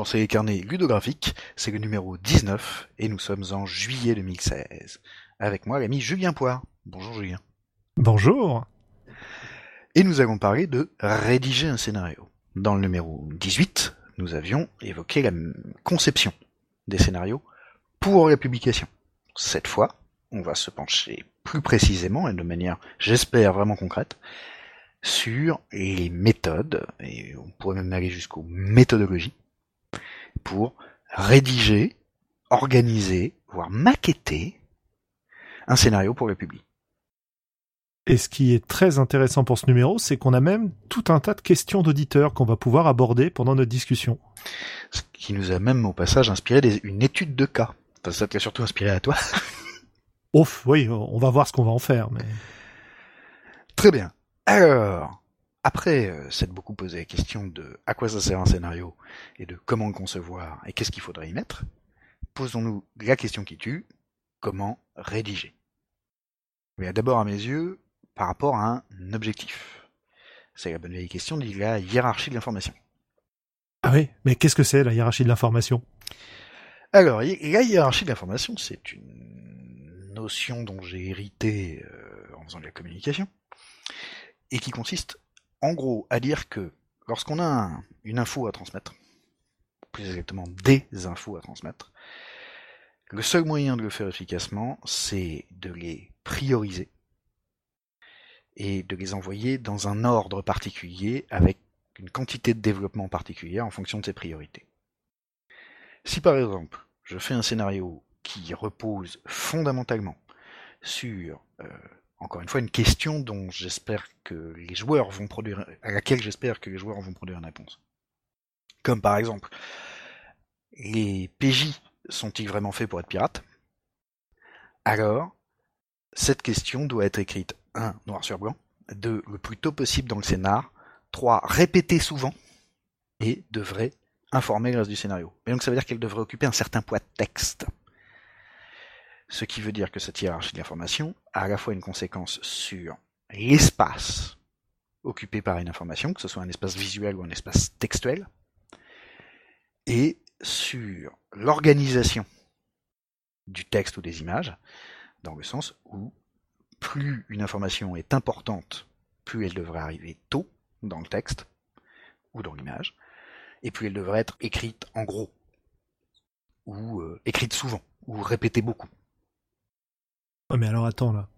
Bonjour, c'est Carnet Ludographique, c'est le numéro 19 et nous sommes en juillet 2016. Avec moi l'ami Julien Poire. Bonjour Julien. Bonjour. Et nous allons parler de rédiger un scénario. Dans le numéro 18, nous avions évoqué la conception des scénarios pour la publication. Cette fois, on va se pencher plus précisément et de manière, j'espère, vraiment concrète, sur les méthodes, et on pourrait même aller jusqu'aux méthodologies, pour rédiger, organiser, voire maqueter un scénario pour le public. Et ce qui est très intéressant pour ce numéro, c'est qu'on a même tout un tas de questions d'auditeurs qu'on va pouvoir aborder pendant notre discussion. Ce qui nous a même au passage inspiré une étude de cas. Enfin, ça t'a surtout inspiré à toi. Ouf, oui, on va voir ce qu'on va en faire. Mais... Très bien. Alors, après euh, s'être beaucoup posé la question de à quoi ça sert un scénario et de comment le concevoir et qu'est-ce qu'il faudrait y mettre, posons-nous la question qui tue, comment rédiger? Mais d'abord à mes yeux, par rapport à un objectif. C'est la bonne vieille question de la hiérarchie de l'information. Ah oui, mais qu'est-ce que c'est la hiérarchie de l'information? Alors, la hiérarchie de l'information, c'est une notion dont j'ai hérité euh, en faisant de la communication, et qui consiste en gros à dire que lorsqu'on a une info à transmettre, plus exactement des infos à transmettre, le seul moyen de le faire efficacement, c'est de les prioriser et de les envoyer dans un ordre particulier avec une quantité de développement particulière en fonction de ses priorités. Si par exemple je fais un scénario qui repose fondamentalement sur euh, encore une fois une question dont j'espère que les joueurs vont produire à laquelle j'espère que les joueurs vont produire une réponse. Comme par exemple les PJ sont-ils vraiment faits pour être pirates? Alors cette question doit être écrite 1 noir sur blanc, 2 le plus tôt possible dans le scénar, 3 répétée souvent et devrait informer le reste du scénario. Et donc ça veut dire qu'elle devrait occuper un certain poids de texte. Ce qui veut dire que cette hiérarchie d'information a à la fois une conséquence sur l'espace occupé par une information, que ce soit un espace visuel ou un espace textuel, et sur l'organisation du texte ou des images, dans le sens où plus une information est importante, plus elle devrait arriver tôt dans le texte ou dans l'image, et plus elle devrait être écrite en gros, ou euh, écrite souvent, ou répétée beaucoup. Oh mais alors attends là.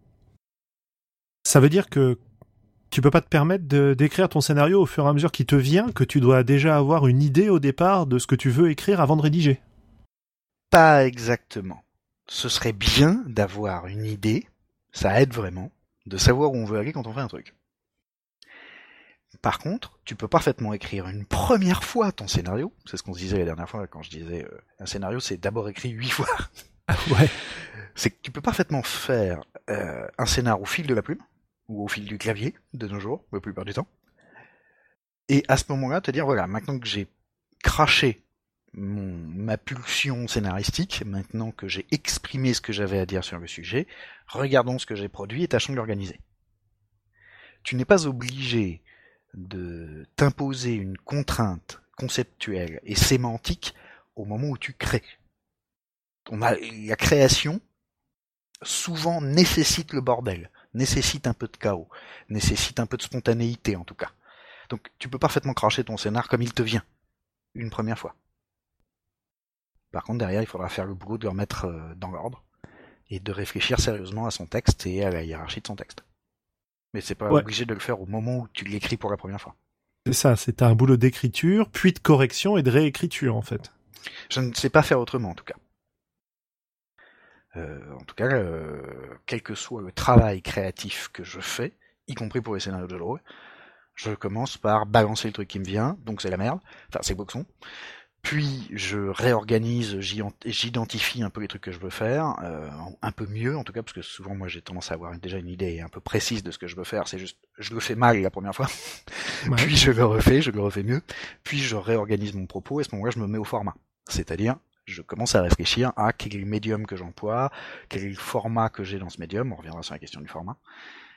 Ça veut dire que tu peux pas te permettre d'écrire ton scénario au fur et à mesure qu'il te vient, que tu dois déjà avoir une idée au départ de ce que tu veux écrire avant de rédiger. Pas exactement. Ce serait bien d'avoir une idée, ça aide vraiment, de savoir où on veut aller quand on fait un truc. Par contre, tu peux parfaitement écrire une première fois ton scénario. C'est ce qu'on se disait la dernière fois quand je disais euh, un scénario, c'est d'abord écrit huit fois. ouais. C'est que tu peux parfaitement faire euh, un scénario au fil de la plume ou au fil du clavier de nos jours, la plupart du temps. Et à ce moment-là, te dire voilà, maintenant que j'ai craché ma pulsion scénaristique, maintenant que j'ai exprimé ce que j'avais à dire sur le sujet, regardons ce que j'ai produit et tâchons de l'organiser. Tu n'es pas obligé de t'imposer une contrainte conceptuelle et sémantique au moment où tu crées. On a, la création souvent nécessite le bordel, nécessite un peu de chaos, nécessite un peu de spontanéité en tout cas. Donc tu peux parfaitement cracher ton scénar comme il te vient, une première fois. Par contre derrière il faudra faire le boulot de le remettre euh, dans l'ordre et de réfléchir sérieusement à son texte et à la hiérarchie de son texte. Mais c'est pas obligé de le faire au moment où tu l'écris pour la première fois. C'est ça, c'est un boulot d'écriture, puis de correction et de réécriture en fait. Je ne sais pas faire autrement en tout cas. Euh, en tout cas, euh, quel que soit le travail créatif que je fais, y compris pour les scénarios de rôle, je commence par balancer le truc qui me vient, donc c'est la merde, enfin c'est boxon. Puis je réorganise, j'identifie un peu les trucs que je veux faire, euh, un peu mieux en tout cas, parce que souvent moi j'ai tendance à avoir déjà une idée un peu précise de ce que je veux faire, c'est juste je le fais mal la première fois, puis je le refais, je le refais mieux, puis je réorganise mon propos, et à ce moment-là je me mets au format. C'est-à-dire, je commence à réfléchir à quel est le médium que j'emploie, quel est le format que j'ai dans ce médium, on reviendra sur la question du format,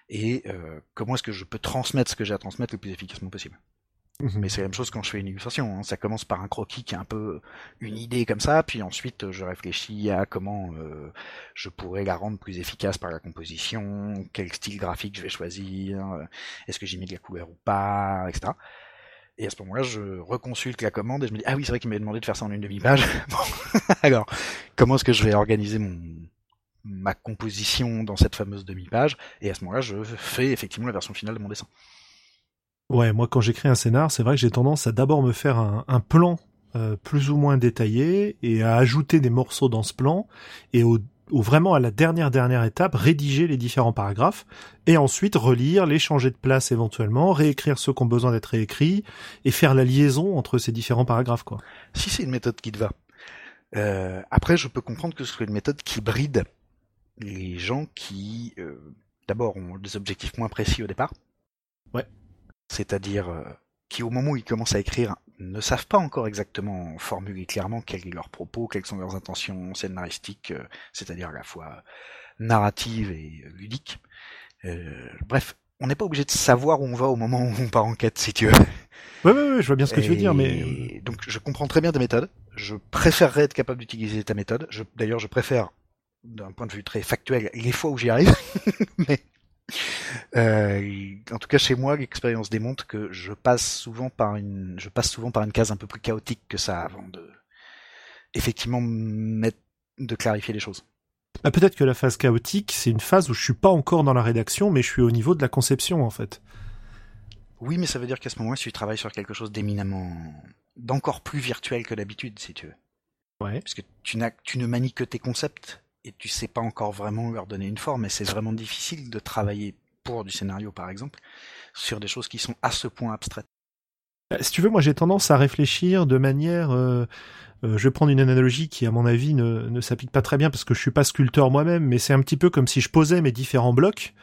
et euh, comment est-ce que je peux transmettre ce que j'ai à transmettre le plus efficacement possible. Mhm. Mais c'est la même chose quand je fais une illustration. hein. Ça commence par un croquis qui est un peu une idée comme ça, puis ensuite je réfléchis à comment euh, je pourrais la rendre plus efficace par la composition, quel style graphique je vais choisir, euh, est-ce que j'y mets de la couleur ou pas, etc. Et à ce moment-là, je reconsulte la commande et je me dis ah oui c'est vrai qu'il m'avait demandé de faire ça en une demi-page. Bon, alors comment est-ce que je vais organiser mon ma composition dans cette fameuse demi-page? Et à ce moment-là je fais effectivement la version finale de mon dessin. Ouais, moi quand j'écris un scénar, c'est vrai que j'ai tendance à d'abord me faire un, un plan euh, plus ou moins détaillé et à ajouter des morceaux dans ce plan et au, au vraiment à la dernière dernière étape rédiger les différents paragraphes et ensuite relire, les changer de place éventuellement, réécrire ceux qui ont besoin d'être réécrits et faire la liaison entre ces différents paragraphes quoi. Si c'est une méthode qui te va. Euh, après, je peux comprendre que ce soit une méthode qui bride les gens qui, euh, d'abord, ont des objectifs moins précis au départ. Ouais. C'est-à-dire euh, qui, au moment où ils commencent à écrire, ne savent pas encore exactement formuler clairement quel est leur propos, quelles sont leurs intentions scénaristiques, euh, c'est-à-dire à la fois narrative et euh, ludique. Euh, bref, on n'est pas obligé de savoir où on va au moment où on part en quête, si tu veux. Ouais, ouais, ouais, je vois bien ce que tu veux dire, mais Et donc je comprends très bien ta méthode. Je préférerais être capable d'utiliser ta méthode. Je, d'ailleurs, je préfère, d'un point de vue très factuel, les fois où j'y arrive. Mais euh, en tout cas, chez moi, l'expérience démontre que je passe souvent par une, je passe souvent par une case un peu plus chaotique que ça avant de effectivement mettre, de clarifier les choses. Ah, peut-être que la phase chaotique, c'est une phase où je suis pas encore dans la rédaction, mais je suis au niveau de la conception en fait. Oui, mais ça veut dire qu'à ce moment-là, tu travailles sur quelque chose d'éminemment, d'encore plus virtuel que d'habitude, si tu veux. Ouais. Parce que tu ne manies que tes concepts et tu sais pas encore vraiment leur donner une forme et c'est vraiment difficile de travailler pour du scénario par exemple sur des choses qui sont à ce point abstraites. Euh, Si tu veux, moi j'ai tendance à réfléchir de manière. euh, euh, je vais prendre une analogie qui, à mon avis, ne, s'applique pas très bien parce que je suis pas sculpteur moi-même, mais c'est un petit peu comme si je posais mes différents blocs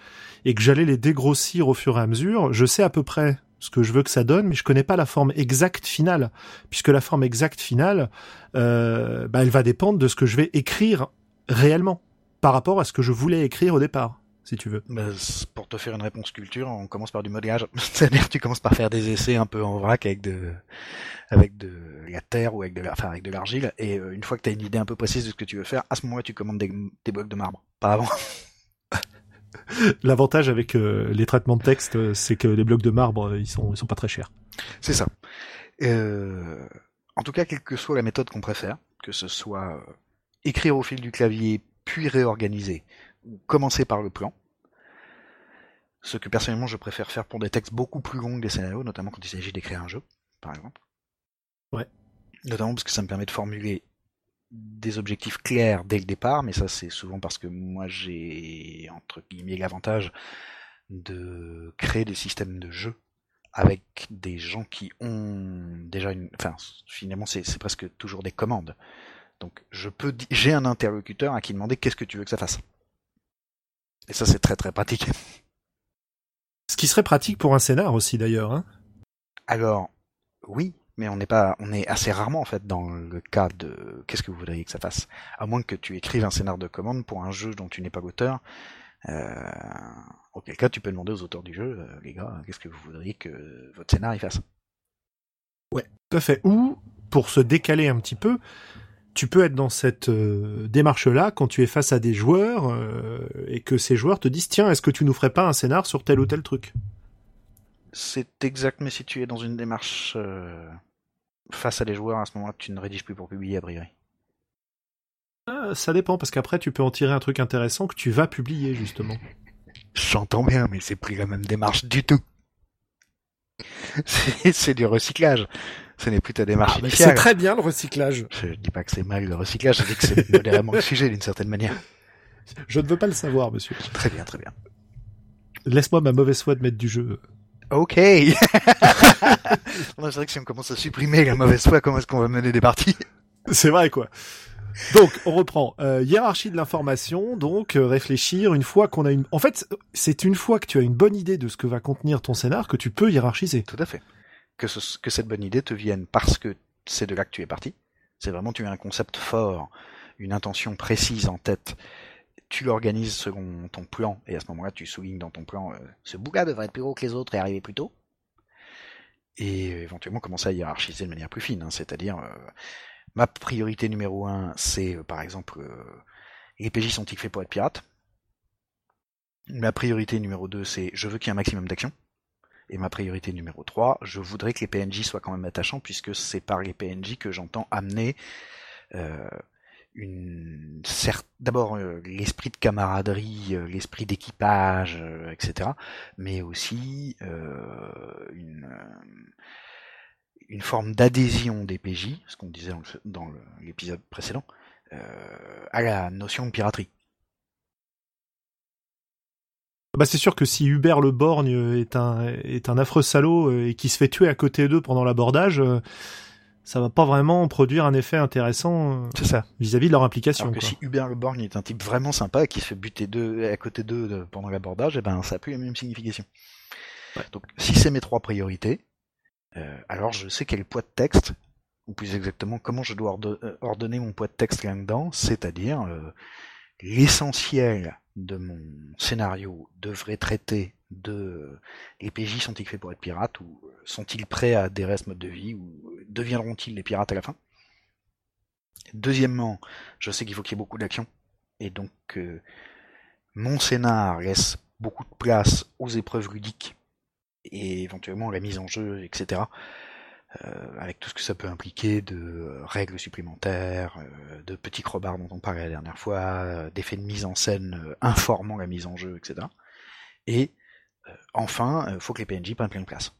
et que j'allais les dégrossir au fur et à mesure. Je sais à peu près ce que je veux que ça donne, mais je connais pas la forme exacte finale, puisque la forme exacte finale, bah, elle va dépendre de ce que je vais écrire réellement par rapport à ce que je voulais écrire au départ, si tu veux. Bah, pour te faire une réponse culture, on commence par du modelage. C'est-à-dire tu commences par faire des essais un peu en vrac avec de, avec de la terre ou avec de, enfin, avec de l'argile. Et euh, une fois que tu as une idée un peu précise de ce que tu veux faire, à ce moment-là, tu commandes des, des blocs de marbre. Pas avant. L'avantage avec euh, les traitements de texte, euh, c'est que les blocs de marbre, ils sont, ils sont pas très chers. C'est ça. Euh, en tout cas, quelle que soit la méthode qu'on préfère, que ce soit écrire au fil du clavier puis réorganiser, ou commencer par le plan, ce que personnellement je préfère faire pour des textes beaucoup plus longs que des scénarios, notamment quand il s'agit d'écrire un jeu, par exemple. Ouais. Notamment parce que ça me permet de formuler des objectifs clairs dès le départ, mais ça c'est souvent parce que moi j'ai entre guillemets l'avantage de créer des systèmes de jeu avec des gens qui ont déjà une, enfin finalement c'est c'est presque toujours des commandes. Donc je peux, j'ai un interlocuteur à qui demander qu'est-ce que tu veux que ça fasse. Et ça c'est très très pratique. Ce qui serait pratique pour un scénar aussi d'ailleurs. Hein. Alors oui, mais on n'est pas, on est assez rarement en fait dans le cas de qu'est-ce que vous voudriez que ça fasse. À moins que tu écrives un scénar de commande pour un jeu dont tu n'es pas l'auteur. Euh, auquel cas tu peux demander aux auteurs du jeu, euh, les gars, qu'est-ce que vous voudriez que votre scénar y fasse. Tout à fait. Ou, pour se décaler un petit peu, tu peux être dans cette euh, démarche-là quand tu es face à des joueurs euh, et que ces joueurs te disent tiens, est-ce que tu nous ferais pas un scénar sur tel ou tel truc? C'est exact, mais si tu es dans une démarche euh, face à des joueurs, à ce moment-là, tu ne rédiges plus pour publier a priori. Ça dépend parce qu'après tu peux en tirer un truc intéressant que tu vas publier justement. J'entends bien, mais c'est pris la même démarche du tout. C'est du recyclage. Ce n'est plus ta démarche Ah, c'est très bien le recyclage. Je dis pas que c'est mal le recyclage, je dis que c'est modérément le sujet d'une certaine manière. Je ne veux pas le savoir, monsieur. Très bien, très bien. Laisse-moi ma mauvaise foi de mettre du jeu. Ok. c'est vrai que si on commence à supprimer la mauvaise foi, comment est-ce qu'on va mener des parties? C'est vrai quoi. Donc on reprend Euh, hiérarchie de l'information. Donc euh, réfléchir une fois qu'on a une. En fait, c'est une fois que tu as une bonne idée de ce que va contenir ton scénar que tu peux hiérarchiser. Tout à fait. Que, ce- que cette bonne idée te vienne parce que c'est de là que tu es parti. C'est vraiment tu as un concept fort, une intention précise en tête. Tu l'organises selon ton plan et à ce moment-là tu soulignes dans ton plan euh, ce bout-là devrait être plus gros que les autres et arriver plus tôt. et éventuellement commencer à hiérarchiser de manière plus fine, hein, c'est-à-dire ma priorité numéro un, c'est par exemple les PJ sont-ils faits pour être pirates? Ma priorité numéro 2, c'est je veux qu'il y ait un maximum d'action. Et ma priorité numéro 3, je voudrais que les PNJ soient quand même attachants, puisque c'est par les PNJ que j'entends amener euh, une d'abord euh, l'esprit de camaraderie, euh, l'esprit d'équipage, etc. Mais aussi une, une forme d'adhésion des PJ, ce qu'on disait dans l'épisode précédent, à la notion de piraterie. Bah c'est sûr que si Hubert le Borgne est un est un affreux salaud euh, et qui se fait tuer à côté d'eux pendant l'abordage, euh, ça va pas vraiment produire un effet intéressant c'est ça vis-à-vis de leur implication. Alors que si Hubert le Borgne est un type vraiment sympa et qui se fait buter deux à côté d'eux pendant l'abordage, eh ben ça a plus la même signification. Donc si c'est mes trois priorités, euh, alors je sais quel poids de texte, ou plus exactement comment je dois ordonner mon poids de texte là-dedans, c'est-à-dire l'essentiel de mon scénario devrait traiter de les PJ sont-ils faits pour être pirates ou sont-ils prêts à des restes mode de vie ou deviendront-ils les pirates à la fin? Deuxièmement, je sais qu'il faut qu'il y ait beaucoup d'action et donc euh, mon scénar laisse beaucoup de place aux épreuves ludiques et éventuellement la mise en jeu, etc. Euh, avec tout ce que ça peut impliquer de euh, règles supplémentaires, euh, de petits crobards dont on parlait la dernière fois, d'effets de mise en scène informant la mise en jeu, etc. Et enfin, il faut que les PNJ prennent plein de place.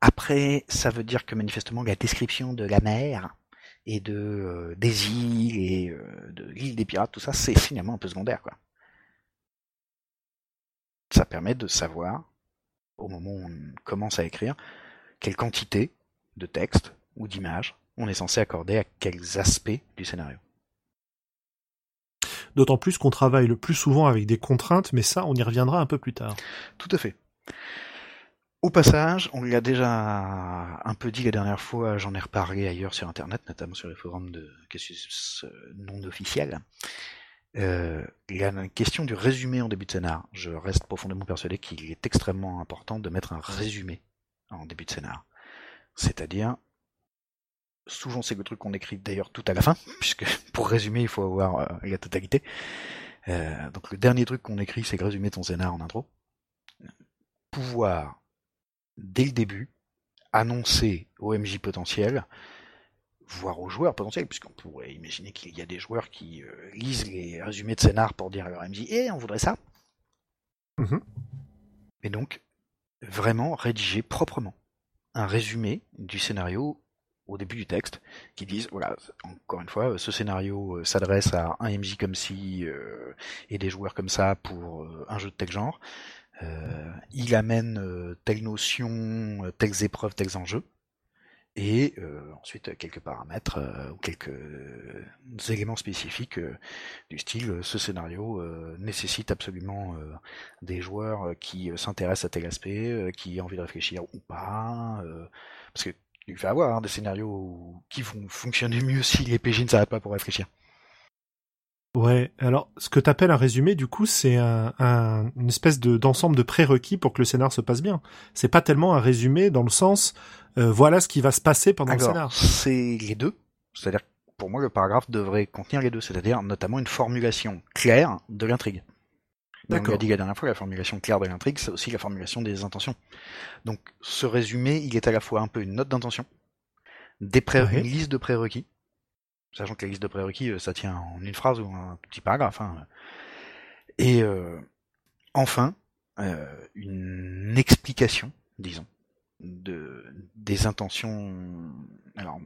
Après, ça veut dire que manifestement la description de la mer et de des îles et de l'île des pirates, tout ça, c'est finalement un peu secondaire, quoi. Ça permet de savoir, au moment où on commence à écrire, quelle quantité de texte ou d'images on est censé accorder à quels aspects du scénario. D'autant plus qu'on travaille le plus souvent avec des contraintes, mais ça, on y reviendra un peu plus tard. Tout à fait. Au passage, on l'a déjà un peu dit la dernière fois, j'en ai reparlé ailleurs sur Internet, notamment sur les forums de questions non officiels. Euh, il y a une question du résumé en début de scénar. Je reste profondément persuadé qu'il est extrêmement important de mettre un résumé en début de scénar. C'est-à-dire, souvent c'est le truc qu'on écrit d'ailleurs tout à la fin, puisque pour résumer il faut avoir euh, la totalité. Euh, donc le dernier truc qu'on écrit c'est résumer ton scénar en intro. Pouvoir, dès le début, annoncer au MJ potentiel, voire aux joueurs potentiels, puisqu'on pourrait imaginer qu'il y a des joueurs qui euh, lisent les résumés de scénar pour dire à leur MJ Eh, on voudrait ça mm-hmm. Et donc, vraiment rédiger proprement. Un résumé du scénario au début du texte qui disent voilà encore une fois ce scénario euh, s'adresse à un MJ comme si euh, et des joueurs comme ça pour euh, un jeu de tel genre. Il amène telle notion telles épreuves tels enjeux et euh, ensuite quelques paramètres euh, ou quelques euh, éléments spécifiques du style ce scénario nécessite absolument des joueurs qui s'intéressent à tel aspect, qui ont envie de réfléchir ou pas, parce que il va avoir hein, des scénarios qui vont fonctionner mieux si les PJ ne s'arrêtent pas pour réfléchir. Ouais, alors ce que t'appelles un résumé, du coup, c'est un, une espèce de d'ensemble de prérequis pour que le scénar se passe bien. C'est pas tellement un résumé dans le sens, euh, voilà ce qui va se passer pendant le scénar. C'est les deux. C'est-à-dire, pour moi, le paragraphe devrait contenir les deux, c'est-à-dire notamment une formulation claire de l'intrigue. D'accord. On a dit la dernière fois, la formulation claire de l'intrigue, c'est aussi la formulation des intentions. Donc, ce résumé, il est à la fois un peu une note d'intention, des pré une liste de prérequis, sachant que la liste de prérequis, euh, ça tient en une phrase ou un petit paragraphe. Hein. Et euh, enfin, euh, une explication, disons, de des intentions, alors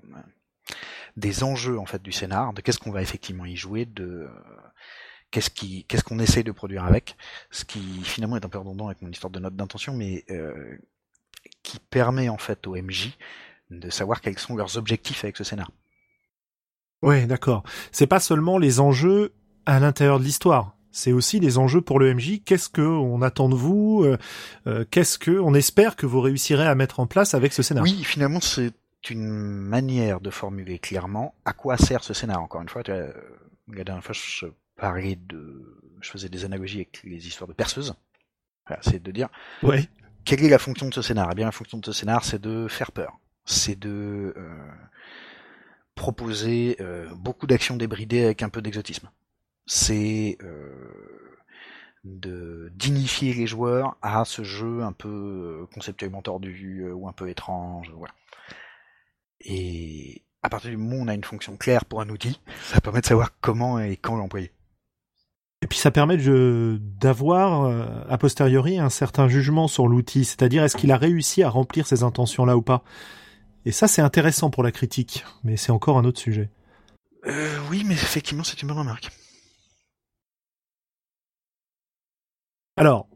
des enjeux en fait du scénar, de qu'est-ce qu'on va effectivement y jouer, de qu'est-ce qui qu'est-ce qu'on essaie de produire avec, ce qui finalement est un peu redondant avec mon histoire de note d'intention, mais qui permet en fait au MJ de savoir quels sont leurs objectifs avec ce scénar. Ouais, d'accord. C'est pas seulement les enjeux à l'intérieur de l'histoire. C'est aussi les enjeux pour le MJ. Qu'est-ce que on attend de vous euh, euh, Qu'est-ce que on espère que vous réussirez à mettre en place avec ce scénario? Oui, finalement, c'est une manière de formuler clairement à quoi sert ce scénar. Encore une fois, tu euh, la dernière fois, je parlais de, je faisais des analogies avec les histoires de perceuses. c'est de dire, ouais. quelle est la fonction de ce scénar? Eh bien, la fonction de ce scénar, c'est de faire peur. C'est de euh, proposer euh, beaucoup d'actions débridées avec un peu d'exotisme. C'est de dignifier les joueurs à ce jeu un peu conceptuellement tordu ou un peu étrange, voilà. Et à partir du moment où on a une fonction claire pour un outil, ça permet de savoir comment et quand l'employer. Et puis ça permet d'avoir euh, a posteriori un certain jugement sur l'outil, c'est-à-dire est-ce qu'il a réussi à remplir ses intentions là ou pas. Et ça c'est intéressant pour la critique, mais c'est encore un autre sujet. Euh, oui, mais effectivement c'est une bonne remarque. Alors,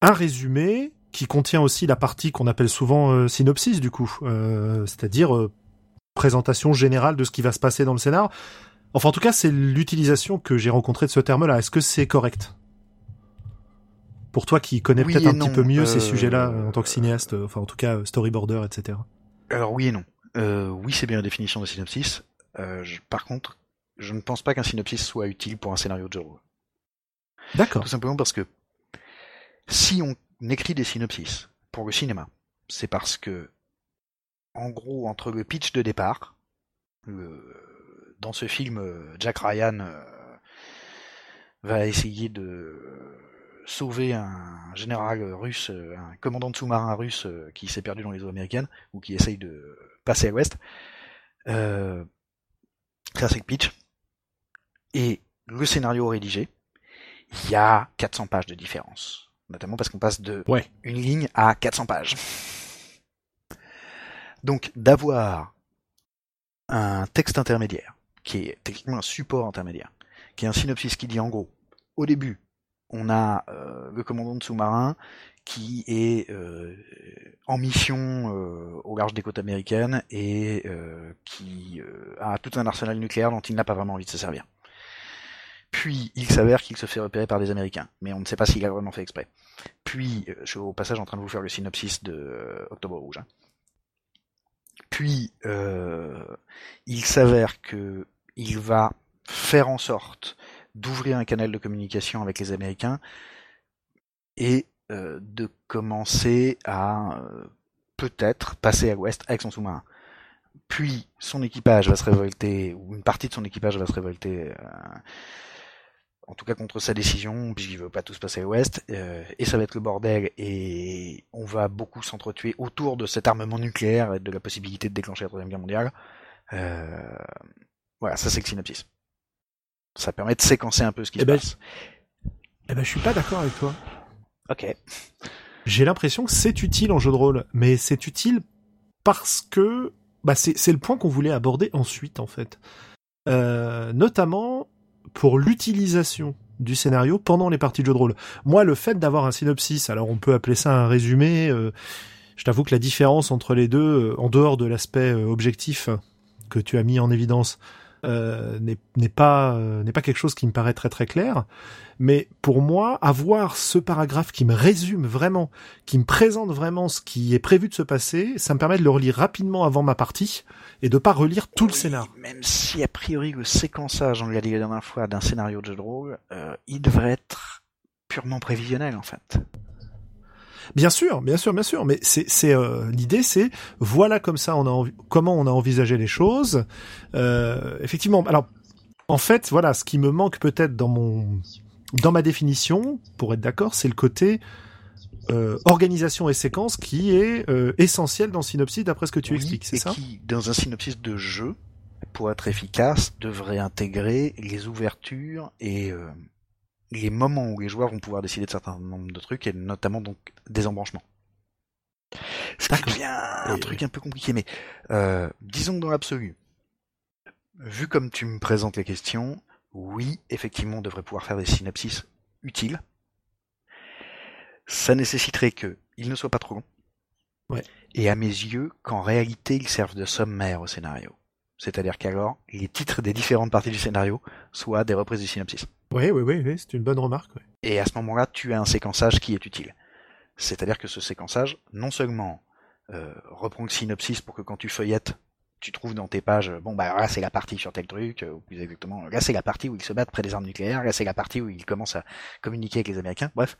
un résumé qui contient aussi la partie qu'on appelle souvent euh, synopsis du coup, euh, c'est-à-dire présentation générale de ce qui va se passer dans le scénar. Enfin, en tout cas, c'est l'utilisation que j'ai rencontrée de ce terme-là. Est-ce que c'est correct? Pour toi qui connais peut-être un petit peu mieux ces sujets-là en tant que cinéaste, enfin en tout cas storyboarder, etc. Alors oui et non. oui, c'est bien la définition de synopsis. par contre, je ne pense pas qu'un synopsis soit utile pour un scénario de jeu. D'accord. Tout simplement parce que si on écrit des synopsis pour le cinéma, c'est parce que, en gros, entre le pitch de départ, le, dans ce film, Jack Ryan euh, va essayer de sauver un général russe, un commandant de sous-marin russe euh, qui s'est perdu dans les eaux américaines ou qui essaye de passer à l'ouest. Euh, le pitch. Et le scénario rédigé, il y a 400 pages de différence notamment parce qu'on passe de une ligne à 400 pages. Donc d'avoir un texte intermédiaire, qui est techniquement un support intermédiaire, qui est un synopsis qui dit en gros, au début, on a euh, le commandant de sous-marin qui est euh, en mission euh, au large des côtes américaines et qui a tout un arsenal nucléaire dont il n'a pas vraiment envie de se servir. Puis il s'avère qu'il se fait repérer par des Américains, mais on ne sait pas s'il a vraiment fait exprès. Puis, je suis au passage en train de vous faire le synopsis de Octobre Rouge. Hein. Puis, il s'avère que il va faire en sorte d'ouvrir un canal de communication avec les Américains et de commencer à peut-être passer à l'ouest avec son sous-marin. Puis son équipage va se révolter, ou une partie de son équipage va se révolter en tout cas contre sa décision, puisqu'il veut pas tous passer à l'ouest, euh, et ça va être le bordel, et on va beaucoup s'entretuer autour de cet armement nucléaire et de la possibilité de déclencher la Troisième Guerre mondiale. Euh, voilà, ça c'est le synopsis. Ça permet de séquencer un peu ce qui eh se ben, passe. Eh ben, je suis pas d'accord avec toi. Ok. J'ai l'impression que c'est utile en jeu de rôle, mais c'est utile parce que bah c'est le point qu'on voulait aborder ensuite en fait. Euh, notamment pour l'utilisation du scénario pendant les parties de jeu de rôle. Moi, le fait d'avoir un synopsis, alors on peut appeler ça un résumé, euh, je t'avoue que la différence entre les deux, euh, en dehors de l'aspect objectif que tu as mis en évidence, euh, n'est pas euh, n'est pas quelque chose qui me paraît très très clair. Mais pour moi, avoir ce paragraphe qui me résume vraiment, qui me présente vraiment ce qui est prévu de se passer, ça me permet de le relire rapidement avant ma partie et de pas relire tout le scénar. Même si a priori le séquençage, on l'a dit la dernière fois, d'un scénario de jeu de rôle, euh, il devrait être purement prévisionnel en fait. Bien sûr, bien sûr, bien sûr. Mais c'est, c'est euh, l'idée, c'est voilà comme ça on a comment on a envisagé les choses. Euh, effectivement. Alors, en fait, voilà, ce qui me manque peut-être dans mon dans ma définition, pour être d'accord, c'est le côté euh, organisation et séquence qui est euh, essentiel dans synopsis d'après ce que tu expliques, c'est ça? qui, dans un synopsis de jeu, pour être efficace, devrait intégrer les ouvertures et euh, les moments où les joueurs vont pouvoir décider de certains nombres de trucs, et notamment donc des embranchements. Ce qui devient un truc un peu compliqué, mais euh, disons que dans l'absolu, vu comme tu me présentes les questions, oui, effectivement, on devrait pouvoir faire des synapsis utiles. Ça nécessiterait que il ne soit pas trop long. Ouais. Et à mes yeux, qu'en réalité, ils servent de sommaire au scénario. C'est-à-dire qu'alors, les titres des différentes parties du scénario soient des reprises du synopsis. Oui, oui, oui, oui c'est une bonne remarque. Ouais. Et à ce moment-là, tu as un séquençage qui est utile. C'est-à-dire que ce séquençage, non seulement euh, reprend le synopsis pour que quand tu feuillettes, tu trouves dans tes pages, bon bah là c'est la partie sur tel truc, ou plus exactement, là c'est la partie où ils se battent près des armes nucléaires, là c'est la partie où ils commencent à communiquer avec les Américains, bref.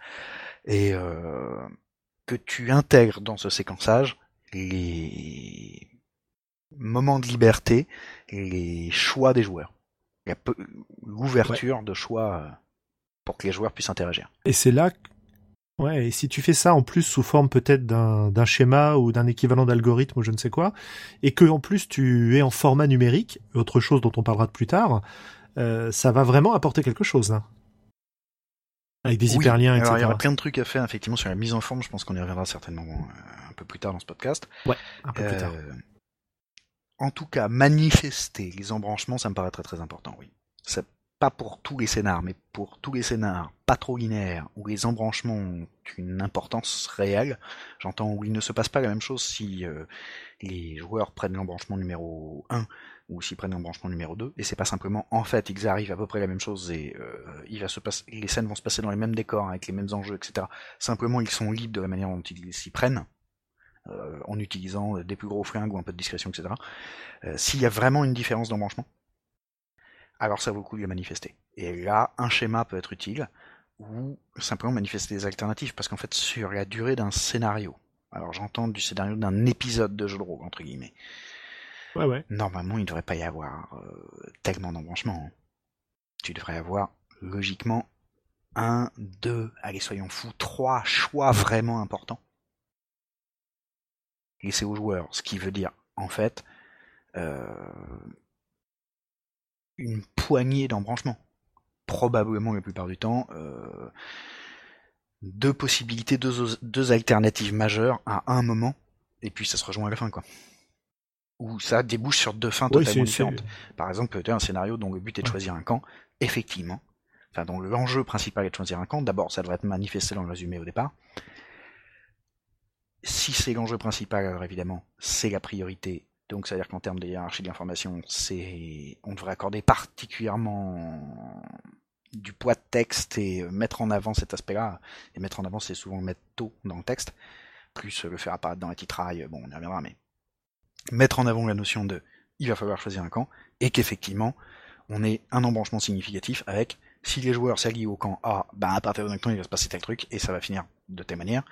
Et euh, que tu intègres dans ce séquençage les moments de liberté, les choix des joueurs. Il y a l'ouverture de choix euh, pour que les joueurs puissent interagir. Et c'est là Ouais, et si tu fais ça en plus sous forme peut-être d'un schéma ou d'un équivalent d'algorithme ou je ne sais quoi, et que en plus tu es en format numérique, autre chose dont on parlera de plus tard, euh, ça va vraiment apporter quelque chose. Hein. Avec des hyperliens, etc. il y aura plein de trucs à faire effectivement sur la mise en forme. Je pense qu'on y reviendra certainement euh, un peu plus tard dans ce podcast. Ouais, un peu plus tard. En tout cas, manifester les embranchements, ça me paraît très important. Oui, ça pas pour tous les scénars, mais pour tous les scénars pas trop linéaires, où les embranchements ont une importance réelle, j'entends où il ne se passe pas la même chose si euh, les joueurs prennent l'embranchement numéro 1 ou s'ils prennent l'embranchement numéro 2, et c'est pas simplement en fait ils arrivent à peu près la même chose et euh, les scènes vont se passer dans les mêmes décors, avec les mêmes enjeux, etc. Simplement ils sont libres de la manière dont ils s'y prennent, en utilisant des plus gros flingues ou un peu de discrétion, etc. S'il y a vraiment une différence d'embranchement, alors ça vaut le coup de le manifester. Et là, un schéma peut être utile, ou simplement manifester des alternatives, parce qu'en fait, sur la durée d'un scénario, alors j'entends du scénario d'un épisode de jeu de rôle, entre guillemets, ouais, ouais. normalement, il ne devrait pas y avoir euh, tellement d'embranchements. Hein. Tu devrais avoir, logiquement, un, deux, allez, soyons fous, trois choix vraiment importants. C'est aux joueurs, ce qui veut dire, en fait, euh, une poignée d'embranchements. Probablement la plupart du temps, euh, deux possibilités, deux, alternatives majeures à un moment, et puis ça se rejoint à la fin, quoi. Ou ça débouche sur deux fins totalement différentes. Par exemple, peut-être un scénario dont le but est de choisir un camp, effectivement, enfin dont l'enjeu principal est de choisir un camp, d'abord ça devrait être manifesté dans le résumé au départ. Si c'est l'enjeu principal, alors évidemment, c'est la priorité donc, c'est-à-dire qu'en termes de hiérarchie de l'information, c'est, on devrait accorder particulièrement du poids de texte et mettre en avant cet aspect-là. Et mettre en avant, c'est souvent mettre tôt dans le texte, plus le faire apparaître dans la titraille, bon, on y reviendra, mais mettre en avant la notion de il va falloir choisir un camp, et qu'effectivement, on ait un embranchement significatif avec si les joueurs s'allient au camp A, ben à partir de maintenant il va se passer tel truc, et ça va finir de telle manière.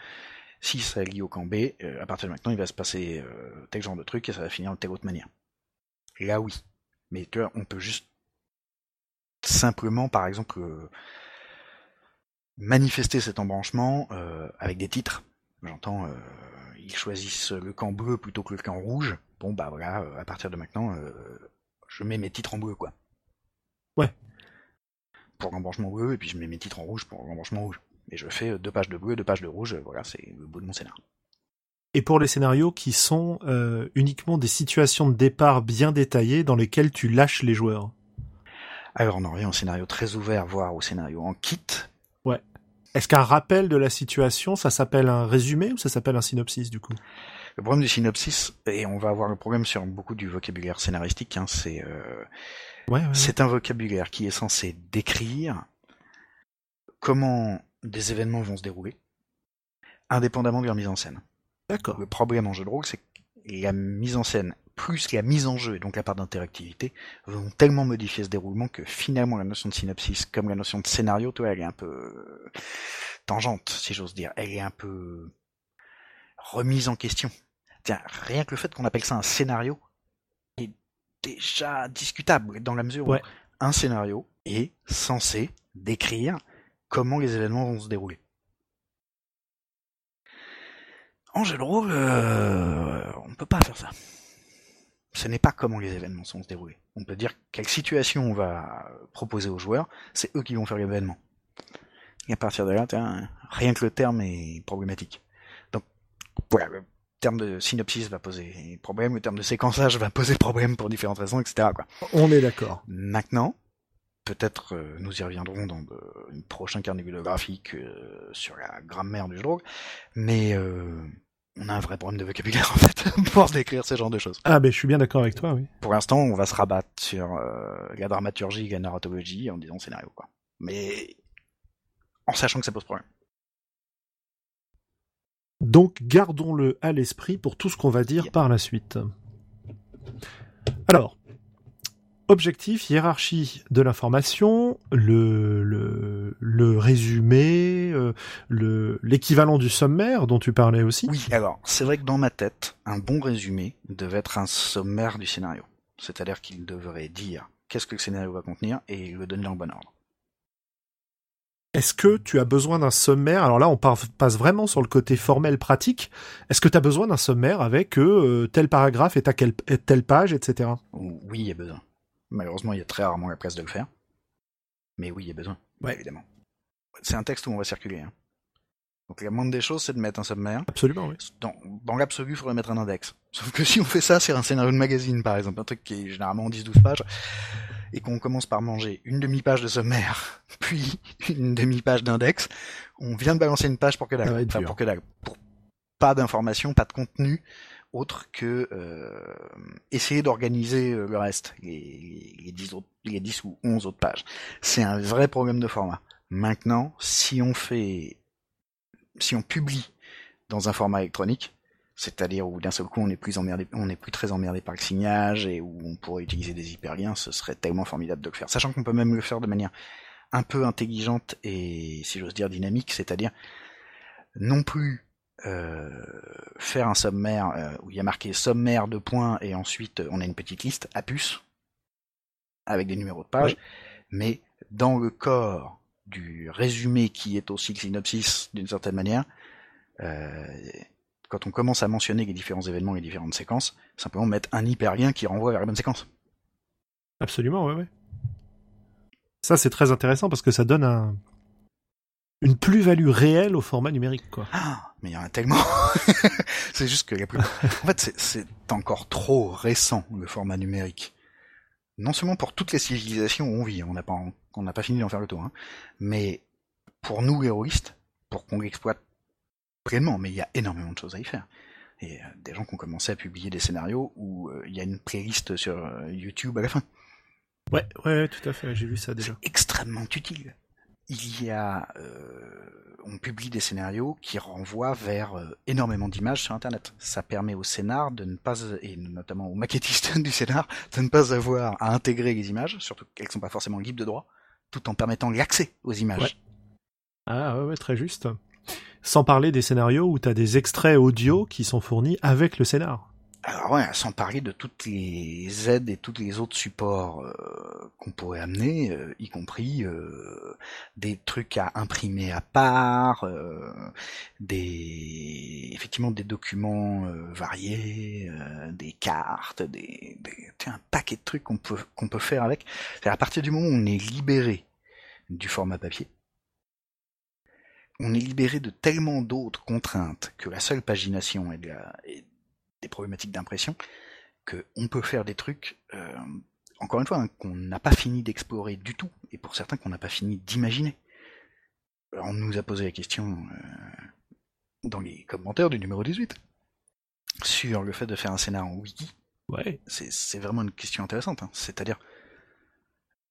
Si ça lie au camp B, euh, à partir de maintenant, il va se passer euh, tel genre de truc et ça va finir de telle autre manière. Là, oui. Mais tu vois, on peut juste simplement, par exemple, euh, manifester cet embranchement avec des titres. J'entends, ils choisissent le camp bleu plutôt que le camp rouge. Bon, bah voilà, à partir de maintenant, je mets mes titres en bleu, quoi. Ouais. Pour l'embranchement bleu, et puis je mets mes titres en rouge pour l'embranchement rouge. Et je fais deux pages de bleu, deux pages de rouge, voilà, c'est le bout de mon scénario. Et pour les scénarios qui sont euh, uniquement des situations de départ bien détaillées dans lesquelles tu lâches les joueurs Alors on en revient au scénario très ouvert, voire au scénario en kit. Ouais. Est-ce qu'un rappel de la situation, ça s'appelle un résumé ou ça s'appelle un synopsis du coup? Le problème du synopsis, et on va avoir le problème sur beaucoup du vocabulaire scénaristique, hein, c'est euh, ouais, c'est un vocabulaire qui est censé décrire comment des événements vont se dérouler, indépendamment de leur mise en scène. D'accord. Le problème en jeu de rôle, c'est que la mise en scène plus la mise en jeu et donc la part d'interactivité vont tellement modifier ce déroulement que finalement la notion de synopsis comme la notion de scénario, toi, elle est un peu tangente, si j'ose dire. Elle est un peu remise en question. Tiens, rien que le fait qu'on appelle ça un scénario est déjà discutable dans la mesure où un scénario est censé décrire comment les événements vont se dérouler. Rôle, euh, on ne peut pas faire ça. Ce n'est pas comment les événements vont se dérouler. On peut dire quelle situation on va proposer aux joueurs, c'est eux qui vont faire l'événement. Et à partir de là, rien que le terme est problématique. Donc, voilà, le terme de synopsis va poser problème, le terme de séquençage va poser problème pour différentes raisons, etc. On est d'accord. Maintenant, peut-être euh, nous y reviendrons dans de, une prochain carnet graphique euh, sur la grammaire du rôle, mais euh, on a un vrai problème de vocabulaire en fait pour décrire ce genre de choses. Ah ben je suis bien d'accord avec toi, oui. Pour l'instant, on va se rabattre sur la dramaturgie et la narratologie en disant scénario quoi. Mais en sachant que ça pose problème. Donc gardons-le à l'esprit pour tout ce qu'on va dire par la suite. Alors, Objectif, hiérarchie de l'information, le, le, le, résumé, euh, le l'équivalent du sommaire dont tu parlais aussi. Oui, alors c'est vrai que dans ma tête, un bon résumé devait être un sommaire du scénario. C'est-à-dire qu'il devrait dire qu'est-ce que le scénario va contenir et le donner en bon ordre. Est-ce que tu as besoin d'un sommaire? Alors là, on passe vraiment sur le côté formel pratique. Est-ce que tu as besoin d'un sommaire avec euh, tel paragraphe est à quelle, telle page, etc. Oui, il y a besoin. Malheureusement, il y a très rarement la place de le faire. Mais oui, il y a besoin. Ouais. Évidemment. C'est un texte où on va circuler. Hein. Donc la moindre des choses, c'est de mettre un sommaire. Absolument, oui. Dans, dans l'absolu, il faudrait mettre un index. Sauf que si on fait ça sur un scénario de magazine, par exemple, un truc qui est généralement 10-12 pages, et qu'on commence par manger une demi-page de sommaire, puis une demi-page d'index, on vient de balancer une page pour que dalle. Enfin, pour que dalle. Pour pas d'informations, pas de contenu autre que euh, essayer d'organiser euh, le reste, les, les, 10 autres, les 10 ou 11 autres pages. C'est un vrai problème de format. Maintenant, si on fait si on publie dans un format électronique, c'est-à-dire où d'un seul coup on est plus emmerdé, on n'est plus très emmerdé par le signage et où on pourrait utiliser des hyperliens, ce serait tellement formidable de le faire. Sachant qu'on peut même le faire de manière un peu intelligente et, si j'ose dire, dynamique, c'est-à-dire non plus euh, faire un sommaire euh, où il y a marqué sommaire de points et ensuite on a une petite liste à puce avec des numéros de page, mais dans le corps du résumé qui est aussi le synopsis d'une certaine manière, euh, quand on commence à mentionner les différents événements et les différentes séquences, simplement mettre un hyperlien qui renvoie vers la bonne séquence. Absolument, ouais, ouais. Ça, c'est très intéressant parce que ça donne un... une plus-value réelle au format numérique, quoi. Ah, mais il y en a tellement. c'est juste que la plus... en fait, c'est encore trop récent, le format numérique non seulement pour toutes les civilisations où on vit, on n'a pas, on n'a pas fini d'en faire le tour, hein, mais pour nous héroïstes, pour qu'on l'exploite pleinement, mais il y a énormément de choses à y faire. Et euh, des gens qui ont commencé à publier des scénarios où euh, il y a une playlist sur euh, YouTube à la fin. Ouais, ouais, tout à fait, j'ai vu ça déjà. Extrêmement utile il y a, euh, on publie des scénarios qui renvoient vers euh, énormément d'images sur Internet. Ça permet au scénar de ne pas, et notamment aux maquettistes du scénar, de ne pas avoir à intégrer les images, surtout qu'elles ne sont pas forcément libres de droit, tout en permettant l'accès aux images. Ah ouais, très juste. Sans parler des scénarios où tu as des extraits audio qui sont fournis avec le scénar. Alors ouais, sans parler de toutes les aides et tous les autres supports euh, qu'on pourrait amener, euh, y compris euh, des trucs à imprimer à part, des effectivement des documents variés, des cartes, des, des un paquet de trucs qu'on peut qu'on peut faire avec. À partir du moment où on est libéré du format papier, on est libéré de tellement d'autres contraintes que la seule pagination et, de la, des problématiques d'impression, qu'on peut faire des trucs, euh, encore une fois, hein, qu'on n'a pas fini d'explorer du tout, et pour certains qu'on n'a pas fini d'imaginer. On nous a posé la question euh, dans les commentaires du numéro 18 sur le fait de faire un scénario en wiki. Ouais. C'est vraiment une question intéressante. Hein. C'est-à-dire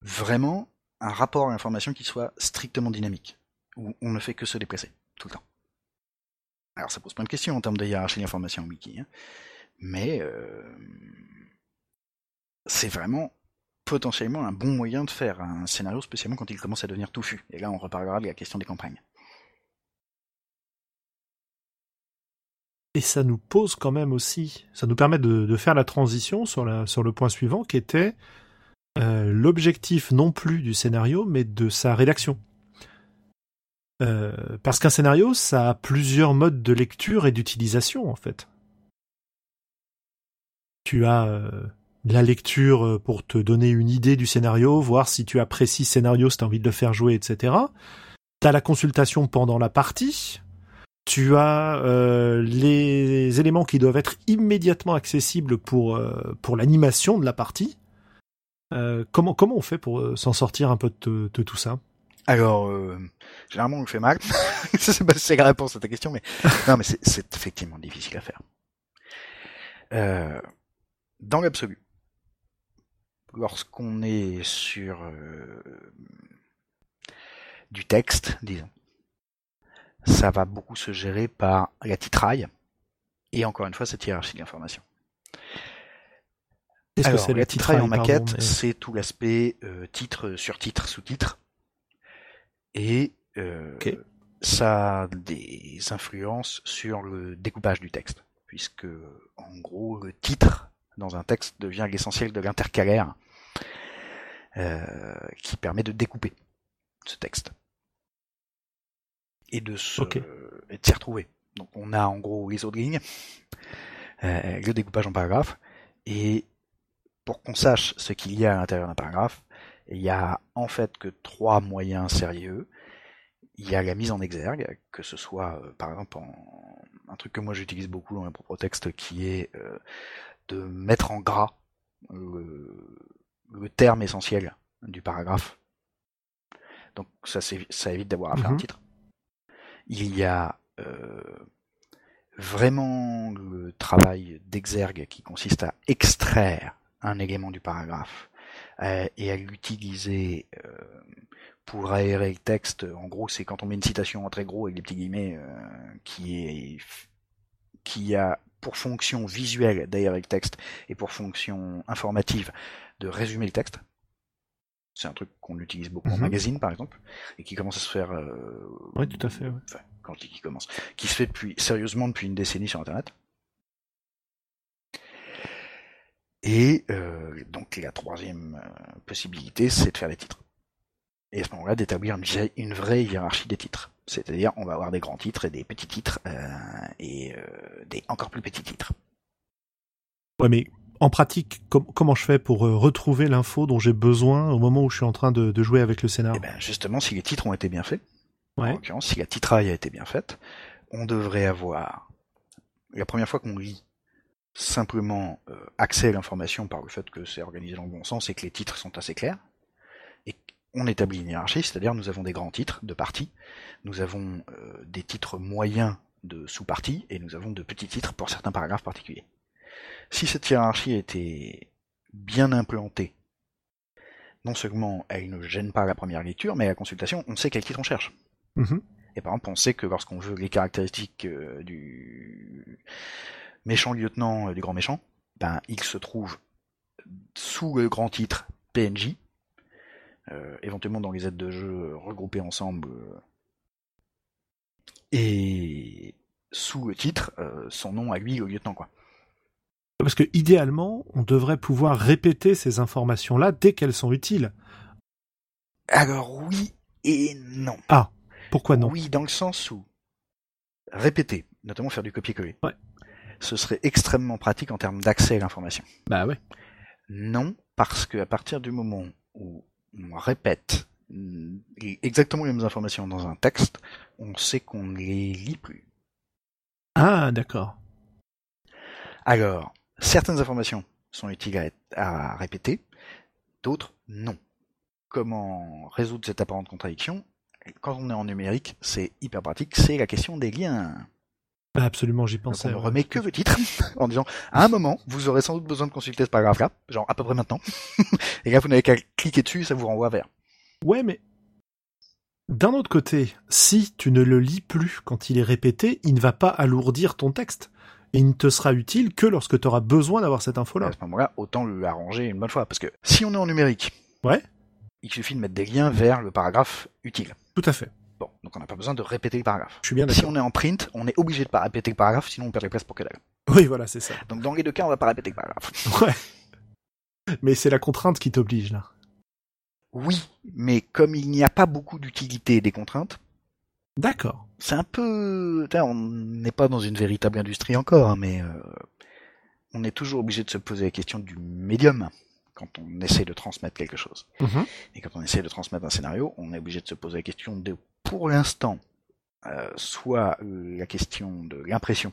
vraiment un rapport à l'information qui soit strictement dynamique, où on ne fait que se déplacer tout le temps. Alors ça pose plein de questions en termes de hiérarchie d'information wiki, hein. mais euh, c'est vraiment potentiellement un bon moyen de faire un scénario, spécialement quand il commence à devenir touffu. Et là, on reparlera de la question des campagnes. Et ça nous pose quand même aussi, ça nous permet de, faire la transition sur le point suivant qui était euh, l'objectif non plus du scénario, mais de sa rédaction. Euh, parce qu'un scénario, ça a plusieurs modes de lecture et d'utilisation, en fait. Tu as euh, la lecture euh, pour te donner une idée du scénario, voir si tu apprécies ce scénario, si tu as envie de le faire jouer, etc. Tu as la consultation pendant la partie. Tu as les éléments qui doivent être immédiatement accessibles pour, pour l'animation de la partie. comment, comment on fait pour s'en sortir un peu de tout ça? Alors, euh, généralement, on le fait mal. c'est la réponse à ta question, mais non, mais c'est effectivement difficile à faire. Euh, dans l'absolu, lorsqu'on est sur euh, du texte, disons, ça va beaucoup se gérer par la titraille et encore une fois cette hiérarchie d'information. Alors, la titraille en maquette, c'est tout l'aspect euh, titre sur titre, sous-titre et euh, ça a des influences sur le découpage du texte, puisque en gros le titre dans un texte devient l'essentiel de l'intercalaire euh, qui permet de découper ce texte. Et de s'y retrouver. Donc on a en gros les autres lignes, euh, le découpage en paragraphes, et pour qu'on sache ce qu'il y a à l'intérieur d'un paragraphe, il y a en fait que trois moyens sérieux. Il y a la mise en exergue, que ce soit euh, par exemple en, un truc que moi j'utilise beaucoup dans mes propres textes, qui est euh, de mettre en gras le, terme essentiel du paragraphe. Donc ça, ça évite d'avoir à faire un mhm. titre. Il y a euh, vraiment le travail d'exergue qui consiste à extraire un élément du paragraphe euh, et à l'utiliser euh, pour aérer le texte. En gros, c'est quand on met une citation en très gros avec des petits guillemets qui est qui a pour fonction visuelle d'aérer le texte et pour fonction informative de résumer le texte. C'est un truc qu'on utilise beaucoup en mhm. magazine, par exemple, et qui commence à se faire. oui, tout à fait. Enfin, quand je dis qui commence, qui se fait depuis sérieusement depuis une décennie sur Internet. Et euh, donc la troisième euh, possibilité, c'est de faire des titres. Et à ce moment-là, d'établir une, vraie hiérarchie des titres. C'est-à-dire, on va avoir des grands titres et des petits titres euh, et des encore plus petits titres. Ouais, mais en pratique, comment je fais pour retrouver l'info dont j'ai besoin au moment où je suis en train de, jouer avec le scénario Eh ben, justement, si les titres ont été bien faits, en l'occurrence, si la titraille a été bien faite, on devrait avoir, la première fois qu'on lit, simplement euh, accès à l'information par le fait que c'est organisé dans le bon sens et que les titres sont assez clairs. Et on établit une hiérarchie, c'est-à-dire nous avons des grands titres de parties, nous avons euh, des titres moyens de sous-parties, et nous avons de petits titres pour certains paragraphes particuliers. Si cette hiérarchie était bien implantée, non seulement elle ne gêne pas la première lecture, mais à la consultation, on sait quel titre on cherche. Mhm. Et par exemple, on sait que lorsqu'on veut les caractéristiques euh, du méchant lieutenant euh, du grand méchant, ben, il se trouve sous le grand titre PNJ, euh, éventuellement dans les aides de jeu regroupées ensemble, et sous le titre, son nom à lui, le lieutenant, quoi. Parce que idéalement, on devrait pouvoir répéter ces informations-là dès qu'elles sont utiles. Alors oui et non. Ah. Pourquoi non? Oui, dans le sens où répéter, notamment faire du copier-coller, ce serait extrêmement pratique en termes d'accès à l'information. Bah ouais. Non, parce qu'à partir du moment où on répète exactement les mêmes informations dans un texte, on sait qu'on ne les lit plus. Ah, d'accord. Alors, certaines informations sont utiles à répéter, d'autres non. Comment résoudre cette apparente contradiction? Quand on est en numérique, c'est hyper pratique, c'est la question des liens. Bah, absolument, j'y pensais. on ne remet que le titre en disant à un moment, vous aurez sans doute besoin de consulter ce paragraphe-là, genre à peu près maintenant. et là, vous n'avez qu'à cliquer dessus, ça vous renvoie vers. Ouais, mais d'un autre côté, si tu ne le lis plus quand il est répété, il ne va pas alourdir ton texte. Et il ne te sera utile que lorsque tu auras besoin d'avoir cette info-là. À ce moment-là, autant l'arranger une bonne fois. Parce que si on est en numérique, ouais. il suffit de mettre des liens vers le paragraphe utile. Tout à fait. Bon, donc on n'a pas besoin de répéter le paragraphe. Je suis bien Si on est en print, on est obligé de pas répéter le paragraphe, sinon on perd les places pour que dalle. Oui, voilà, c'est ça. Donc dans les deux cas, on va pas répéter le paragraphe. Ouais. Mais c'est la contrainte qui t'oblige là. Oui, mais comme il n'y a pas beaucoup d'utilité des contraintes. D'accord. C'est un peu, on n'est pas dans une véritable industrie encore, hein, mais euh, on est toujours obligé de se poser la question du médium quand on essaie de transmettre quelque chose. Mhm. Et quand on essaie de transmettre un scénario, on est obligé de se poser la question de, pour l'instant, euh, soit la question de l'impression,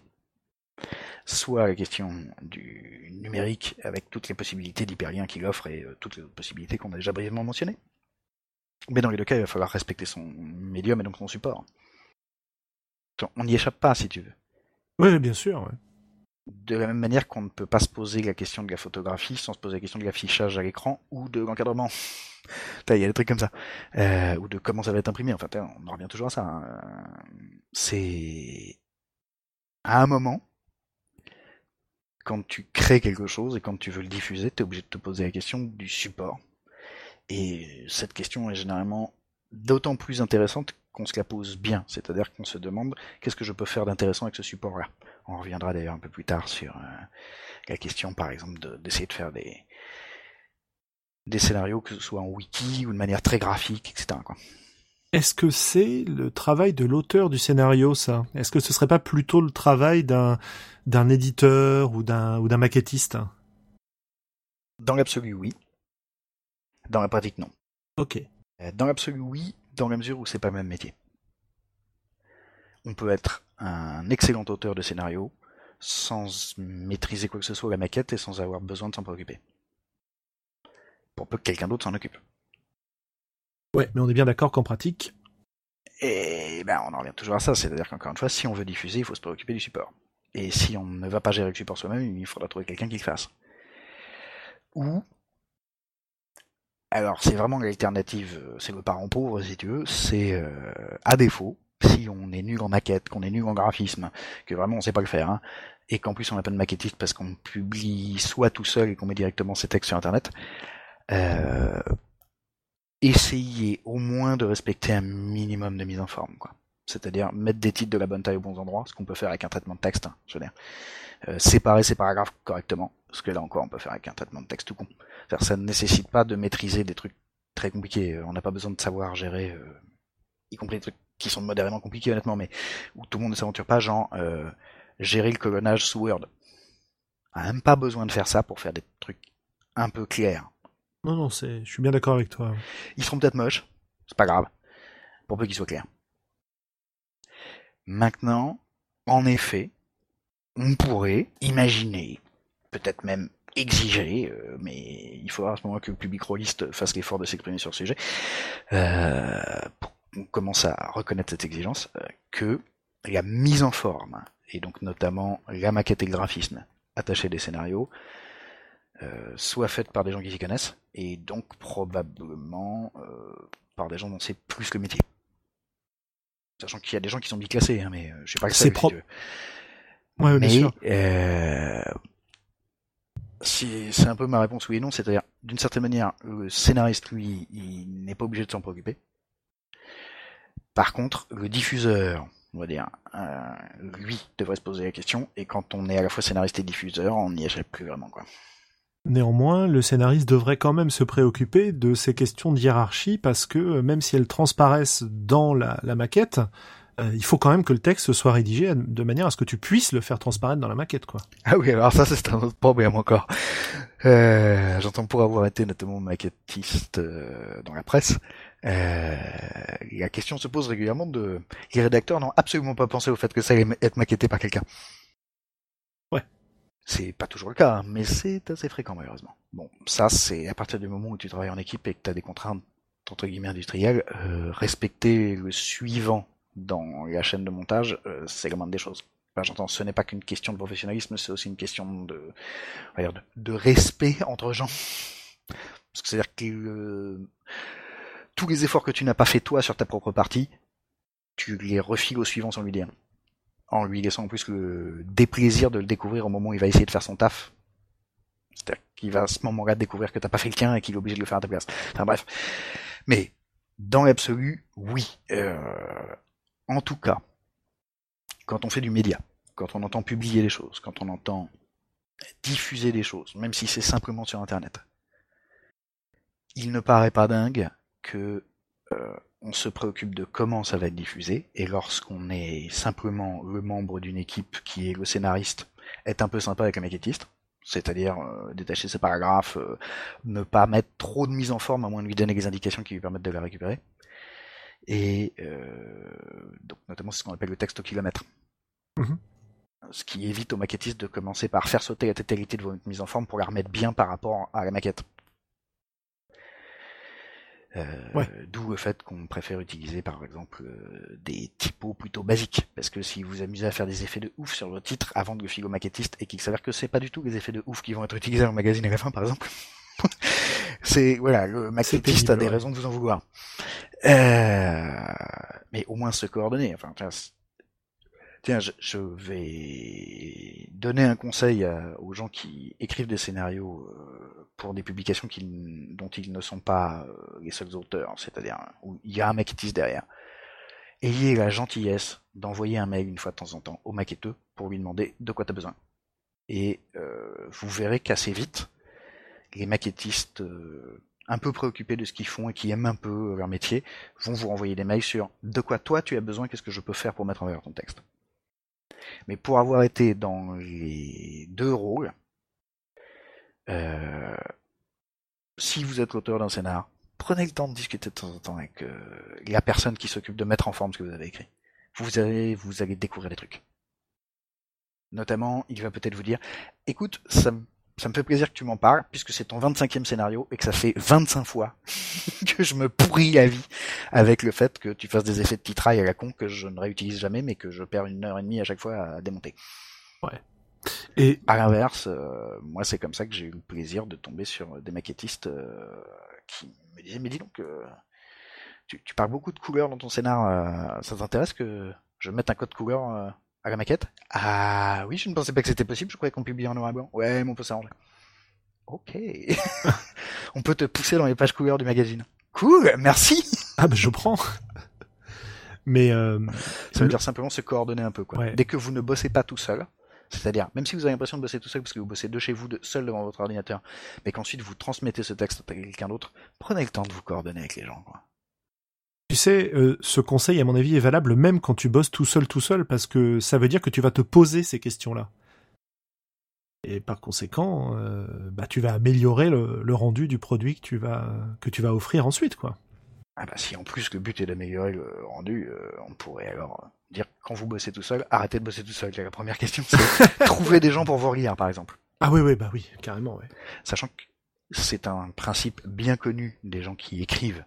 soit la question du numérique avec toutes les possibilités d'hyperlien qu'il offre et euh, toutes les autres possibilités qu'on a déjà brièvement mentionnées. Mais dans les deux cas, il va falloir respecter son médium et donc son support. On n'y échappe pas, si tu veux. Oui, bien sûr de la même manière qu'on ne peut pas se poser la question de la photographie sans se poser la question de l'affichage à l'écran ou de l'encadrement. Il y a des trucs comme ça. Euh, ou de comment ça va être imprimé. Enfin, on en revient toujours à ça. Hein. C'est à un moment, quand tu crées quelque chose et quand tu veux le diffuser, tu es obligé de te poser la question du support. Et cette question est généralement d'autant plus intéressante qu'on se la pose bien, c'est-à-dire qu'on se demande qu'est-ce que je peux faire d'intéressant avec ce support-là? On reviendra d'ailleurs un peu plus tard sur euh, la question, par exemple, d'essayer de, faire des, des scénarios, que ce soit en wiki ou de manière très graphique, etc. Est-ce que c'est le travail de l'auteur du scénario, ça? Est-ce que ce serait pas plutôt le travail d'un d'un éditeur ou d'un ou d'un maquettiste? Dans l'absolu, oui. Dans la pratique, non. Ok. Euh, dans l'absolu, oui, dans la mesure où c'est pas le même métier. On peut être un excellent auteur de scénario sans maîtriser quoi que ce soit la maquette et sans avoir besoin de s'en préoccuper. Pour peu que quelqu'un d'autre s'en occupe. Ouais, mais on est bien d'accord qu'en pratique. Et ben on en revient toujours à ça, c'est-à-dire qu'encore une fois, si on veut diffuser, il faut se préoccuper du support. Et si on ne va pas gérer le support soi-même, il faudra trouver quelqu'un qui le fasse. Ou alors c'est vraiment l'alternative, euh, c'est le parent pauvre si tu veux, c'est euh, à défaut, si on est nul en maquette, qu'on est nul en graphisme, que vraiment on sait pas le faire, hein, et qu'en plus on n'a pas de maquettiste parce qu'on publie soit tout seul et qu'on met directement ses textes sur internet, euh, essayez au moins de respecter un minimum de mise en forme, quoi. C'est-à-dire mettre des titres de la bonne taille aux bons endroits, ce qu'on peut faire avec un traitement de texte, hein, je veux dire. Euh, séparer ses paragraphes correctement, ce que là encore on peut faire avec un traitement de texte tout con. Ça ne nécessite pas de maîtriser des trucs très compliqués. On n'a pas besoin de savoir gérer, euh, y compris des trucs qui sont modérément compliqués honnêtement, mais où tout le monde ne s'aventure pas, genre euh, gérer le colonnage sous Word. On n'a même pas besoin de faire ça pour faire des trucs un peu clairs. Non, non, c'est, je suis bien d'accord avec toi. Ils seront peut-être moches, c'est pas grave, pour peu qu'ils soient clairs. Maintenant, en effet, on pourrait imaginer, peut-être même exiger, euh, mais il faudra à ce moment que le public rôliste fasse l'effort de s'exprimer sur le sujet, euh, pour qu'on commence à reconnaître cette exigence, euh, que la mise en forme, et donc notamment la maquette et le graphisme attachés des scénarios, soit faite par des gens qui s'y connaissent, et donc probablement par des gens dont c'est plus le métier. Sachant qu'il y a des gens qui sont biclassés, hein, mais je sais pas que c'est propre. Ouais, mais euh, c'est un peu ma réponse oui et non, c'est-à-dire d'une certaine manière, le scénariste lui, il n'est pas obligé de s'en préoccuper. Par contre, le diffuseur, on va dire, euh, lui devrait se poser la question, et quand on est à la fois scénariste et diffuseur, on n'y échappe plus vraiment quoi. Néanmoins, le scénariste devrait quand même se préoccuper de ces questions de hiérarchie parce que euh, même si elles transparaissent dans la, maquette, euh, il faut quand même que le texte soit rédigé de manière à ce que tu puisses le faire transparaître dans la maquette, quoi. Ah oui, alors ça c'est un autre problème encore. Euh, J'entends pour avoir été notamment maquettiste euh, dans la presse. Euh, la question se pose régulièrement de les rédacteurs n'ont absolument pas pensé au fait que ça allait être maquetté par quelqu'un. C'est pas toujours le cas, hein, mais c'est assez fréquent malheureusement. Bon, ça c'est à partir du moment où tu travailles en équipe et que tu as des contraintes entre guillemets industrielles, euh, respecter le suivant dans la chaîne de montage, euh, c'est la moindre des choses. Enfin, J'entends, ce n'est pas qu'une question de professionnalisme, c'est aussi une question de, de, de respect entre gens. Parce que c'est-à-dire que euh, tous les efforts que tu n'as pas fait toi sur ta propre partie, tu les refiles au suivant sans lui dire en lui laissant en plus le déplaisir de le découvrir au moment où il va essayer de faire son taf. C'est-à-dire qu'il va à ce moment-là découvrir que t'as pas fait le tien et qu'il est obligé de le faire à ta place. Enfin bref. Mais, dans l'absolu, oui. Euh, en tout cas, quand on fait du média, quand on entend publier des choses, quand on entend diffuser des choses, même si c'est simplement sur Internet, il ne paraît pas dingue que euh, on se préoccupe de comment ça va être diffusé, et lorsqu'on est simplement le membre d'une équipe qui est le scénariste, être un peu sympa avec le maquettiste, c'est-à-dire euh, détacher ses paragraphes, euh, ne pas mettre trop de mise en forme à moins de lui donner les indications qui lui permettent de la récupérer. Et euh, donc notamment c'est ce qu'on appelle le texte au kilomètre. Mhm. Ce qui évite au maquettiste de commencer par faire sauter la totalité de votre mise en forme pour la remettre bien par rapport à la maquette. Euh, d'où le fait qu'on préfère utiliser par exemple euh, des typos plutôt basiques. Parce que si vous amusez à faire des effets de ouf sur votre titre avant de le filer au maquettiste et qu'il s'avère que c'est pas du tout les effets de ouf qui vont être utilisés dans le magazine à la fin par exemple, c'est voilà, le maquettiste a des raisons de vous en vouloir. Euh, mais au moins se coordonner. Enfin, Tiens, je, vais donner un conseil aux gens qui écrivent des scénarios euh, pour des publications dont ils ne sont pas euh, les seuls auteurs, c'est-à-dire où il y a un maquettiste derrière. ayez la gentillesse d'envoyer un mail une fois de temps en temps au maquetteux pour lui demander de quoi tu as besoin. Et euh, vous verrez qu'assez vite, les maquettistes euh, un peu préoccupés de ce qu'ils font et qui aiment un peu leur métier vont vous renvoyer des mails sur de quoi toi tu as besoin, qu'est-ce que je peux faire pour mettre en valeur ton texte? Mais pour avoir été dans les deux rôles, euh, si vous êtes l'auteur d'un scénar, prenez le temps de discuter de temps en temps avec euh, la personne qui s'occupe de mettre en forme ce que vous avez écrit. Vous allez, vous allez découvrir des trucs. Notamment, il va peut-être vous dire, écoute, ça me ça me fait plaisir que tu m'en parles, puisque c'est ton 25e scénario et que ça fait 25 fois que je me pourris la vie avec le fait que tu fasses des effets de titraille à la con que je ne réutilise jamais, mais que je perds une heure et demie à chaque fois à démonter. Ouais. Et à l'inverse, euh, moi c'est comme ça que j'ai eu le plaisir de tomber sur des maquettistes euh, qui me disaient mais dis donc, euh, tu, tu, parles beaucoup de couleurs dans ton scénar, ça t'intéresse que je mette un code couleur à la maquette Ah oui, je ne pensais pas que c'était possible, je croyais qu'on publiait en noir et blanc. Ouais, mais on peut s'arranger. Ok. on peut te pousser dans les pages couleurs du magazine. Cool, merci Ah bah je prends Mais euh, ça veut dire simplement se coordonner un peu quoi. Dès que vous ne bossez pas tout seul, c'est-à-dire même si vous avez l'impression de bosser tout seul parce que vous bossez de chez vous, de, seul devant votre ordinateur, mais qu'ensuite vous transmettez ce texte à quelqu'un d'autre, prenez le temps de vous coordonner avec les gens quoi. Tu sais, euh, ce conseil, à mon avis, est valable même quand tu bosses tout seul, tout seul, parce que ça veut dire que tu vas te poser ces questions-là. Et par conséquent, euh, bah, tu vas améliorer le, rendu du produit que tu vas que tu vas offrir ensuite, quoi. Ah bah si en plus le but est d'améliorer le rendu, euh, on pourrait alors dire quand vous bossez tout seul, arrêtez de bosser tout seul. La première question, c'est trouver des gens pour vous relire, par exemple. Ah oui, oui, bah oui, carrément, ouais. Sachant que c'est un principe bien connu des gens qui écrivent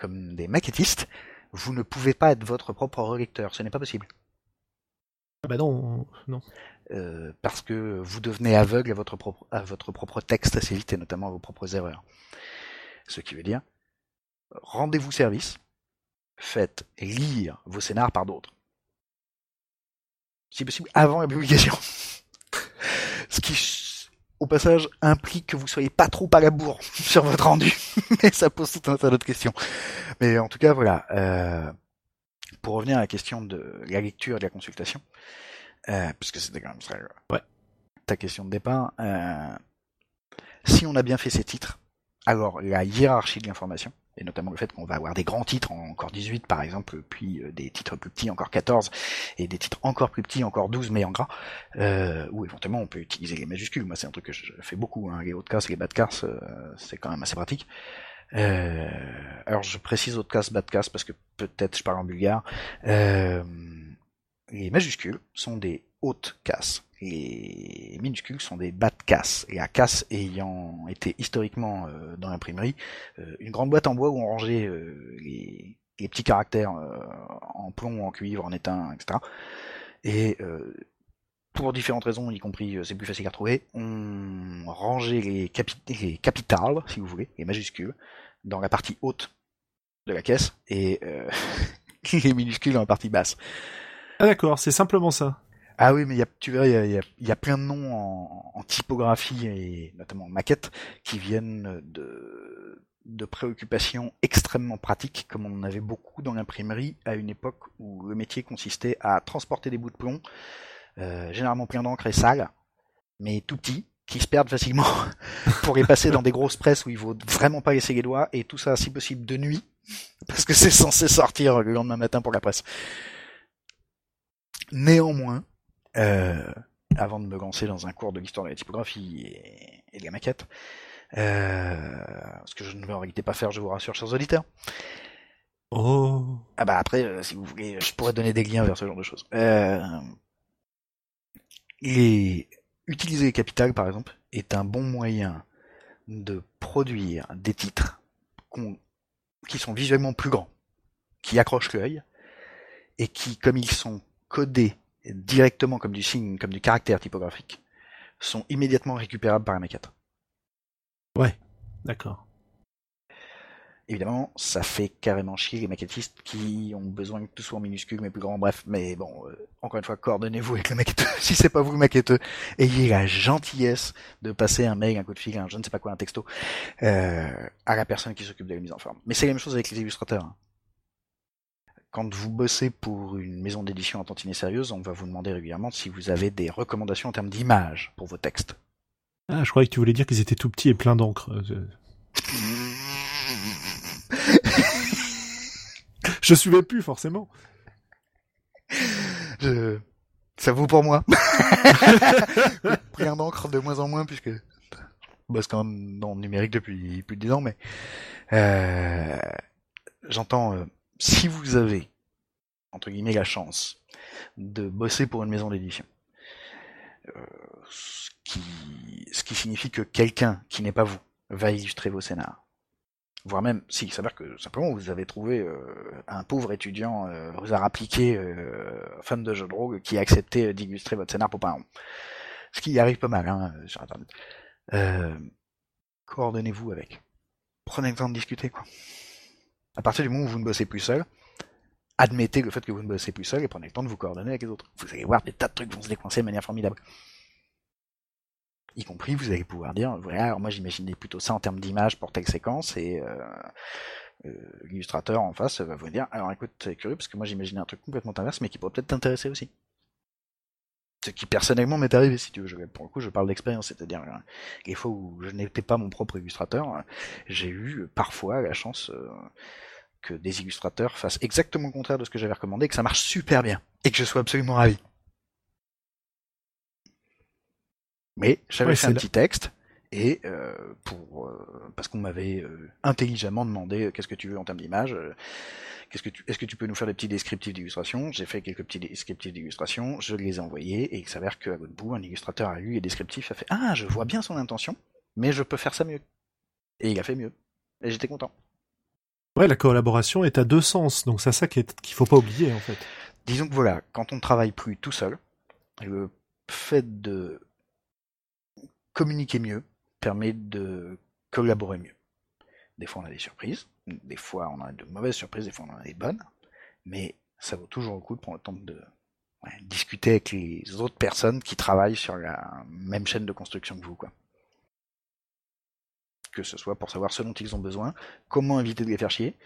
comme des maquettistes, vous ne pouvez pas être votre propre relecteur, ce n'est pas possible. Ah bah non, non. Euh, parce que vous devenez aveugle à votre propre à votre propre texte assez vite et notamment à vos propres erreurs. Ce qui veut dire rendez-vous service, faites lire vos scénars par d'autres. Si possible avant la publication. Ce qui au passage, implique que vous soyez pas trop à la bourre sur votre rendu. Mais ça pose tout un tas d'autres questions. Mais en tout cas, voilà. Euh, pour revenir à la question de la lecture et de la consultation, euh, puisque c'était quand même ça, ouais. ta question de départ, euh, si on a bien fait ces titres, alors la hiérarchie de l'information, et notamment le fait qu'on va avoir des grands titres, encore 18 par exemple, puis euh, des titres plus petits, encore 14, et des titres encore plus petits, encore 12 mais en gras, euh, ou éventuellement on peut utiliser les majuscules, moi c'est un truc que je fais beaucoup, hein, les hauts de casse, les bas de casse, euh, c'est quand même assez pratique. Euh, alors je précise haut de casse, bas de casse, parce que peut-être je parle en bulgare. Euh, les majuscules sont des hautes casses les minuscules sont des bas de casse. Et la casse ayant été historiquement euh, dans l'imprimerie, euh, une grande boîte en bois où on rangeait euh, les, petits caractères en plomb, en cuivre, en étain, etc. Et pour différentes raisons, y compris c'est plus facile à retrouver, on rangeait les, les capitales, si vous voulez, les majuscules, dans la partie haute de la caisse et les minuscules dans la partie basse. Ah d'accord, c'est simplement ça. Ah oui, mais y a, tu vois, il y a, y a, plein de noms en, en, typographie et notamment en maquette qui viennent de, de préoccupations extrêmement pratiques, comme on en avait beaucoup dans l'imprimerie à une époque où le métier consistait à transporter des bouts de plomb, euh, généralement plein d'encre et sale, mais tout petits, qui se perdent facilement pour les passer dans des grosses presses où il faut vraiment pas laisser les doigts, et tout ça si possible de nuit, parce que c'est censé sortir le lendemain matin pour la presse. Néanmoins, euh, avant de me lancer dans un cours de l'histoire de la typographie et, de la maquette, euh, ce que je ne vais en réalité pas faire, je vous rassure, chers auditeurs. Oh. Ah bah après, euh, si vous voulez, je pourrais donner des liens vers ce genre de choses. Euh, et utiliser Capital, par exemple, est un bon moyen de produire des titres qui sont visuellement plus grands, qui accrochent l'œil, et qui, comme ils sont codés directement comme du signe, comme du caractère typographique, sont immédiatement récupérables par un maquette. Ouais, d'accord. Évidemment, ça fait carrément chier les maquettistes qui ont besoin que tout soit en minuscule, mais plus grand, bref. Mais bon, euh, encore une fois, coordonnez-vous avec le maquetteux. si c'est pas vous le maquetteux, ayez la gentillesse de passer un mail, un coup de fil, un je ne sais pas quoi, un texto, euh, à la personne qui s'occupe de la mise en forme. Mais c'est la même chose avec les illustrateurs. Hein quand vous bossez pour une maison d'édition en tantinée sérieuse, on va vous demander régulièrement si vous avez des recommandations en termes d'image pour vos textes. Ah, je croyais que tu voulais dire qu'ils étaient tout petits et pleins d'encre. Je suivais plus forcément. Je... Ça vaut pour moi. Plein d'encre de moins en moins puisque je bosse quand même dans le numérique depuis plus de 10 ans, mais euh... j'entends euh, si vous avez entre guillemets la chance de bosser pour une maison d'édition, euh, ce qui ce qui signifie que quelqu'un qui n'est pas vous va illustrer vos scénars. Voire même si il s'avère que simplement vous avez trouvé euh, un pauvre étudiant euh, vous a appliqué euh, fan de jeux de drogue qui a accepté d'illustrer votre scénar pour pas un ce qui arrive pas mal hein, sur internet. Euh, coordonnez-vous avec. Prenez le temps de discuter quoi à partir du moment où vous ne bossez plus seul admettez le fait que vous ne bossez plus seul et prenez le temps de vous coordonner avec les autres. Vous allez voir des tas de trucs vont se décoincer de manière formidable. Y compris vous allez pouvoir dire voilà alors moi j'imaginais plutôt ça en termes d'image pour telle séquence et euh, euh, l'illustrateur en face va vous dire alors écoute c'est curieux parce que moi j'imaginais un truc complètement inverse mais qui pourrait peut-être t'intéresser aussi ce qui personnellement m'est arrivé si tu veux. Je, pour le coup je parle d'expérience c'est-à-dire euh, les fois où je n'étais pas mon propre illustrateur j'ai eu parfois la chance euh, que des illustrateurs fassent exactement le contraire de ce que j'avais recommandé et que ça marche super bien et que je sois absolument ravi. Mais j'avais Ouais, fait un là- petit texte et euh, pour euh, parce qu'on m'avait euh, intelligemment demandé euh, qu'est-ce que tu veux en termes d'image, euh, qu'est-ce que tu est-ce que tu peux nous faire des petits descriptifs d'illustration J'ai fait quelques petits descriptifs d'illustration, je les ai envoyés et il s'avère qu'à l'autre bout, un illustrateur a lu les descriptifs, a fait ah je vois bien son intention, mais je peux faire ça mieux. Et il a fait mieux. Et j'étais content. Ouais, la collaboration est à deux sens, donc c'est ça qu'il faut pas oublier en fait. Disons que voilà, quand on travaille plus tout seul, le fait de communiquer mieux permet de collaborer mieux. Des fois on a des surprises, des fois on a de mauvaises surprises, des fois on en a des bonnes, mais ça vaut toujours le coup de prendre le temps de discuter avec les autres personnes qui travaillent sur la même chaîne de construction que vous, quoi. Que ce soit pour savoir ce dont ils ont besoin, comment éviter de les faire chier.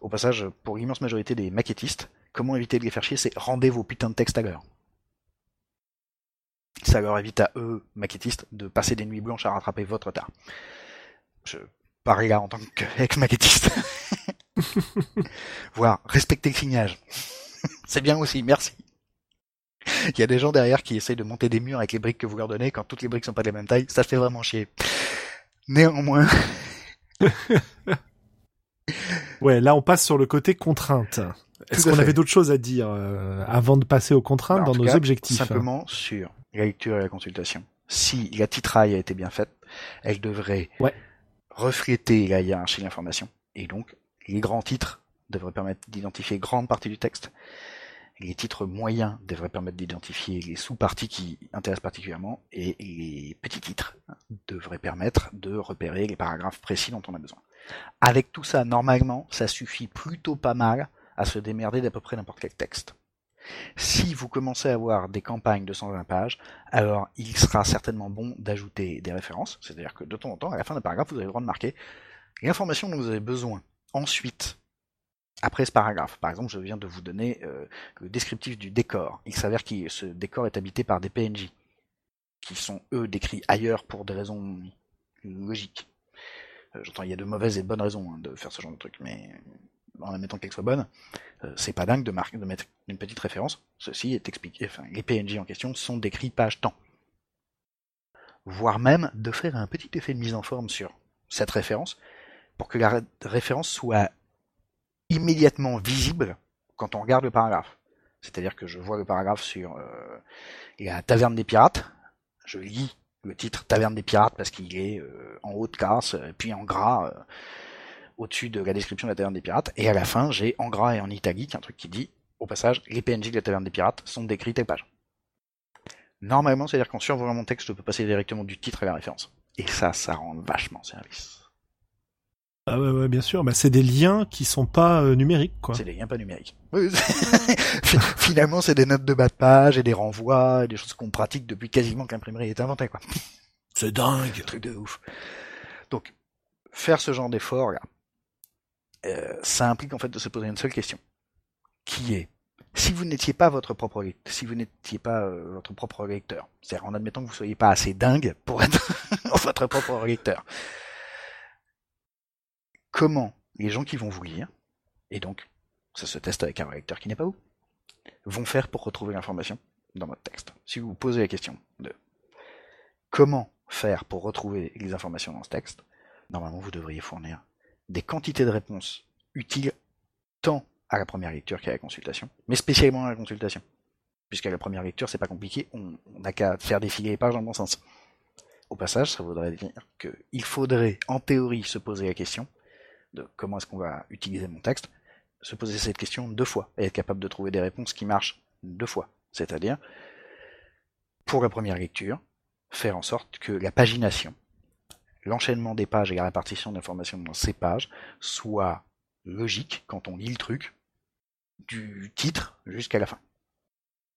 Au passage, pour l'immense majorité des maquettistes, comment éviter de les faire chier, c'est rendez vos putains de textes à l'heure. Ça leur évite à eux, maquettistes, de passer des nuits blanches à rattraper votre retard. Je parie là en tant qu'ex-maquettiste. Voir, respecter le signage. c'est bien aussi, merci. Il y a des gens derrière qui essayent de monter des murs avec les briques que vous leur donnez quand toutes les briques sont pas de la même taille, ça fait vraiment chier. Néanmoins, Ouais, là on passe sur le côté contrainte. Est-ce qu'on avait d'autres choses à dire euh, avant de passer aux contraintes Bah, dans nos cas, objectifs Simplement sur la lecture et la consultation. Si la titraille a été bien faite, elle devrait Ouais. refléter la hiérarchie de l'information. Et donc, les grands titres devraient permettre d'identifier grande partie du texte. Les titres moyens devraient permettre d'identifier les sous-parties qui intéressent particulièrement. Et les petits titres devraient permettre de repérer les paragraphes précis dont on a besoin. Avec tout ça, normalement, ça suffit plutôt pas mal à se démerder d'à peu près n'importe quel texte. Si vous commencez à avoir des campagnes de 120 pages, alors il sera certainement bon d'ajouter des références, c'est-à-dire que de temps en temps, à la fin d'un paragraphe, vous avez le droit de marquer l'information dont vous avez besoin. Ensuite, après ce paragraphe, par exemple, je viens de vous donner euh, le descriptif du décor. Il s'avère que ce décor est habité par des PNJ, qui sont eux décrits ailleurs pour des raisons logiques. Euh, J'entends, il y a de mauvaises et de bonnes raisons hein, de faire ce genre de truc, mais en admettant qu'elles soient bonnes, euh, c'est pas dingue de, de mettre une petite référence. Ceci est expliqué, enfin, les PNJ en question sont décrits page temps. Voire même de faire un petit effet de mise en forme sur cette référence pour que la ré- référence soit immédiatement visible quand on regarde le paragraphe. C'est-à-dire que je vois le paragraphe sur euh, la taverne des pirates, je lis le titre Taverne des pirates parce qu'il est euh, en haut de classe, puis en gras au-dessus de la description de la taverne des pirates, et à la fin j'ai en gras et en italique un truc qui dit, au passage, les PNJ de la taverne des pirates sont décrits telle page. Normalement, c'est-à-dire qu'en survolant mon texte, je peux passer directement du titre à la référence. Et ça, ça rend vachement service. Ah ouais, ouais, bien sûr. Bah, c'est des liens qui sont pas euh, numériques, quoi. C'est des liens pas numériques. Finalement, c'est des notes de bas de page et des renvois et des choses qu'on pratique depuis quasiment que l'imprimerie est inventée, quoi. C'est dingue. truc de ouf. Donc, faire ce genre d'effort là, euh, ça implique en fait de se poser une seule question. qui est? Si vous n'étiez pas votre propre si vous n'étiez pas euh, votre propre lecteur, c'est-à-dire en admettant que vous soyez pas assez dingue pour être votre propre lecteur, comment les gens qui vont vous lire, et donc ça se teste avec un lecteur qui n'est pas vous, vont faire pour retrouver l'information dans votre texte? Si vous vous posez la question de comment faire pour retrouver les informations dans ce texte, normalement vous devriez fournir des quantités de réponses utiles tant à la première lecture qu'à la consultation, mais spécialement à la consultation. Puisqu'à la première lecture, c'est pas compliqué, on n'a qu'à faire défiler les pages dans le bon sens. Au passage, ça voudrait dire qu'il faudrait, en théorie, se poser la question de comment est-ce qu'on va utiliser mon texte, se poser cette question deux fois, et être capable de trouver des réponses qui marchent deux fois. C'est-à-dire, pour la première lecture, faire en sorte que la pagination, l'enchaînement des pages et la répartition d'informations dans ces pages soit logique quand on lit le truc, du titre jusqu'à la fin.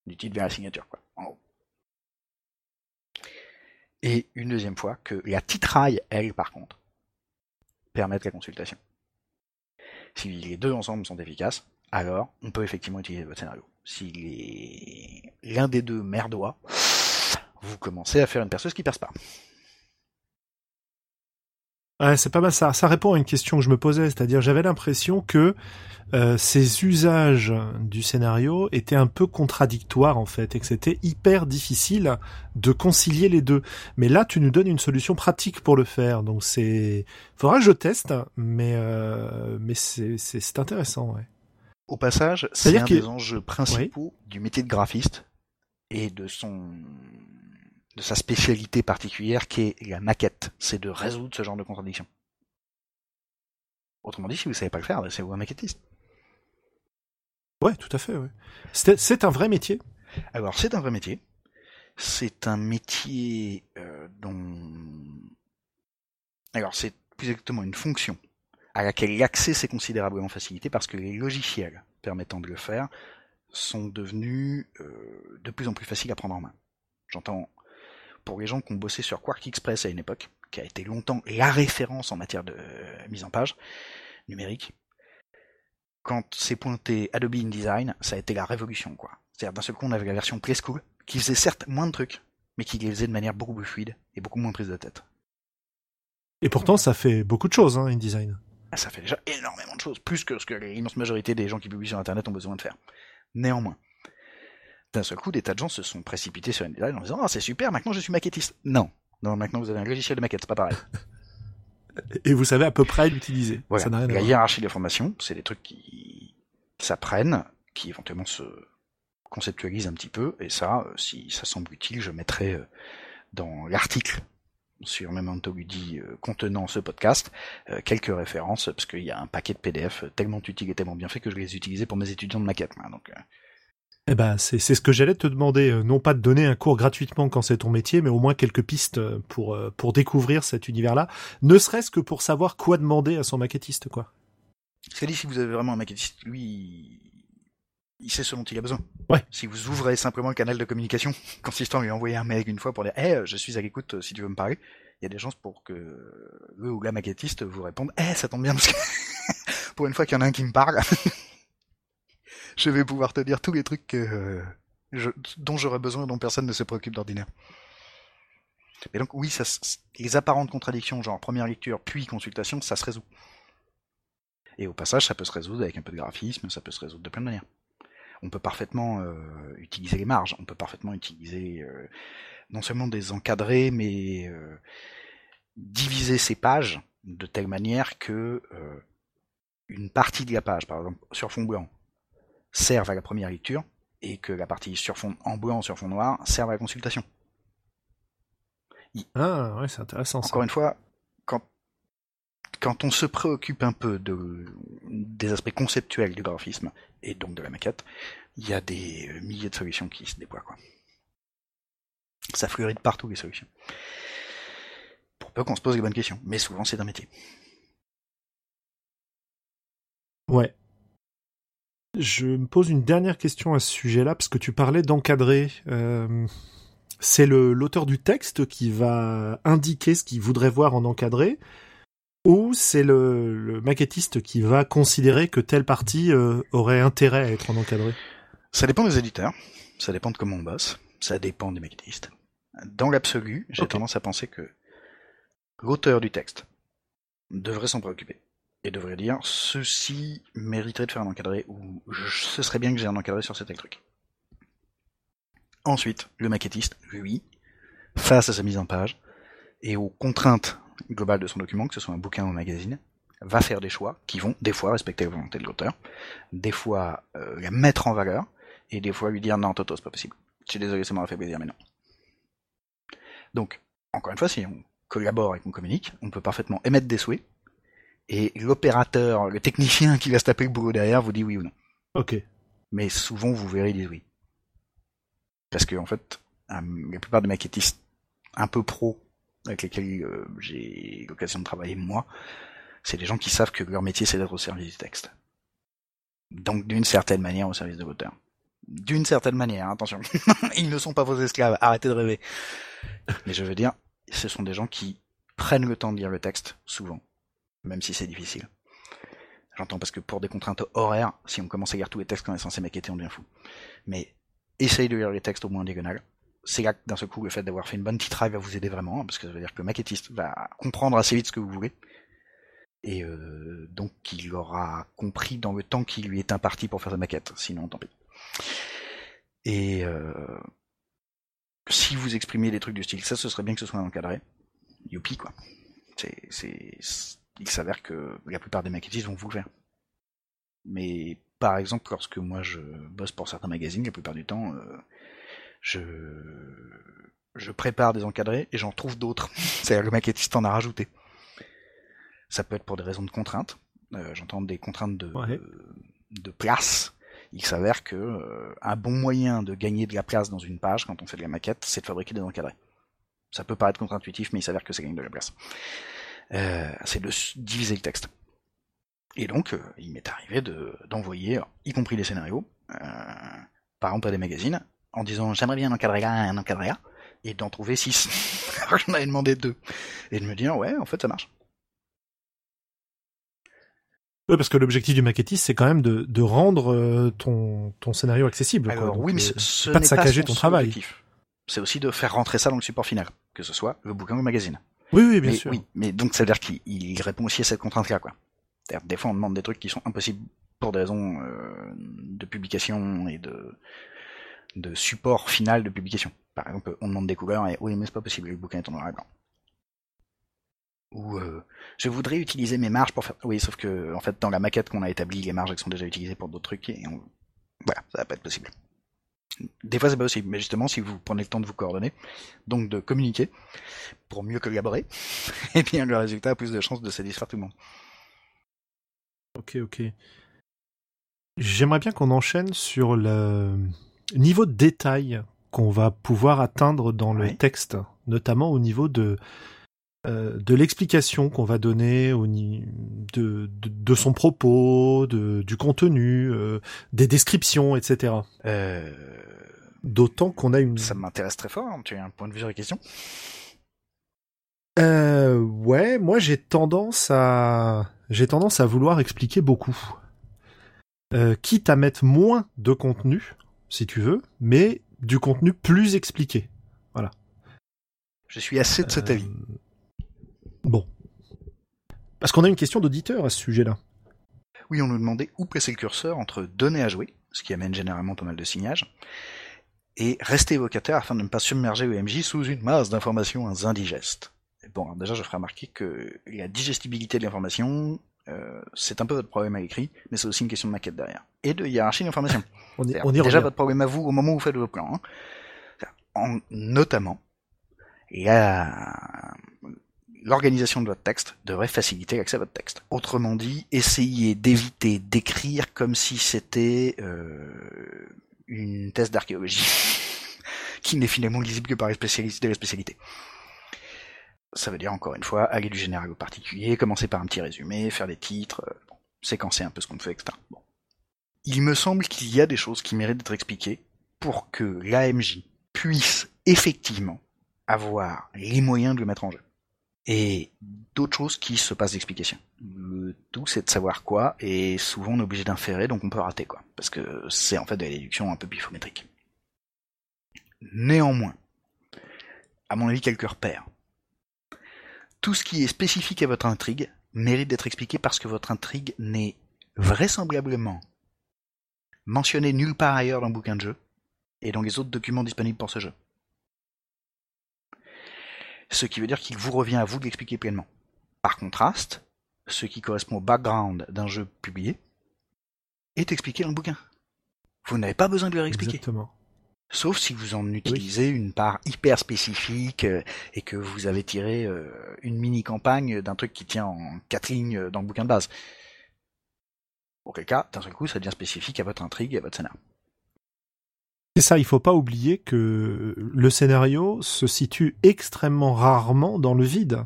Du titre vers la signature, quoi, en haut. Et une deuxième fois, que la titraille, elle, par contre, permette la consultation. Si les deux ensemble sont efficaces, alors on peut effectivement utiliser votre scénario. Si l'un des deux merdoit, vous commencez à faire une perceuse qui perce pas c'est pas mal ça. Ça répond à une question que je me posais, c'est-à-dire j'avais l'impression que euh, ces usages du scénario étaient un peu contradictoires en fait et que c'était hyper difficile de concilier les deux. Mais là, tu nous donnes une solution pratique pour le faire, donc c'est faudra que je teste, mais euh, mais c'est c'est intéressant, ouais. Au passage, c'est un des enjeux principaux du métier de graphiste et de son de sa spécialité particulière qui est la maquette, c'est de résoudre ce genre de contradiction. Autrement dit, si vous savez pas le faire, c'est vous un maquettiste. Ouais, tout à fait. Ouais. C'est un vrai métier. Alors, c'est un vrai métier. C'est un métier euh, dont... Alors, c'est plus exactement une fonction à laquelle l'accès s'est considérablement facilité parce que les logiciels permettant de le faire sont devenus euh, de plus en plus faciles à prendre en main. J'entends pour les gens qui ont bossé sur Quark Express à une époque, qui a été longtemps la référence en matière de euh, mise en page numérique, quand c'est pointé Adobe InDesign, ça a été la révolution, quoi. C'est-à-dire d'un seul coup, on avait la version Preschool, qui faisait certes moins de trucs, mais qui les faisait de manière beaucoup plus fluide et beaucoup moins prise de tête. Et pourtant, ça fait beaucoup de choses, hein, InDesign. Ah, ça fait déjà énormément de choses, plus que ce que l'immense majorité des gens qui publient sur Internet ont besoin de faire. Néanmoins, d'un seul coup, des tas de gens se sont précipités sur InDesign en disant Ah, c'est super, maintenant je suis maquettiste. Non. Non, maintenant vous avez un logiciel de maquette, c'est pas pareil. Et vous savez à peu près l'utiliser. Voilà. La hiérarchie des formations, c'est des trucs qui s'apprennent, qui éventuellement se conceptualisent un petit peu, et ça, euh, si ça semble utile, je mettrai euh, dans l'article sur Memento Ludi euh, contenant ce podcast quelques références, parce qu'il y a un paquet de PDF tellement utiles et tellement bien fait que je les ai utilisés pour mes étudiants de maquette. Donc, eh ben, c'est ce que j'allais te demander, euh, non pas de donner un cours gratuitement quand c'est ton métier, mais au moins quelques pistes euh, pour euh, pour découvrir cet univers-là, ne serait-ce que pour savoir quoi demander à son maquettiste, quoi. C'est dit si vous avez vraiment un maquettiste, lui, il sait ce dont il a besoin. Ouais. Si vous ouvrez simplement le canal de communication, consistant à lui envoyer un mail une fois pour dire, eh, je suis à l'écoute si tu veux me parler, il y a des chances pour que le ou la maquettiste vous réponde, eh, ça tombe bien parce que pour une fois qu'il y en a un qui me parle. je vais pouvoir te dire tous les trucs dont j'aurais besoin dont personne ne se préoccupe d'ordinaire. Et donc oui, ça, les apparentes contradictions, genre première lecture puis consultation, ça se résout. Et au passage, ça peut se résoudre avec un peu de graphisme, ça peut se résoudre de plein de manières. On peut parfaitement euh, utiliser les marges, on peut parfaitement utiliser euh, non seulement des encadrés, mais euh, diviser ces pages de telle manière que une partie de la page, par exemple sur fond blanc, servent à la première lecture et que la partie sur fond en blanc sur fond noir serve à la consultation. Ah ouais, c'est intéressant. Encore une fois, quand quand on se préoccupe un peu de des aspects conceptuels du graphisme et donc de la maquette, il y a des milliers de solutions qui se déploient quoi. Ça fleurit de partout les solutions. Pour peu qu'on se pose les bonnes questions, mais souvent c'est un métier. Ouais. Je me pose une dernière question à ce sujet-là, parce que tu parlais d'encadrer. Euh, c'est l'auteur du texte qui va indiquer ce qu'il voudrait voir en encadré, ou c'est le, le, maquettiste qui va considérer que telle partie euh, aurait intérêt à être en encadré? Ça dépend des éditeurs, ça dépend de comment on bosse, ça dépend des maquettistes. Dans l'absolu, j'ai tendance à penser que l'auteur du texte devrait s'en préoccuper et devrait dire ceci mériterait de faire un encadré ou je- ce serait bien que j'ai un encadré sur cet tel truc. Ensuite, le maquettiste, lui, face à sa mise en page et aux contraintes globales de son document, que ce soit un bouquin ou un magazine, va faire des choix qui vont des fois respecter la volonté de l'auteur, des fois euh, la mettre en valeur et des fois lui dire non Toto c'est pas possible. Je suis désolé, ça m'aurait fait plaisir mais non. Donc, encore une fois, si on collabore et qu'on communique, on peut parfaitement émettre des souhaits et l'opérateur, le technicien qui va se taper le boulot derrière vous dit oui ou non. Ok. Mais souvent vous verrez disent oui. Parce que en fait, la plupart des maquettistes un peu pros avec lesquels euh, j'ai l'occasion de travailler moi, c'est des gens qui savent que leur métier c'est d'être au service du texte. Donc d'une certaine manière au service de l'auteur. D'une certaine manière, attention. Ils ne sont pas vos esclaves, arrêtez de rêver. Mais je veux dire, ce sont des gens qui prennent le temps de lire le texte, souvent, même si c'est difficile. J'entends parce que pour des contraintes horaires, si on commence à lire tous les textes qu'on est censé maqueter, on devient fou. Mais essaye de lire les textes au moins en diagonale. C'est là que d'un seul coup, le fait d'avoir fait une bonne titraille va vous aider vraiment, hein, parce que ça veut dire que le maquettiste va comprendre assez vite ce que vous voulez. Et euh, donc il aura compris dans le temps qui lui est imparti pour faire sa maquette, sinon tant pis. Et euh, si vous exprimez des trucs du style ça, ce serait bien que ce soit encadré. Youpi quoi. C'est, il s'avère que la plupart des maquettistes vont vous le faire. Mais par exemple, lorsque moi je bosse pour certains magazines, la plupart du temps, euh, je, je prépare des encadrés et j'en trouve d'autres. C'est-à-dire que le maquettiste en a rajouté. Ça peut être pour des raisons de contraintes. Euh, J'entends des contraintes de, Ouais. de place. Il s'avère que euh, un bon moyen de gagner de la place dans une page quand on fait de la maquette, c'est de fabriquer des encadrés. Ça peut paraître contre-intuitif, mais il s'avère que ça gagne de la place. Euh, c'est de diviser le texte. Et donc, euh, il m'est arrivé de d'envoyer, y compris les scénarios, euh, par exemple à des magazines, en disant j'aimerais bien un encadré là, un encadré là, et d'en trouver six. Alors que j'en avais demandé deux. Et de me dire ouais, en fait ça marche. Ouais, parce que l'objectif du maquettiste, c'est quand même de, de rendre ton, ton scénario accessible. quoi. Alors oui, mais ce, pas de saccager ton travail. C'est aussi de faire rentrer ça dans le support final, que ce soit le bouquin ou le magazine. Oui, oui, bien mais, sûr. Oui, mais donc ça veut dire qu'il il répond aussi à cette contrainte-là, quoi. C'est-à-dire, des fois, on demande des trucs qui sont impossibles pour des raisons euh, de publication et de, de support final de publication. Par exemple, on demande des couleurs et oui, mais c'est pas possible, le bouquin est en noir et blanc. Ou euh, je voudrais utiliser mes marges pour faire. Oui, sauf que en fait, dans la maquette qu'on a établie, les marges elles sont déjà utilisées pour d'autres trucs et on... voilà, ça va pas être possible. Des fois, c'est pas possible, mais justement, si vous prenez le temps de vous coordonner, donc de communiquer pour mieux collaborer, et bien le résultat a plus de chances de satisfaire tout le monde. Ok, ok. J'aimerais bien qu'on enchaîne sur le niveau de détail qu'on va pouvoir atteindre dans le Oui. texte, notamment au niveau de euh, de l'explication qu'on va donner au de, de, de son propos, de, du contenu, euh, des descriptions, etc. Euh, D'autant qu'on a une. ça m'intéresse très fort. Tu as un point de vue sur la question Euh, ouais, moi j'ai tendance à j'ai tendance à vouloir expliquer beaucoup. Quitte à mettre moins de contenu, si tu veux, mais du contenu plus expliqué. Je suis assez de cet Euh, avis. Bon. Parce qu'on a une question d'auditeur à ce sujet-là. Oui, on nous demandait où placer le curseur entre donner à jouer, ce qui amène généralement pas mal de signages, et rester évocateur afin de ne pas submerger le MJ sous une masse d'informations indigestes. Bon, alors déjà, je ferai remarquer que la digestibilité de l'information, euh, c'est un peu votre problème à l'écrit, mais c'est aussi une question de maquette derrière. Et de hiérarchie d'information. On y, on y déjà votre problème à vous au moment où vous faites vos plans. hein. En, notamment, la- l'organisation de votre texte devrait faciliter l'accès à votre texte. Autrement dit, essayez d'éviter d'écrire comme si c'était euh, une thèse d'archéologie, qui n'est finalement lisible que par les spécialistes de la spécialité. Ça veut dire, encore une fois, aller du général au particulier, commencer par un petit résumé, faire des titres, euh, séquencer un peu ce qu'on fait, etc. Bon. Il me semble qu'il y a des choses qui méritent d'être expliquées pour que l'AMJ puisse effectivement avoir les moyens de le mettre en jeu. Et d'autres choses qui se passent d'explication. Le tout, c'est de savoir quoi, et souvent on est obligé d'inférer, donc on peut rater quoi, parce que c'est en fait de la déduction un peu bifométrique. Néanmoins, à mon avis, quelques repères. Tout ce qui est spécifique à votre intrigue mérite d'être expliqué parce que votre intrigue n'est vraisemblablement mentionnée nulle part ailleurs dans le bouquin de jeu et dans les autres documents disponibles pour ce jeu ce qui veut dire qu'il vous revient à vous de l'expliquer pleinement. Par contraste, ce qui correspond au background d'un jeu publié est expliqué dans le bouquin. Vous n'avez pas besoin de le réexpliquer. Exactement. Sauf si vous en utilisez une part hyper spécifique euh, et que vous avez tiré euh, une mini-campagne d'un truc qui tient en quatre lignes dans le bouquin de base. Auquel cas, d'un seul coup, ça devient spécifique à votre intrigue et à votre scénario. C'est ça, il faut pas oublier que le scénario se situe extrêmement rarement dans le vide.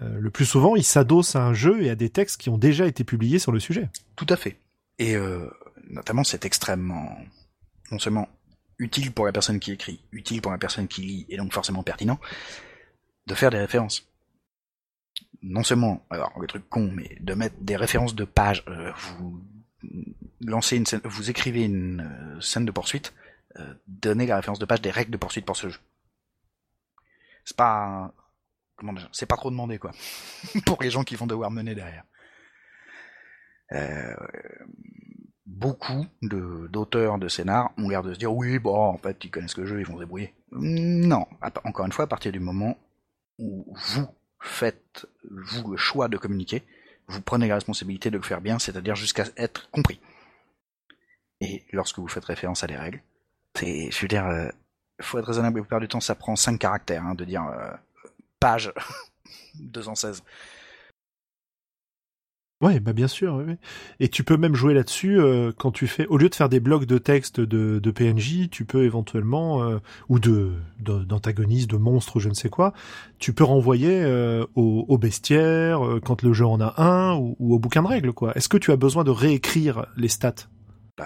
Euh, le plus souvent, il s'adosse à un jeu et à des textes qui ont déjà été publiés sur le sujet. Tout à fait. Et euh, notamment, c'est extrêmement, non seulement utile pour la personne qui écrit, utile pour la personne qui lit, et donc forcément pertinent, de faire des références. Non seulement, alors le truc con, mais de mettre des références de pages. Euh, vous lancez une vous écrivez une scène de poursuite, euh, donner la référence de page des règles de poursuite pour ce jeu. C'est pas comment c'est pas trop demandé quoi pour les gens qui vont devoir mener derrière. Euh, beaucoup de d'auteurs de scénar ont l'air de se dire oui bon en fait ils connaissent le jeu ils vont se débrouiller. Non, encore une fois à partir du moment où vous faites vous le choix de communiquer, vous prenez la responsabilité de le faire bien, c'est-à-dire jusqu'à être compris. Et lorsque vous faites référence à des règles, c'est, je veux dire, euh, faut être raisonnable. La plupart du temps, ça prend 5 caractères hein, de dire euh, page 216. Ouais, bah bien sûr. Oui, Et tu peux même jouer là-dessus euh, quand tu fais, au lieu de faire des blocs de texte de, de PNJ, tu peux éventuellement euh, ou de d'antagonistes, de, monstres, je ne sais quoi, tu peux renvoyer euh, au, au, bestiaire quand le jeu en a un ou, ou, au bouquin de règles quoi. Est-ce que tu as besoin de réécrire les stats? Ben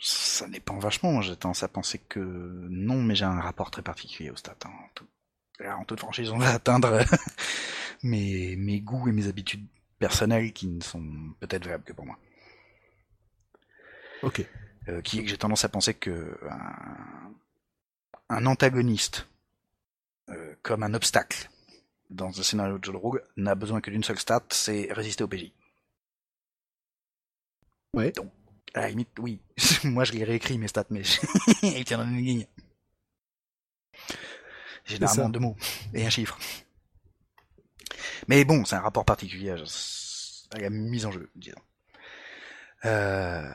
ça dépend vachement. J'ai tendance à penser que non, mais j'ai un rapport très particulier au stat. Hein. En, toute franchise, on va atteindre mes, mes goûts et mes habitudes personnelles qui ne sont peut-être valables que pour moi. Ok. Euh, qui j'ai tendance à penser que un, antagoniste euh, comme un obstacle dans un scénario de jeu de rôle n'a besoin que d'une seule stat, c'est résister au PJ. Ouais. Donc, à la limite, oui. Moi, je les réécris, mes stats, mais tiennent en une ligne. Généralement deux mots et un chiffre. Mais bon, c'est un rapport particulier à la mise en jeu, disons. Euh...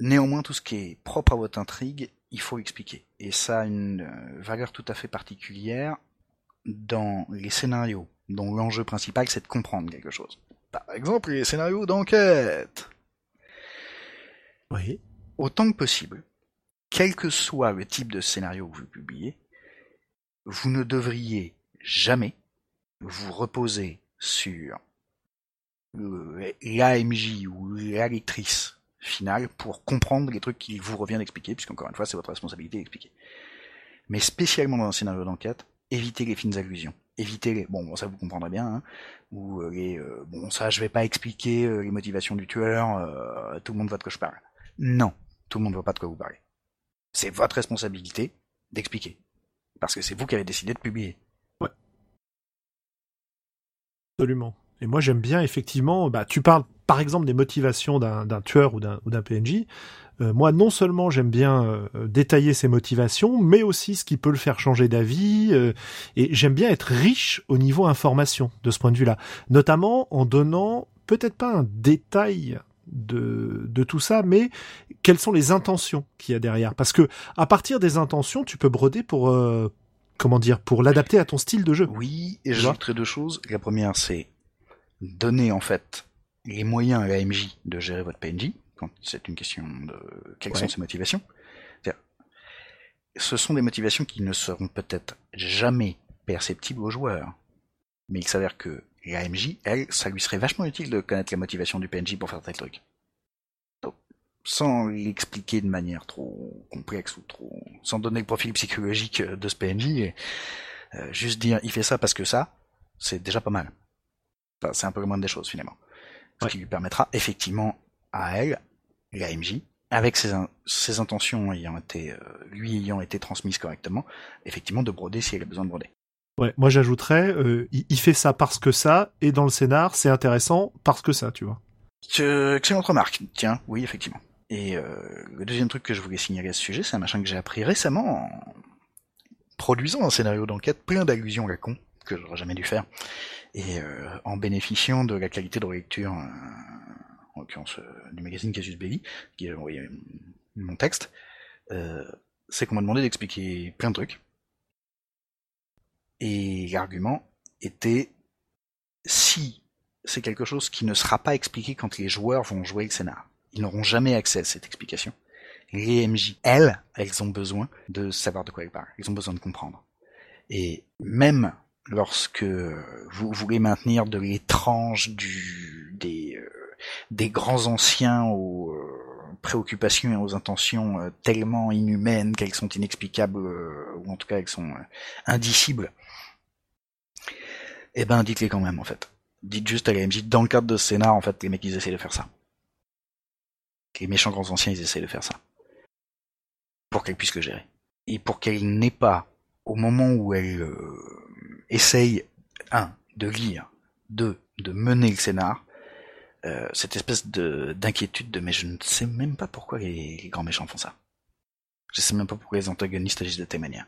Néanmoins, tout ce qui est propre à votre intrigue, il faut expliquer. Et ça a une euh, valeur tout à fait particulière dans les scénarios dont l'enjeu principal c'est de comprendre quelque chose. Par exemple, les scénarios d'enquête. Oui. Autant que possible, quel que soit le type de scénario que vous publiez, vous ne devriez jamais vous reposer sur l'AMJ ou la lectrice finale pour comprendre les trucs qu'il vous revient d'expliquer, puisqu'encore une fois, c'est votre responsabilité d'expliquer. Mais spécialement dans un scénario d'enquête, évitez les fines allusions. Évitez les... Bon, ça vous comprendrez bien, hein, ou les... Euh, bon, ça, je vais pas expliquer euh, les motivations du tueur, euh, tout le monde voit de quoi je parle. Non, tout le monde ne voit pas de quoi vous parlez. C'est votre responsabilité d'expliquer. Parce que c'est vous qui avez décidé de publier. Ouais. Absolument. Et moi j'aime bien effectivement, bah, tu parles par exemple des motivations d'un tueur ou d'un PNJ. Euh, moi non seulement j'aime bien euh, détailler ses motivations, mais aussi ce qui peut le faire changer d'avis. Euh, et j'aime bien être riche au niveau information de ce point de vue-là. Notamment en donnant peut-être pas un détail de, de tout ça, mais quelles sont les intentions qu'il y a derrière? Parce que à partir des intentions, tu peux broder pour euh, comment dire pour l'adapter à ton style de jeu. Oui, et j'ajouterai deux choses. La première, c'est donner en fait les moyens à l'AMJ de gérer votre PNJ quand c'est une question de quelles sont ses motivations. Ce sont des motivations qui ne seront peut-être jamais perceptibles aux joueurs, mais il s'avère que et elle, ça lui serait vachement utile de connaître la motivation du PNJ pour faire tel truc. Donc, sans l'expliquer de manière trop complexe ou trop, sans donner le profil psychologique de ce PNJ, euh, juste dire il fait ça parce que ça, C'est déjà pas mal. Enfin, c'est un peu le moindre des choses finalement. Ce Ouais. qui lui permettra effectivement à elle, la MJ, avec ses, in- ses intentions ayant été, euh, lui ayant été transmises correctement, effectivement de broder si elle a besoin de broder. Ouais, moi j'ajouterais, euh, il, fait ça parce que ça, et dans le scénar, c'est intéressant parce que ça, tu vois. Euh, excellente remarque. Tiens, oui, effectivement. Et euh, le deuxième truc que je voulais signaler à ce sujet, c'est un machin que j'ai appris récemment en produisant un scénario d'enquête plein d'allusions à la con, que j'aurais jamais dû faire, et en bénéficiant de la qualité de relecture, en l'occurrence du magazine Casus Belli, qui a envoyé mon texte, c'est qu'on m'a demandé d'expliquer plein de trucs. Et l'argument était si c'est quelque chose qui ne sera pas expliqué quand les joueurs vont jouer le scénar. Ils n'auront jamais accès à cette explication. Les MJ, elles, elles ont besoin de savoir de quoi elles parlent. Ils ont besoin de comprendre. Et même lorsque vous voulez maintenir de l'étrange du, des, euh, des grands anciens aux euh, préoccupations et aux intentions euh, tellement inhumaines qu'elles sont inexplicables, euh, ou en tout cas elles sont indicibles, eh ben dites-les quand même en fait dites juste à la MJ, dans le cadre de ce scénar, en fait, les mecs, ils essaient de faire ça. Les méchants grands anciens, ils essaient de faire ça. Pour qu'elle puisse le gérer. Et pour qu'elle n'ait pas, au moment où elle euh, essaye, un, de lire, deux, de mener le scénar, euh, cette espèce de d'inquiétude de mais je ne sais même pas pourquoi les, grands méchants font ça. Je sais même pas pourquoi les antagonistes agissent de telle manière.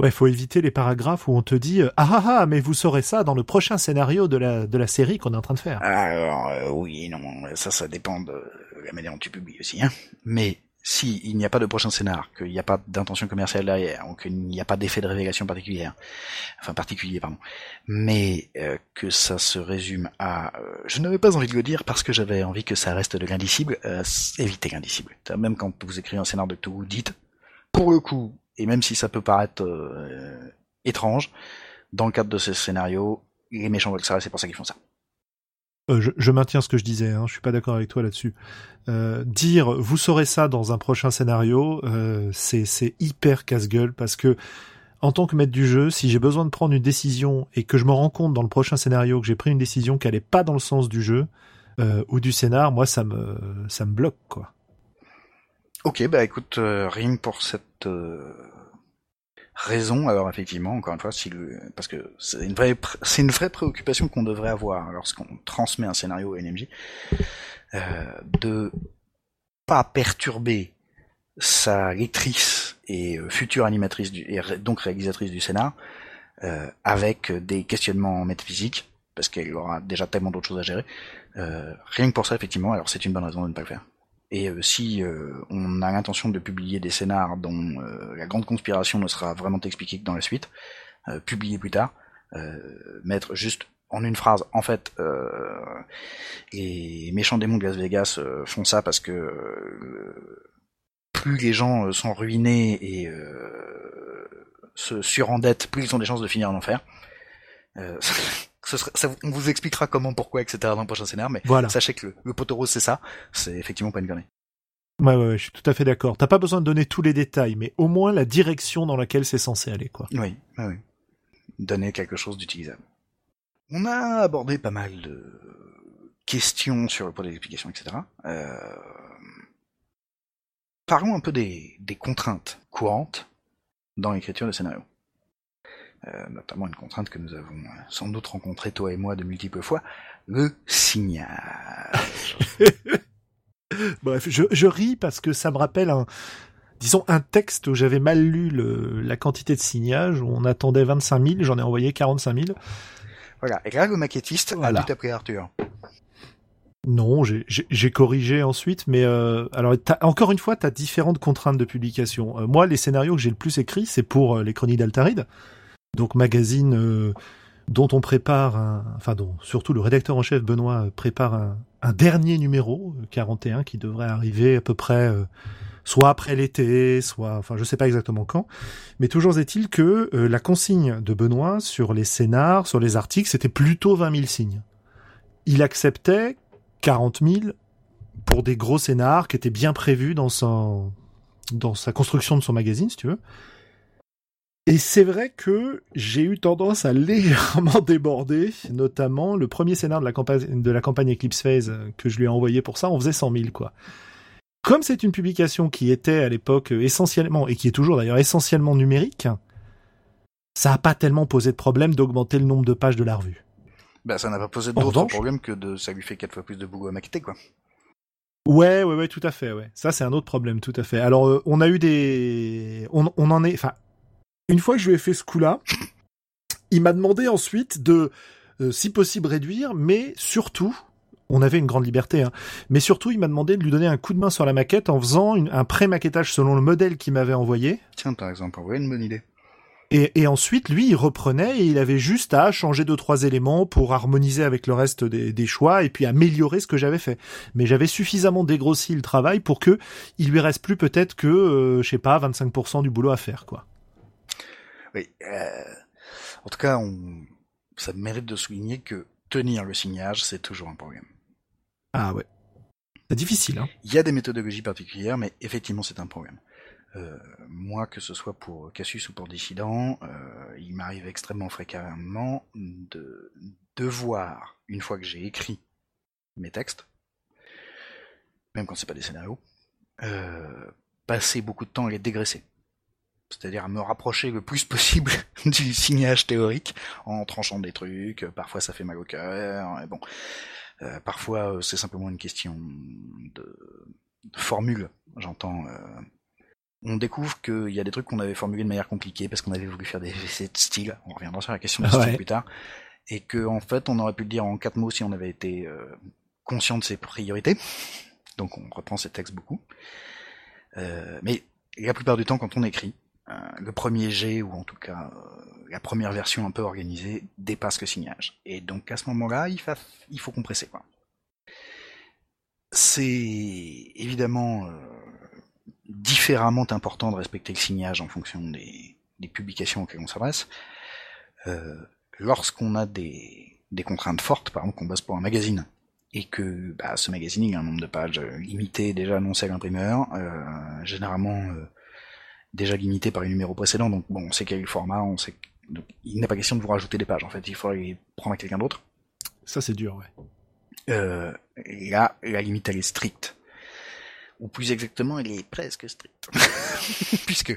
Ouais, faut éviter les paragraphes où on te dit euh, ah ah ah, mais vous saurez ça dans le prochain scénario de la de la série qu'on est en train de faire. Alors euh, oui, non, ça, ça dépend de la manière dont tu publies aussi. Hein. Mais si il n'y a pas de prochain scénar, qu'il n'y a pas d'intention commerciale derrière, ou qu'il n'y a pas d'effet de révélation particulière, enfin particulier, pardon, mais euh, que ça se résume à, euh, je n'avais pas envie de le dire parce que j'avais envie que ça reste de l'indicible, euh, évitez l'indicible. Même quand vous écrivez un scénar de tout, dites, pour le coup, et même si ça peut paraître euh, étrange, dans le cadre de ce scénario, les méchants veulent ça, c'est pour ça qu'ils font ça. Euh, je, je maintiens ce que je disais, hein, je suis pas d'accord avec toi là-dessus. Euh, dire vous saurez ça dans un prochain scénario, euh, c'est hyper casse-gueule parce que en tant que maître du jeu, si j'ai besoin de prendre une décision et que je me rends compte dans le prochain scénario que j'ai pris une décision qui allait pas dans le sens du jeu ou du scénar, moi ça me ça me bloque quoi. Ok, bah écoute, que pour cette euh, raison, alors effectivement, encore une fois, si le, parce que c'est une vraie, c'est une vraie préoccupation qu'on devrait avoir lorsqu'on transmet un scénario à NMJ, euh, de pas perturber sa lectrice et euh, future animatrice du, et donc réalisatrice du scénar euh, avec des questionnements métaphysiques parce qu'elle aura déjà tellement d'autres choses à gérer. Euh, rien que pour ça, effectivement, alors c'est une bonne raison de ne pas le faire. Et euh, si euh, on a l'intention de publier des scénars dont euh, la grande conspiration ne sera vraiment expliquée que dans la suite, publier plus tard, mettre juste en une phrase, en fait, euh, les méchants démons de Las Vegas font ça parce que euh, plus les gens sont ruinés et se surendettent, plus ils ont des chances de finir en enfer. Ce sera- ça, on vous expliquera comment, pourquoi, etc. dans le prochain scénar, mais Voilà. sachez que le, le poteau rose c'est ça, c'est effectivement pas une connerie. Ouais, ouais, ouais, je suis tout à fait d'accord. T'as pas besoin de donner tous les détails, mais au moins la direction dans laquelle c'est censé aller, quoi. Oui, oui, oui. Donner quelque chose d'utilisable. On a abordé pas mal de questions sur le poids des explications, etc. Euh... Parlons un peu des, des contraintes courantes dans l'écriture de scénario. Euh, notamment une contrainte que nous avons euh, sans doute rencontrée toi et moi de multiples fois, le signal. Bref, je, je ris parce que ça me rappelle un, disons, un texte où j'avais mal lu le, la quantité de signage, où on attendait 25 000, j'en ai envoyé 45 000. Voilà, et là le maquettiste Voilà. a tout appris Arthur. Non, j'ai- corrigé ensuite, mais euh, alors encore une fois, tu as différentes contraintes de publication. Euh, moi, les scénarios que j'ai le plus écrits, c'est pour euh, les Chroniques d'Altaride, donc magazine euh, dont on prépare, un, enfin dont surtout le rédacteur en chef Benoît euh, prépare un, un dernier numéro, euh, 41, qui devrait arriver à peu près euh, soit après l'été, soit, enfin je sais pas exactement quand, mais toujours est-il que euh, la consigne de Benoît sur les scénars, sur les articles, c'était plutôt 20 000 signes. Il acceptait 40 000 pour des gros scénars qui étaient bien prévus dans son, dans sa construction de son magazine, si tu veux. Et c'est vrai que j'ai eu tendance à légèrement déborder, notamment le premier scénario de la campagne, de la campagne Eclipse Phase euh, que je lui ai envoyé pour ça, on faisait 100 000, quoi. Comme c'est une publication qui était à l'époque essentiellement, et qui est toujours d'ailleurs essentiellement numérique, ça n'a pas tellement posé de problème d'augmenter le nombre de pages de la revue. Bah, ça n'a pas posé d'autres problèmes que de, ça lui fait quatre fois plus de boulot à maqueter, quoi. Ouais, ouais, ouais, tout à fait, ouais. Ça, c'est un autre problème, tout à fait. Alors, euh, on a eu des, on, on en est, enfin, une fois que je lui ai fait ce coup-là, il m'a demandé ensuite de, euh, si possible, réduire, mais surtout, on avait une grande liberté, hein, mais surtout, il m'a demandé de lui donner un coup de main sur la maquette en faisant un pré-maquettage selon le modèle qu'il m'avait envoyé. Tiens, par exemple, ouais, une bonne idée. Et, ensuite, lui, il reprenait et il avait juste à changer deux trois éléments pour harmoniser avec le reste des, choix et puis améliorer ce que j'avais fait. Mais j'avais suffisamment dégrossi le travail pour que il lui reste plus peut-être que, euh, je sais pas, 25% du boulot à faire, quoi. Euh, en tout cas, on... ça mérite de souligner que tenir le signage, c'est toujours un problème. Ah ouais. C'est difficile, hein. Il y a des méthodologies particulières, mais effectivement, c'est un problème. Euh, moi, que ce soit pour Cassius ou pour Dissident, euh, il m'arrive extrêmement fréquemment de devoir, une fois que j'ai écrit mes textes, même quand c'est pas des scénarios, euh, passer beaucoup de temps à les dégraisser. C'est-à-dire à me rapprocher le plus possible du signage théorique en tranchant des trucs. Parfois ça fait mal au cœur. Et bon, euh, parfois c'est simplement une question de, de formule. J'entends on découvre qu'il y a des trucs qu'on avait formulés de manière compliquée parce qu'on avait voulu faire des essais de style. On reviendra sur la question de style plus tard. Et que en fait, on aurait pu le dire en quatre mots si on avait été euh, conscient de ses priorités. Donc on reprend ces textes beaucoup. Euh, mais la plupart du temps, quand on écrit, euh, le premier jet, ou en tout cas la première version un peu organisée, dépasse le signage. Et donc à ce moment-là, il, il faut compresser. Quoi. C'est évidemment différemment important de respecter le signage en fonction des, publications auxquelles on s'adresse. Euh, lorsqu'on a des, contraintes fortes, par exemple qu'on bosse pour un magazine, et que bah, ce magazine a un nombre de pages limité déjà annoncé à l'imprimeur, euh, généralement euh, déjà limité par les numéros précédents, donc bon, on sait quel est le format, on sait donc, il n'est pas question de vous rajouter des pages, en fait, il faudrait prendre à quelqu'un d'autre. Ça c'est dur, ouais. Euh, là, la limite elle est stricte ou plus exactement, il est presque strict. Puisque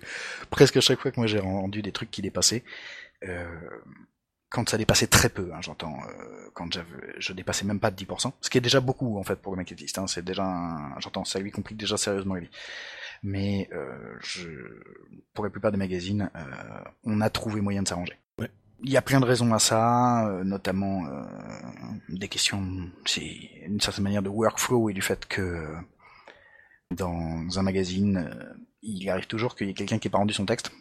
presque chaque fois que moi j'ai rendu des trucs qui dépassaient, euh, quand ça dépassait très peu, hein, j'entends, euh, quand je dépassais même pas de 10%, ce qui est déjà beaucoup en fait pour le maquettiste, hein, c'est déjà, j'entends, ça lui complique déjà sérieusement la vie. Mais euh, je, pour la plupart des magazines, euh, on a trouvé moyen de s'arranger. Ouais. Il y a plein de raisons à ça, euh, notamment euh, des questions, c'est une certaine manière de workflow et du fait que dans un magazine, euh, il arrive toujours qu'il y ait quelqu'un qui n'ait pas rendu son texte,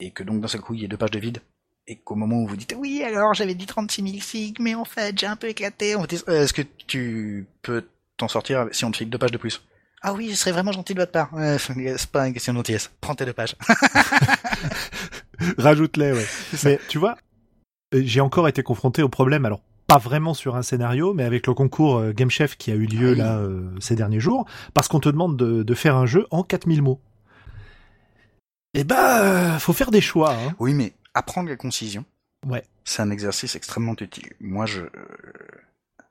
et que donc d'un seul coup il y ait deux pages de vide, et qu'au moment où vous dites oui alors j'avais dit 36 000 sig, mais en fait j'ai un peu éclaté, on vous dit est-ce que tu peux t'en sortir si on te file deux pages de plus? Ah oui, ce serait vraiment gentil de votre part. c'est pas une question de gentillesse. Prends tes deux pages. Rajoute-les, ouais. Mais tu vois, j'ai encore été confronté au problème. Alors pas vraiment sur un scénario, mais avec le concours euh, Game Chef qui a eu lieu ah là euh, ces derniers jours, parce qu'on te demande de, faire un jeu en 4000 mots. Eh ben, faut faire des choix. Hein. Oui, mais apprendre la concision, ouais. c'est un exercice extrêmement utile. Moi, je...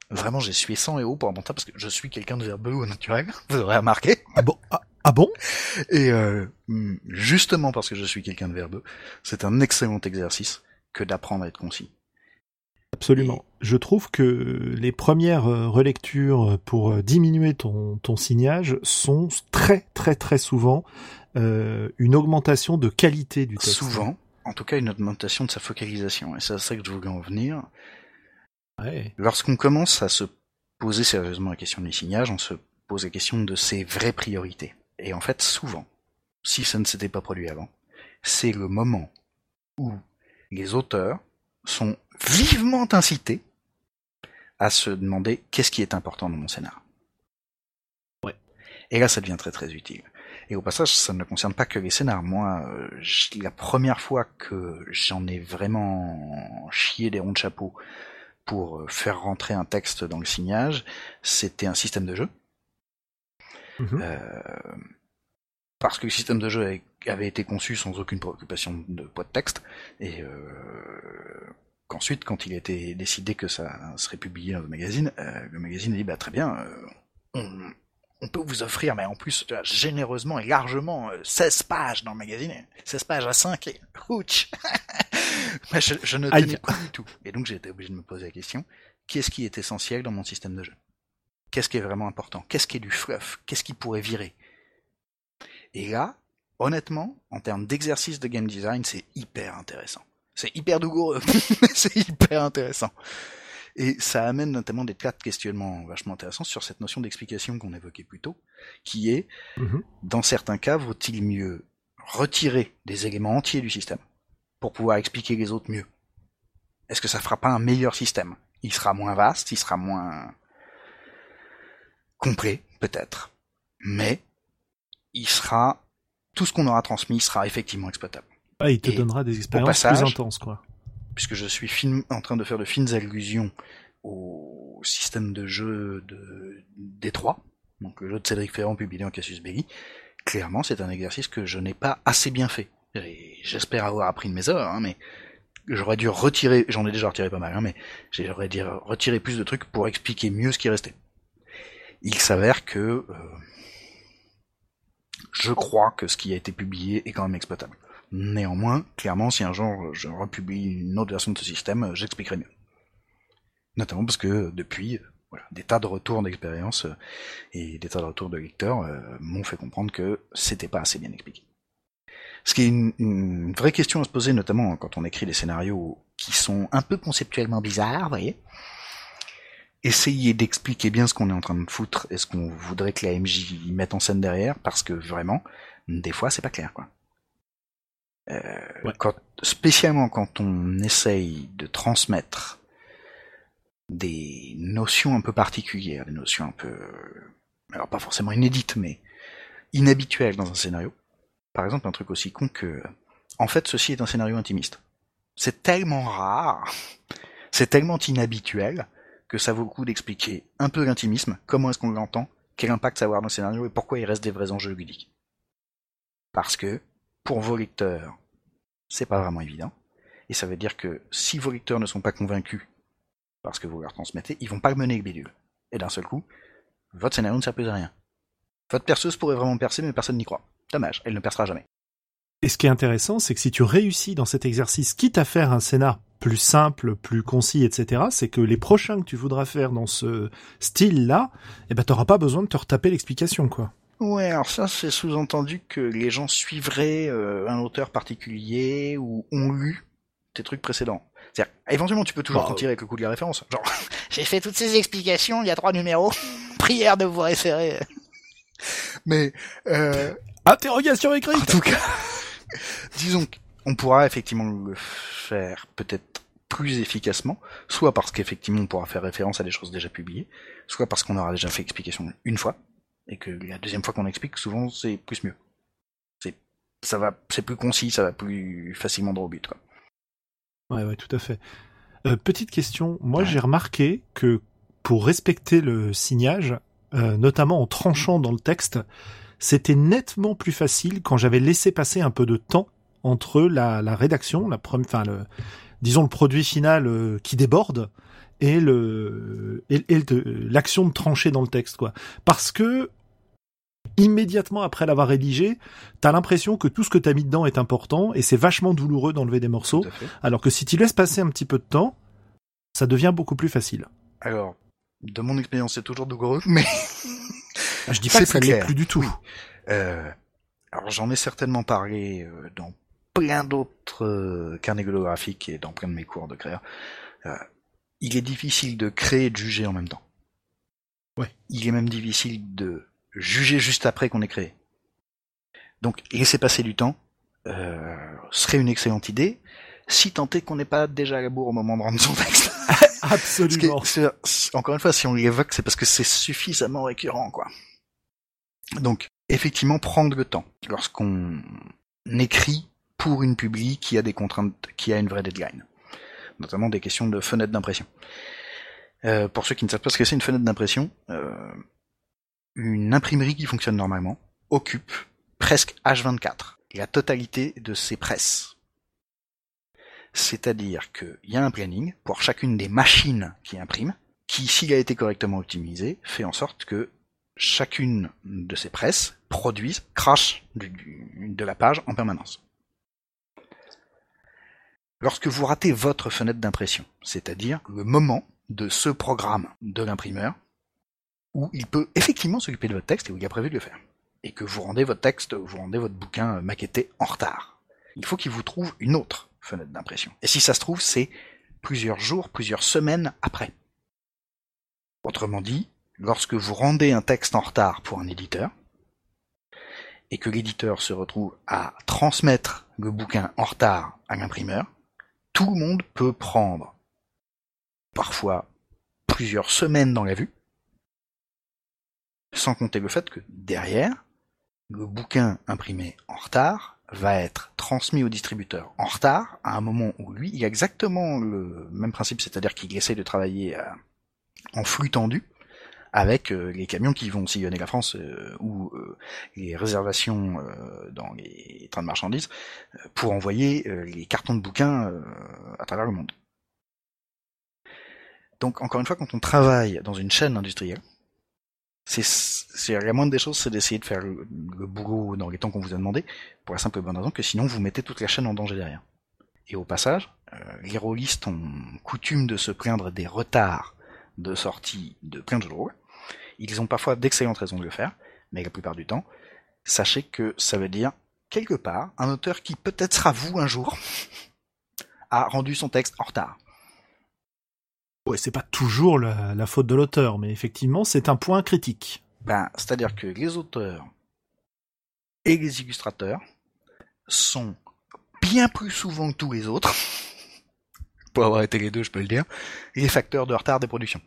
Vraiment, j'ai sué 100 et haut pour ça parce que je suis quelqu'un de verbeux au naturel, vous aurez remarqué. Ah bon? Ah, ah bon? Et euh, justement parce que je suis quelqu'un de verbeux, c'est un excellent exercice que d'apprendre à être concis. Absolument. Je trouve que les premières euh, relectures pour euh, diminuer ton, ton signage sont très très très souvent euh, une augmentation de qualité du texte. Souvent, en tout cas une augmentation de sa focalisation. Et c'est à ça que je voulais en venir. Ouais. Lorsqu'on commence à se poser sérieusement la question du signage, on se pose la question de ses vraies priorités. Et en fait, souvent, si ça ne s'était pas produit avant, c'est le moment où les auteurs sont vivement incités à se demander qu'est-ce qui est important dans mon scénario. Ouais. Et là, ça devient très très utile. Et au passage, ça ne concerne pas que les scénars. Moi, euh, la première fois que j'en ai vraiment chié des ronds de chapeau pour euh, faire rentrer un texte dans le signage, c'était un système de jeu. Mhm. Euh, parce que le système de jeu avait été conçu sans aucune préoccupation de poids de texte, et euh, qu'ensuite, quand il a été décidé que ça serait publié dans le magazine, euh, le magazine a dit bah très bien, euh, on, peut vous offrir, mais en plus généreusement et largement, 16 pages dans le magazine, 16 pages à 5 et ouch. Je, je, ne tenais pas du tout. Et donc j'ai été obligé de me poser la question, qu'est-ce qui est essentiel dans mon système de jeu? Qu'est-ce qui est vraiment important? Qu'est-ce qui est du fluff? Qu'est-ce qui pourrait virer? Et là, honnêtement, en termes d'exercice de game design, c'est hyper intéressant. C'est hyper douloureux, c'est hyper intéressant. Et ça amène notamment des tas de questionnements vachement intéressants sur cette notion d'explication qu'on évoquait plus tôt, qui est, mhm. dans certains cas, vaut-il mieux retirer des éléments entiers du système pour pouvoir expliquer les autres mieux? Est-ce que ça fera pas un meilleur système? Il sera moins vaste, il sera moins complet, peut-être, mais il sera tout ce qu'on aura transmis sera effectivement exploitable. Ah, il te donnera des expériences plus intenses, quoi. Puisque je suis en train de faire de fines allusions au système de jeu de Détroit, donc le jeu de Cédric Ferrand publié en Cassius Belli, clairement c'est un exercice que je n'ai pas assez bien fait. J'espère avoir appris de mes heures, hein, mais j'aurais dû retirer, j'en ai déjà retiré pas mal, hein, mais j'aurais dû retirer plus de trucs pour expliquer mieux ce qui restait. Il s'avère que euh, je crois que ce qui a été publié est quand même exploitable. Néanmoins, clairement, si un jour je republie une autre version de ce système, j'expliquerai mieux. Notamment parce que depuis, voilà, des tas de retours d'expérience euh, et des tas de retours de lecteurs euh, m'ont fait comprendre que c'était pas assez bien expliqué. Ce qui est une, vraie question à se poser, notamment quand on écrit des scénarios qui sont un peu conceptuellement bizarres, vous voyez, essayer d'expliquer bien ce qu'on est en train de foutre et ce qu'on voudrait que la MJ mette en scène derrière, parce que vraiment, des fois, c'est pas clair, quoi. Euh, quand, spécialement quand on essaye de transmettre des notions un peu particulières, des notions un peu, alors pas forcément inédites, mais inhabituelles dans un scénario. Par exemple, un truc aussi con que, en fait, ceci est un scénario intimiste. C'est tellement rare, c'est tellement inhabituel que ça vaut le coup d'expliquer un peu l'intimisme, comment est-ce qu'on l'entend, quel impact ça va avoir dans le scénario et pourquoi il reste des vrais enjeux ludiques. Parce que, pour vos lecteurs, c'est pas vraiment évident, et ça veut dire que si vos lecteurs ne sont pas convaincus parce que vous leur transmettez, ils vont pas mener le bidule. Et d'un seul coup, votre scénario ne sert plus à rien. Votre perceuse pourrait vraiment percer, mais personne n'y croit. Dommage, elle ne percera jamais. Et ce qui est intéressant, c'est que si tu réussis dans cet exercice, quitte à faire un scénar plus simple, plus concis, etc., c'est que les prochains que tu voudras faire dans ce style-là, eh ben, t'auras pas besoin de te retaper l'explication, quoi. Ouais, alors ça, c'est sous-entendu que les gens suivraient euh, un auteur particulier ou ont lu tes trucs précédents. C'est-à-dire, éventuellement, tu peux toujours bah, tirer avec le coup de la référence. Genre, j'ai fait toutes ces explications, il y a trois numéros. Prière de vous référer. Mais, euh... Interrogation écrite! En tout cas, disons qu'on pourra effectivement le faire peut-être plus efficacement, soit parce qu'effectivement on pourra faire référence à des choses déjà publiées, soit parce qu'on aura déjà fait explication une fois, et que la deuxième fois qu'on explique, souvent c'est plus mieux. C'est ça va, c'est plus concis, ça va plus facilement droit au but. Quoi. Ouais, ouais, tout à fait. Euh, petite question, moi j'ai remarqué que pour respecter le signage, euh, notamment en tranchant dans le texte, c'était nettement plus facile quand j'avais laissé passer un peu de temps entre la, la rédaction, la enfin le, disons le produit final euh, qui déborde et le et, l'action de trancher dans le texte quoi. Parce que immédiatement après l'avoir rédigé, t'as l'impression que tout ce que t'as mis dedans est important et c'est vachement douloureux d'enlever des morceaux. Alors que si tu laisses passer un petit peu de temps, ça devient beaucoup plus facile. Alors, de mon expérience, c'est toujours douloureux, mais ah, je dis pas que ça l'est plus du tout. Euh, alors j'en ai certainement parlé euh, dans plein d'autres euh, carnets graphiques et dans plein de mes cours de créa, euh, il est difficile de créer et de juger en même temps. Ouais. Il est même difficile de juger juste après qu'on ait créé. Donc laisser passer du temps euh, serait une excellente idée, si tant est qu'on n'est pas déjà à la bourre au moment de rendre son texte. Absolument. encore une fois, si on l'évoque, c'est parce que c'est suffisamment récurrent, quoi. Donc, effectivement, prendre le temps. Lorsqu'on écrit pour une publi qui a des contraintes, qui a une vraie deadline. Notamment des questions de fenêtre d'impression. Euh, pour ceux qui ne savent pas ce que c'est une fenêtre d'impression, euh, une imprimerie qui fonctionne normalement occupe presque H24, la totalité de ces presses. C'est-à-dire qu'il y a un planning pour chacune des machines qui impriment, qui, s'il a été correctement optimisé, fait en sorte que chacune de ces presses produise, crash de la page en permanence. Lorsque vous ratez votre fenêtre d'impression, c'est-à-dire le moment de ce programme de l'imprimeur, où il peut effectivement s'occuper de votre texte et où il a prévu de le faire, et que vous rendez votre texte, vous rendez votre bouquin maquetté en retard, il faut qu'il vous trouve une autre fenêtre d'impression. Et si ça se trouve, c'est plusieurs jours, plusieurs semaines après. Autrement dit, lorsque vous rendez un texte en retard pour un éditeur, et que l'éditeur se retrouve à transmettre le bouquin en retard à l'imprimeur, tout le monde peut prendre parfois plusieurs semaines dans la vue, sans compter le fait que derrière, le bouquin imprimé en retard va être transmis au distributeur en retard à un moment où lui, il a exactement le même principe, c'est-à-dire qu'il essaie de travailler euh, en flux tendu, avec euh, les camions qui vont sillonner la France euh, ou les réservations dans les trains de marchandises pour envoyer les cartons de bouquins à travers le monde. Donc encore une fois, quand on travaille dans une chaîne industrielle, c'est la moindre des choses, c'est d'essayer de faire le, boulot dans les temps qu'on vous a demandé, pour la simple et bonne raison que sinon vous mettez toute la chaîne en danger derrière. Et au passage, les rôlistes ont coutume de se plaindre des retards de sortie de plein de jeux de rôle. Ils ont parfois d'excellentes raisons de le faire, mais la plupart du temps, sachez que ça veut dire, quelque part, un auteur qui peut-être sera vous un jour, a rendu son texte en retard. Ouais, c'est pas toujours la, faute de l'auteur, mais effectivement, c'est un point critique. Ben, c'est-à-dire que les auteurs et les illustrateurs sont bien plus souvent que tous les autres, pour avoir été les deux, je peux le dire, les facteurs de retard des productions.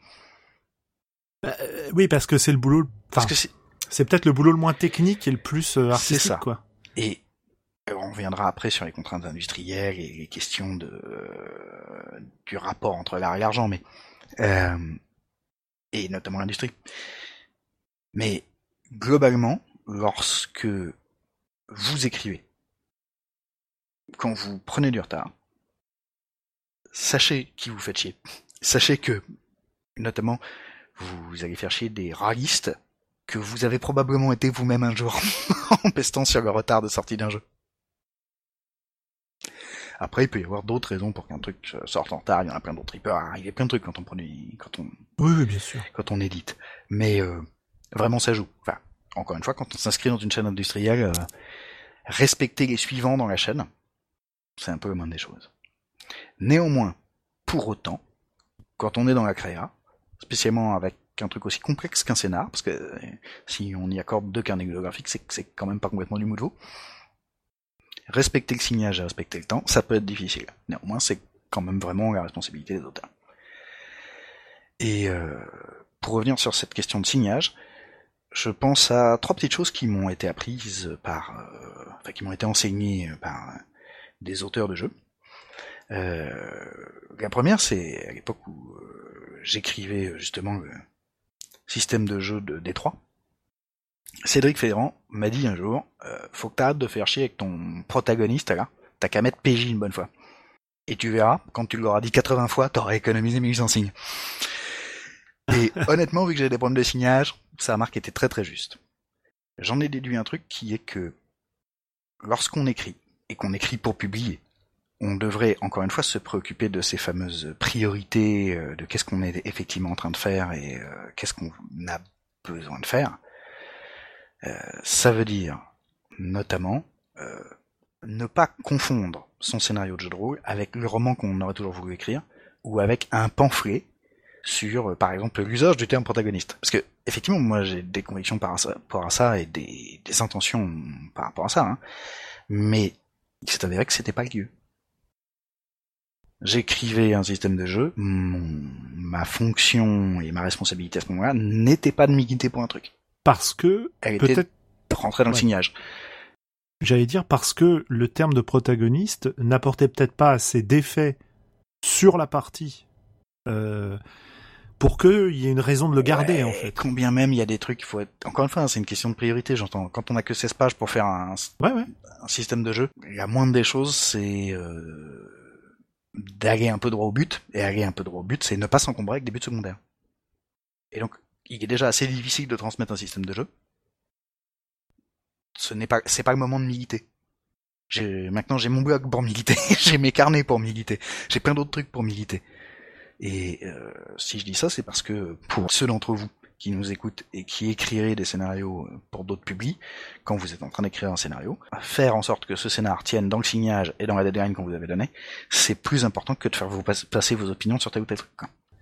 Euh, oui, parce que c'est le boulot. Parce que c'est peut-être le boulot le moins technique et le plus euh, artistique, ça. quoi. Et on reviendra après sur les contraintes industrielles et les questions de du rapport entre l'art et l'argent, mais et notamment l'industrie. Mais globalement, lorsque vous écrivez, quand vous prenez du retard, sachez qui vous faites chier. Sachez que, notamment, vous allez faire chier des réalistes que vous avez probablement été vous-même un jour en pestant sur le retard de sortie d'un jeu. Après, il peut y avoir d'autres raisons pour qu'un truc sorte en retard. Il y en a plein d'autres. Il peut arriver plein de trucs quand on produit, quand on, oui, bien sûr, quand on édite. Mais euh, vraiment, ça joue. Enfin, encore une fois, quand on s'inscrit dans une chaîne industrielle, euh, respecter les suivants dans la chaîne, c'est un peu le moins des choses. Néanmoins, pour autant, quand on est dans la créa, spécialement avec un truc aussi complexe qu'un scénar, parce que euh, si on y accorde deux carnets graphiques, c'est quand même pas complètement du nouveau. Respecter le signage et respecter le temps, ça peut être difficile. Néanmoins, c'est quand même vraiment la responsabilité des auteurs. Et euh, pour revenir sur cette question de signage, je pense à trois petites choses qui m'ont été apprises par, euh, enfin qui m'ont été enseignées par des auteurs de jeux. la première, c'est à l'époque où j'écrivais euh, justement le système de jeu de Détroit. Cédric Ferrand m'a dit un jour, euh, faut que t'arrêtes de faire chier avec ton protagoniste là, t'as qu'à mettre PJ une bonne fois. Et tu verras, quand tu l'auras dit 80 fois, t'auras économisé 1800 signes. Et honnêtement, vu que j'ai des problèmes de signage, sa remarque était très très juste. J'en ai déduit un truc qui est que lorsqu'on écrit, et qu'on écrit pour publier, on devrait encore une fois se préoccuper de ces fameuses priorités, euh, de qu'est-ce qu'on est effectivement en train de faire et euh, qu'est-ce qu'on a besoin de faire. Euh, ça veut dire notamment ne pas confondre son scénario de jeu de rôle avec le roman qu'on aurait toujours voulu écrire ou avec un pamphlet sur, par exemple, l'usage du terme protagoniste. Parce que, effectivement, moi j'ai des convictions par rapport à ça et des, intentions par rapport à ça, hein. mais il s'est avéré que c'était pas le lieu j'écrivais un système de jeu, ma fonction et ma responsabilité à ce moment-là n'était pas de m'y pour un truc. Parce que elle était de rentrer dans le signage. J'allais dire parce que le terme de protagoniste n'apportait peut-être pas assez d'effet sur la partie euh, pour qu'il y ait une raison de le garder Ouais, en fait. Combien même il y a des trucs, il faut être... Encore une fois, hein, c'est une question de priorité, j'entends. Quand on a que 16 pages pour faire un, Ouais, ouais. un système de jeu, la moindre des choses, c'est euh, d'aller un peu droit au but. Et aller un peu droit au but, c'est ne pas s'encombrer avec des buts secondaires. Et donc, il est déjà assez difficile de transmettre un système de jeu. Ce n'est pas, c'est pas le moment de militer. J'ai, maintenant, j'ai mon blog pour militer. j'ai mes carnets pour militer. J'ai plein d'autres trucs pour militer. Et euh, si je dis ça, c'est parce que pour ceux d'entre vous qui nous écoutent et qui écriraient des scénarios pour d'autres publics, quand vous êtes en train d'écrire un scénario, faire en sorte que ce scénar tienne dans le signage et dans la deadline qu'on vous avait donné, c'est plus important que de faire vous pas- passer vos opinions sur tel ou tel truc.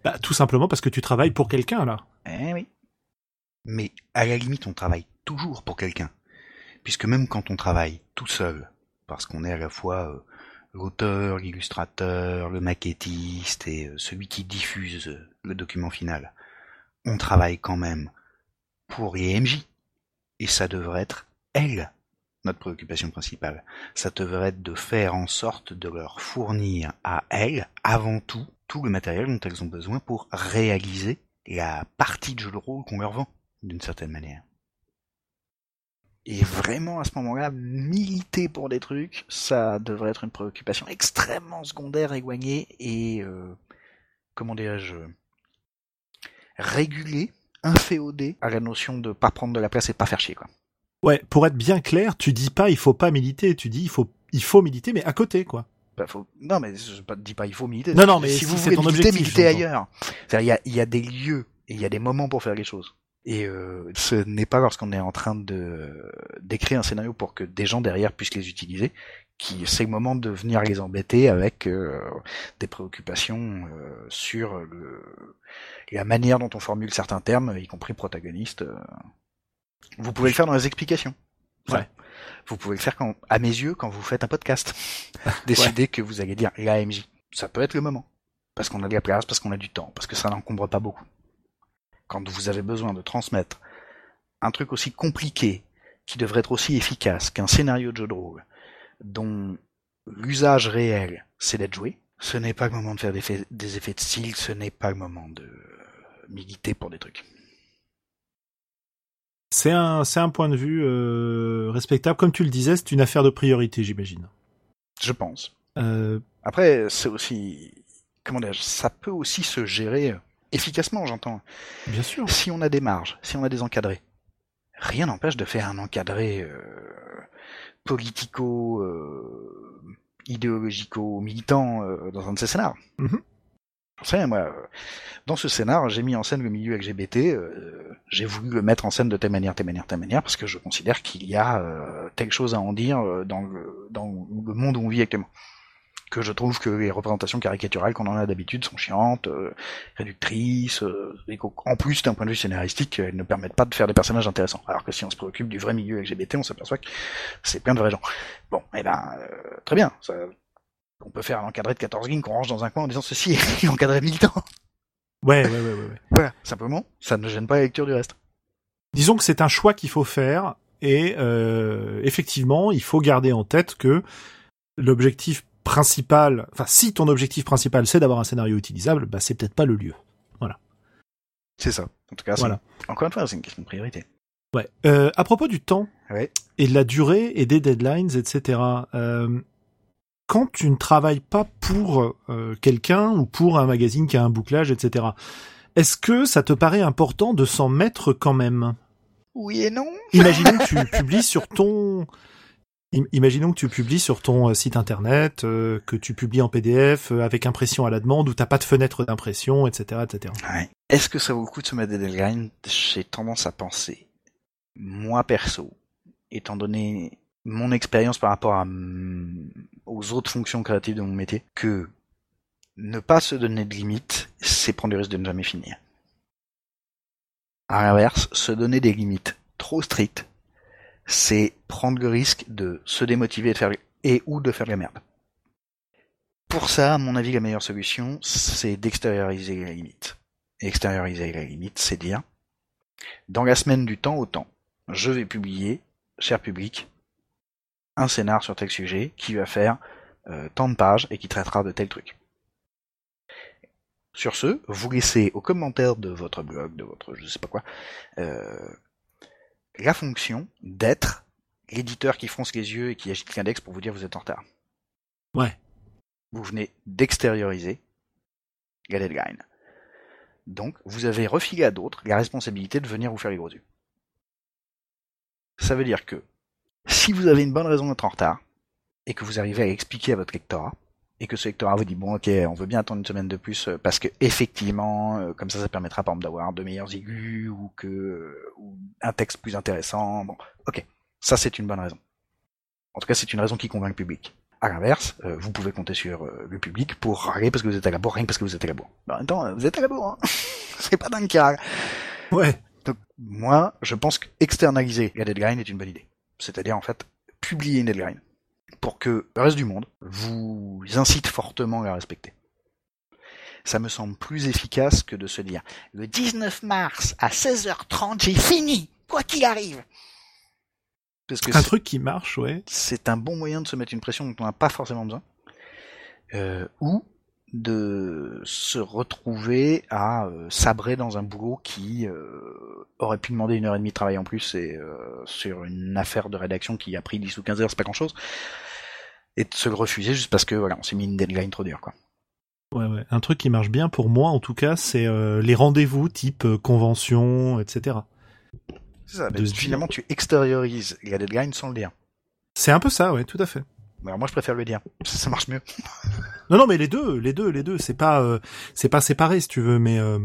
Bah, tout simplement parce que tu travailles pour quelqu'un là. Eh oui. Mais à la limite, on travaille toujours pour quelqu'un. Puisque même quand on travaille tout seul, parce qu'on est à la fois euh, l'auteur, l'illustrateur, le maquettiste et euh, celui qui diffuse euh, le document final, on travaille quand même pour les MJ. Et ça devrait être elle, notre préoccupation principale. Ça devrait être de faire en sorte de leur fournir à elles, avant tout, tout le matériel dont elles ont besoin pour réaliser la partie de jeu de rôle qu'on leur vend, d'une certaine manière. Et vraiment, à ce moment-là, militer pour des trucs, ça devrait être une préoccupation extrêmement secondaire, éloignée et, euh, comment dirais-je, régulée, inféodée à la notion de pas prendre de la place et de pas faire chier, quoi. Ouais, pour être bien clair, tu dis pas il faut pas militer, tu dis il faut il faut militer mais à côté quoi. Bah, faut... Non, mais je ne dis pas il faut militer. Non, non, mais si si vous voulez ton militer, objectif, militez j'entends. ailleurs. C'est-à-dire, il y a, y a des lieux et il y a des moments pour faire les choses. Et euh, ce n'est pas lorsqu'on est en train de d'écrire un scénario pour que des gens derrière puissent les utiliser qui c'est le moment de venir les embêter avec euh, des préoccupations euh, sur le, la manière dont on formule certains termes, y compris protagoniste. Vous pouvez le faire dans les explications. Ouais. Vous pouvez le faire quand, à mes yeux quand vous faites un podcast. Décidez que vous allez dire l'AMJ. Ça peut être le moment. Parce qu'on a de la place, parce qu'on a du temps, parce que ça n'encombre pas beaucoup. Quand vous avez besoin de transmettre un truc aussi compliqué, qui devrait être aussi efficace qu'un scénario de jeu de rôle, dont l'usage réel, c'est d'être joué, ce n'est pas le moment de faire des effets, des effets de style, ce n'est pas le moment de militer pour des trucs. C'est un c'est un point de vue euh, respectable comme tu le disais, c'est une affaire de priorité, j'imagine. Je pense. Euh, Après, c'est aussi, comment dire, ça peut aussi se gérer euh, efficacement, j'entends. bien sûr. Si on a des marges, si on a des encadrés, rien n'empêche de faire un encadré euh, politico, idéologico, militant dans un de ces scénars. Mhm. Vous savez, moi, euh, dans ce scénar, j'ai mis en scène le milieu LGBT, euh, j'ai voulu le mettre en scène de telle manière, telle manière, telle manière, parce que je considère qu'il y a euh, telle chose à en dire euh, dans le, dans le monde où on vit actuellement. Que je trouve que les représentations caricaturales qu'on en a d'habitude sont chiantes, euh, réductrices, euh, et qu'en plus, d'un point de vue scénaristique, elles ne permettent pas de faire des personnages intéressants. Alors que si on se préoccupe du vrai milieu LGBT, on s'aperçoit que c'est plein de vrais gens. Bon, eh ben, très bien, ça, on peut faire un encadré de 14 lignes qu'on range dans un coin en disant ceci est l'encadré militant. Ouais, ouais, ouais, ouais, ouais. Voilà, simplement, ça ne gêne pas la lecture du reste. Disons que c'est un choix qu'il faut faire et euh, effectivement, il faut garder en tête que l'objectif principal, enfin si ton objectif principal c'est d'avoir un scénario utilisable, bah c'est peut-être pas le lieu. C'est ça. En tout cas, Voilà. encore une fois, c'est une question de priorité. Ouais. Euh, à propos du temps Ouais. et de la durée et des deadlines, etc. euh, quand tu ne travailles pas pour euh, quelqu'un ou pour un magazine qui a un bouclage, etc. Est-ce que ça te paraît important de s'en mettre quand même? Oui et non. Imaginons que tu publies sur ton im- Imaginons que tu publies sur ton euh, site internet, euh, que tu publies en PDF euh, avec impression à la demande, où t'as pas de fenêtre d'impression, etc., etc. Ouais. Est-ce que ça vaut le coup de se mettre des deadlines? J'ai tendance à penser, moi perso, étant donné mon expérience par rapport à, aux autres fonctions créatives de mon métier, que ne pas se donner de limites, c'est prendre le risque de ne jamais finir. À l'inverse, se donner des limites trop strictes, c'est prendre le risque de se démotiver et, de faire, et ou de faire de la merde. Pour ça, à mon avis, la meilleure solution, c'est d'extérioriser les limites. Extérioriser les limites, c'est dire, dans la semaine du temps au temps, je vais publier, cher public, un scénar sur tel sujet qui va faire euh, tant de pages et qui traitera de tel truc. Sur ce, vous laissez aux commentaires de votre blog, de votre je sais pas quoi, euh, la fonction d'être l'éditeur qui fronce les yeux et qui agite l'index pour vous dire vous êtes en retard. Ouais. Vous venez d'extérioriser la deadline. Donc, vous avez refilé à d'autres la responsabilité de venir vous faire les gros yeux. Ça veut dire que si vous avez une bonne raison d'être en retard, et que vous arrivez à expliquer à votre lectorat, et que ce lectorat vous dit bon ok on veut bien attendre une semaine de plus euh, parce que effectivement euh, comme ça ça permettra par exemple d'avoir de meilleurs aigus ou que euh, ou un texte plus intéressant bon ok. Ça c'est une bonne raison. En tout cas c'est une raison qui convainc le public. À l'inverse vous pouvez compter sur le public pour râler parce que vous êtes à la bourre rien que parce que vous êtes à la bourre. En même temps vous êtes à la bourre hein. C'est pas dingue ouais. Donc moi je pense qu'externaliser la deadline est une bonne idée c'est-à-dire en fait publier une deadline pour que le reste du monde vous incite fortement à la respecter. Ça me semble plus efficace que de se dire le 19 mars à 16h30 j'ai fini, quoi qu'il arrive. Parce que un truc qui marche, ouais. C'est un bon moyen de se mettre une pression dont on n'a pas forcément besoin. Euh, ou de se retrouver à euh, sabrer dans un boulot qui euh, aurait pu demander une heure et demie de travail en plus et euh, sur une affaire de rédaction qui a pris 10 ou 15 heures, c'est pas grand chose. Et de se le refuser juste parce que voilà, on s'est mis une deadline trop dure quoi. Ouais, ouais. Un truc qui marche bien pour moi en tout cas, c'est les rendez-vous type convention, etc. C'est ça, finalement tu extériorises la deadline sans le dire. C'est un peu ça, ouais, tout à fait. Alors moi je préfère le dire, ça marche mieux. non non mais les deux, les deux, les deux, c'est pas euh, c'est pas séparé si tu veux, mais euh,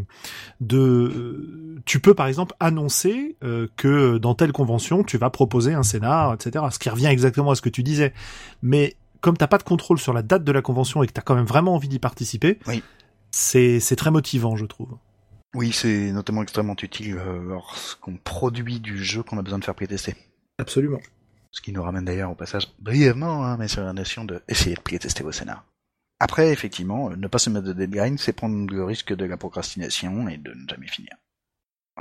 de euh, tu peux par exemple annoncer que dans telle convention tu vas proposer un scénar, etc. Ce qui revient exactement à ce que tu disais. Mais comme t'as pas de contrôle sur la date de la convention et que t'as quand même vraiment envie d'y participer, oui. c'est c'est très motivant je trouve. Oui, c'est notamment extrêmement utile lorsqu'on produit du jeu qu'on a besoin de faire pré-tester. Absolument. Ce qui nous ramène d'ailleurs au passage brièvement, hein, mais sur la notion de essayer de pré-tester vos scénars. Après, effectivement, euh, ne pas se mettre de deadline, c'est prendre le risque de la procrastination et de ne jamais finir.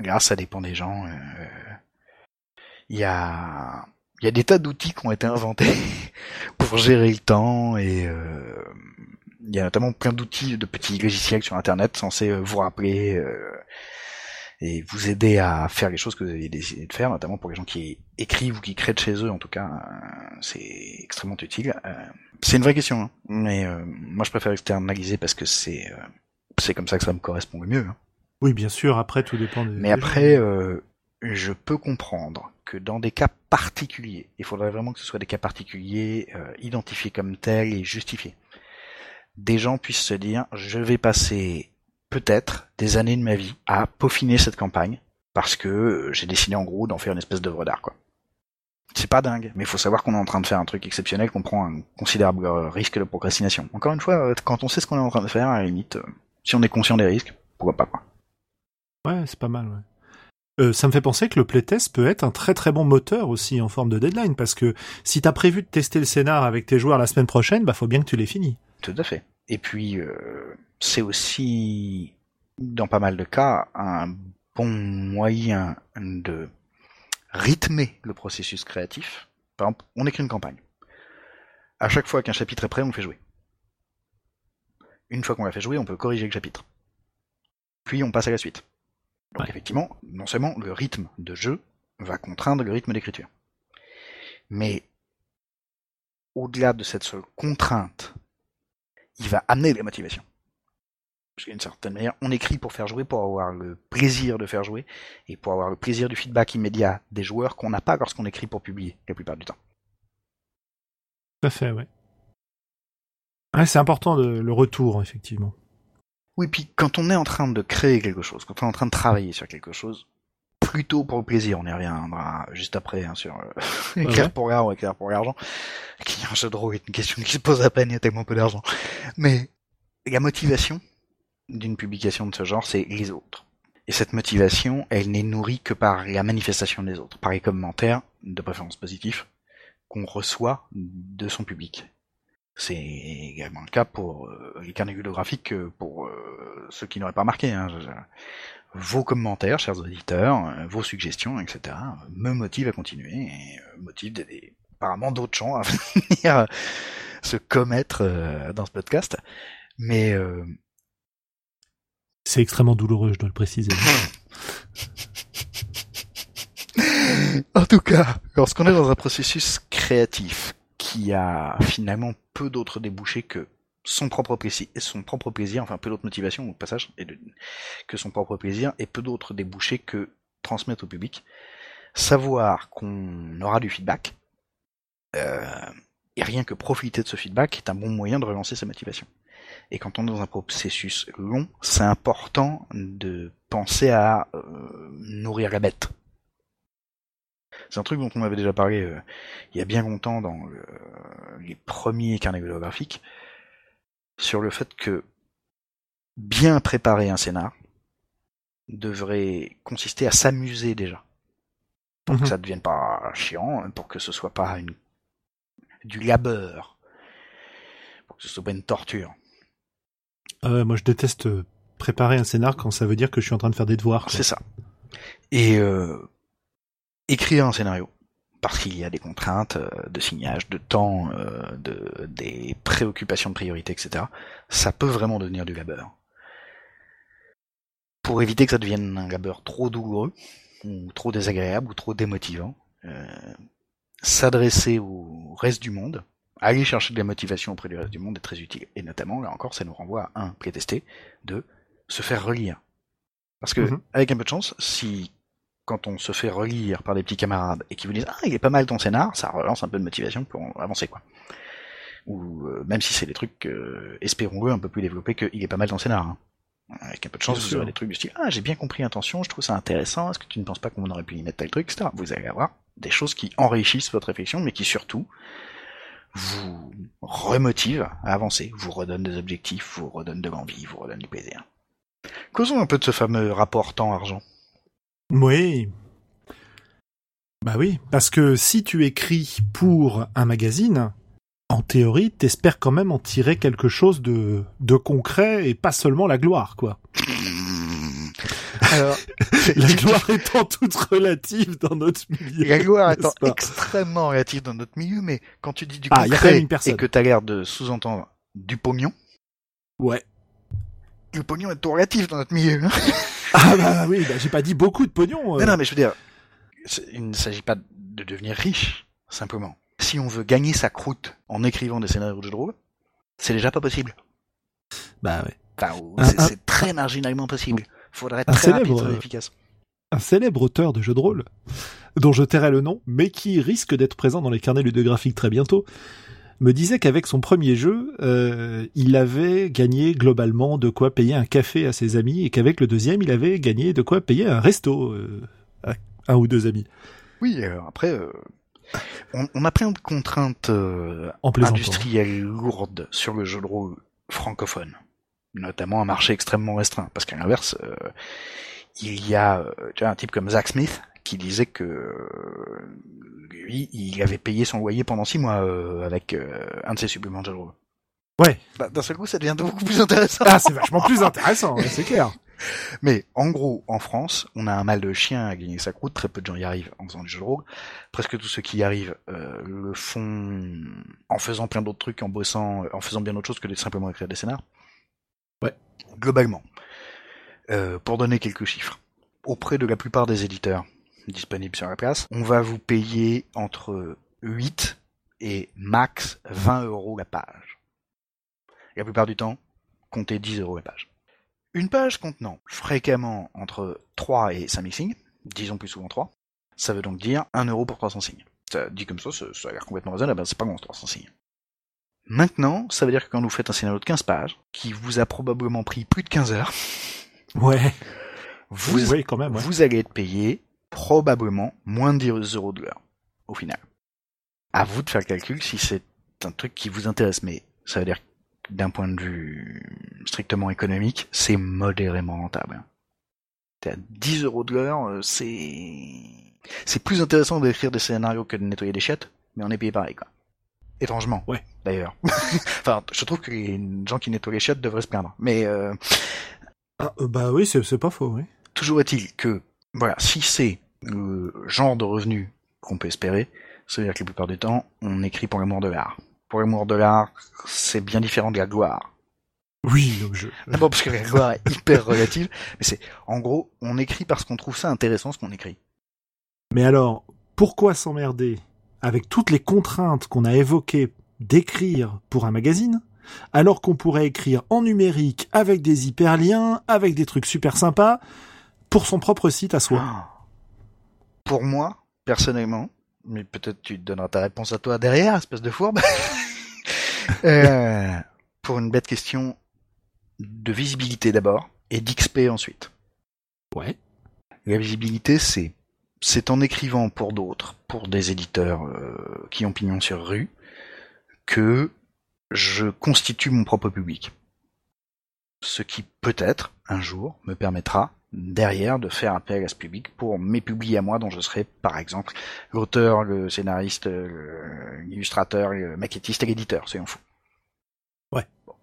Là, ça dépend des gens. Euh, il y a, y a des tas d'outils qui ont été inventés pour gérer le temps et euh, il y a notamment plein d'outils de petits logiciels sur Internet censés vous rappeler et vous aider à faire les choses que vous avez décidé de faire, notamment pour les gens qui écrivent ou qui créent de chez eux, en tout cas, euh, c'est extrêmement utile. Euh, c'est une vraie question, hein. mais euh, moi je préfère externaliser parce que c'est c'est comme ça que ça me correspond le mieux. Hein. Oui, bien sûr. Après, tout dépend. Des mais après, je peux comprendre que dans des cas particuliers, il faudrait vraiment que ce soit des cas particuliers identifiés comme tels et justifiés. Des gens puissent se dire, je vais passer peut-être des années de ma vie à peaufiner cette campagne parce que j'ai décidé en gros d'en faire une espèce d'œuvre d'art quoi. C'est pas dingue, mais il faut savoir qu'on est en train de faire un truc exceptionnel, qu'on prend un considérable euh, risque de procrastination. Encore une fois, euh, quand on sait ce qu'on est en train de faire, à la limite, euh, si on est conscient des risques, pourquoi pas quoi. Ouais, c'est pas mal, ouais. ça me fait penser que le playtest peut être un très très bon moteur aussi en forme de deadline, parce que si t'as prévu de tester le scénar avec tes joueurs la semaine prochaine, bah faut bien que tu l'aies fini. Tout à fait. Et puis, euh, c'est aussi, dans pas mal de cas, un bon moyen de rythmer le processus créatif. Par exemple, on écrit une campagne. À chaque fois qu'un chapitre est prêt, on le fait jouer. Une fois qu'on l'a fait jouer, on peut corriger le chapitre. Puis on passe à la suite. Donc effectivement, non seulement le rythme de jeu va contraindre le rythme d'écriture, mais au-delà de cette seule contrainte il va amener des motivations. Parce qu'une certaine manière, on écrit pour faire jouer, pour avoir le plaisir de faire jouer, et pour avoir le plaisir du feedback immédiat des joueurs qu'on n'a pas lorsqu'on écrit pour publier, la plupart du temps. Tout à fait, ouais. ouais c'est important le retour, effectivement. Oui, puis quand on est en train de créer quelque chose, quand on est en train de travailler sur quelque chose, plutôt pour le plaisir, on y reviendra juste après hein, sur euh, écrire pour l'argent ou écrire pour l'argent, qui est un jeu de rôle, une question qui se pose à peine, il y a tellement peu d'argent. Mais la motivation d'une publication de ce genre, c'est les autres. Et cette motivation, elle n'est nourrie que par la manifestation des autres, par les commentaires, de préférence positifs, qu'on reçoit de son public. C'est également le cas pour euh, les carnets graphiques, pour euh, ceux qui n'auraient pas marqué. Hein vos commentaires, chers auditeurs, euh, vos suggestions, etc., me motivent à continuer et euh, motivent apparemment d'autres gens à venir euh, se commettre dans ce podcast. Mais C'est extrêmement douloureux, je dois le préciser. en tout cas, lorsqu'on est dans un processus créatif qui a finalement peu d'autres débouchés que son propre plaisir, son propre plaisir, enfin peu d'autres motivations au passage, que son propre plaisir, et peu d'autres débouchés que transmettre au public, savoir qu'on aura du feedback, euh, et rien que profiter de ce feedback est un bon moyen de relancer sa motivation. Et quand on est dans un processus long, c'est important de penser à euh, nourrir la bête. C'est un truc dont on avait déjà parlé euh, il y a bien longtemps dans les premiers carnets graphiques, sur le fait que bien préparer un scénar devrait consister à s'amuser déjà. Pour que mhm. ça ne devienne pas chiant, pour que ce soit pas une, du labeur, pour que ce soit pas une torture. Euh, moi, je déteste préparer un scénar quand ça veut dire que je suis en train de faire des devoirs. C'est ça. Et euh, écrire un scénario, parce qu'il y a des contraintes euh, de signage, de temps, euh, de, des préoccupations de priorité, etc., ça peut vraiment devenir du labeur. Pour éviter que ça devienne un labeur trop douloureux, ou trop désagréable, ou trop démotivant, euh, s'adresser au reste du monde, aller chercher de la motivation auprès du reste du monde est très utile. Et notamment, là encore, ça nous renvoie à un, prétester, de se faire relire. Parce que, mhm. avec un peu de chance, si quand on se fait relire par des petits camarades et qui vous disent ah il est pas mal ton scénar, ça relance un peu de motivation pour avancer quoi. Ou euh, même si c'est des trucs, euh, espérons-le, un peu plus développés qu'il est pas mal ton scénar. Hein. Avec un peu de chance, vous aurez des trucs du style ah j'ai bien compris l'intention, je trouve ça intéressant, est-ce que tu ne penses pas qu'on aurait pu y mettre tel truc, etc. Vous allez avoir des choses qui enrichissent votre réflexion, mais qui surtout vous remotivent à avancer, vous redonnent des objectifs, vous redonnent de l'envie, vous redonnent du plaisir. Causons un peu de ce fameux rapport temps-argent. Oui. Bah oui, parce que si tu écris pour un magazine, en théorie, t'espères quand même en tirer quelque chose de, de concret et pas seulement la gloire, quoi. Alors, la gloire étant toute relative dans notre milieu. La gloire étant extrêmement relative dans notre milieu, mais quand tu dis du ah, concret une et que t'as l'air de sous-entendre du pognon. Ouais. Le pognon est tout relatif dans notre milieu. Hein. Ah bah oui, bah, j'ai pas dit beaucoup de pognon. Euh. Non, non, mais je veux dire, il ne s'agit pas de devenir riche, simplement. Si on veut gagner sa croûte en écrivant des scénarios de jeux de rôle, c'est déjà pas possible. Bah ouais. c'est très marginalement possible. Faudrait être très rapide, très efficace. Un célèbre auteur de jeux de rôle, dont je tairai le nom, mais qui risque d'être présent dans les carnets ludographiques très bientôt, me disait qu'avec son premier jeu, euh, il avait gagné globalement de quoi payer un café à ses amis et qu'avec le deuxième, il avait gagné de quoi payer un resto euh, à un ou deux amis. Oui, après, euh, on, a plein de contraintes industrielles lourdes sur le jeu de rôle francophone, notamment un marché extrêmement restreint, parce qu'à l'inverse, il y a un type comme Zach Smith qui disait que lui, il avait payé son loyer pendant six mois euh, avec euh, un de ses suppléments de jeu Ouais. Bah, d'un seul coup, ça devient beaucoup plus intéressant. Ah, c'est vachement plus intéressant, c'est clair. Mais en gros, en France, on a un mal de chien à gagner sa croûte. Très peu de gens y arrivent en faisant du jeu de rôle. Presque tous ceux qui y arrivent euh, le font en faisant plein d'autres trucs, en bossant, en faisant bien autre chose que de simplement écrire des scénars. Globalement, pour donner quelques chiffres, auprès de la plupart des éditeurs, disponible sur la place. On va vous payer entre 8 et max 20 euros la page. La plupart du temps, comptez 10 euros la page. Une page contenant fréquemment entre 3 et 5000 signes, disons plus souvent 3, ça veut donc dire 1 euro pour 300 signes. Ça dit comme ça, ça, a l'air complètement raisonnable, ben c'est pas bon 300 signes. Maintenant, ça veut dire que quand vous faites un scénario de 15 pages, qui vous a probablement pris plus de 15 heures, ouais, vous, quand même, vous allez être payé probablement moins de 10 euros de l'heure, au final. À vous de faire le calcul si c'est un truc qui vous intéresse, mais ça veut dire que d'un point de vue strictement économique, c'est modérément rentable. À 10 euros de l'heure, euh, c'est c'est plus intéressant d'écrire des scénarios que de nettoyer des chiottes, mais on est payé pareil, quoi. Étrangement. Ouais. D'ailleurs. enfin, je trouve que les gens qui nettoient les chiottes devraient se plaindre. Mais euh... ah, euh, bah oui, c'est pas faux, oui. Toujours est-il que voilà, si c'est le genre de revenu qu'on peut espérer, c'est-à-dire que la plupart du temps, on écrit pour l'amour de l'art. Pour l'amour de l'art, c'est bien différent de la gloire. Oui, donc je. D'abord parce que la gloire est hyper relative, mais c'est, en gros, on écrit parce qu'on trouve ça intéressant ce qu'on écrit. Mais alors, pourquoi s'emmerder avec toutes les contraintes qu'on a évoquées d'écrire pour un magazine, alors qu'on pourrait écrire en numérique avec des hyperliens, avec des trucs super sympas, pour son propre site à soi Ah. Pour moi, personnellement, mais peut-être tu te donneras ta réponse à toi derrière, espèce de fourbe. Euh, pour une bête question de visibilité d'abord et d'XP ensuite. Ouais. La visibilité, c'est c'est en écrivant pour d'autres, pour des éditeurs euh, qui ont pignon sur rue, que je constitue mon propre public. Ce qui peut-être un jour me permettra derrière de faire appel à ce public pour mes publics à moi dont je serai par exemple l'auteur, le scénariste, l'illustrateur, le maquettiste et l'éditeur, soyons fous. Ouais. Bon.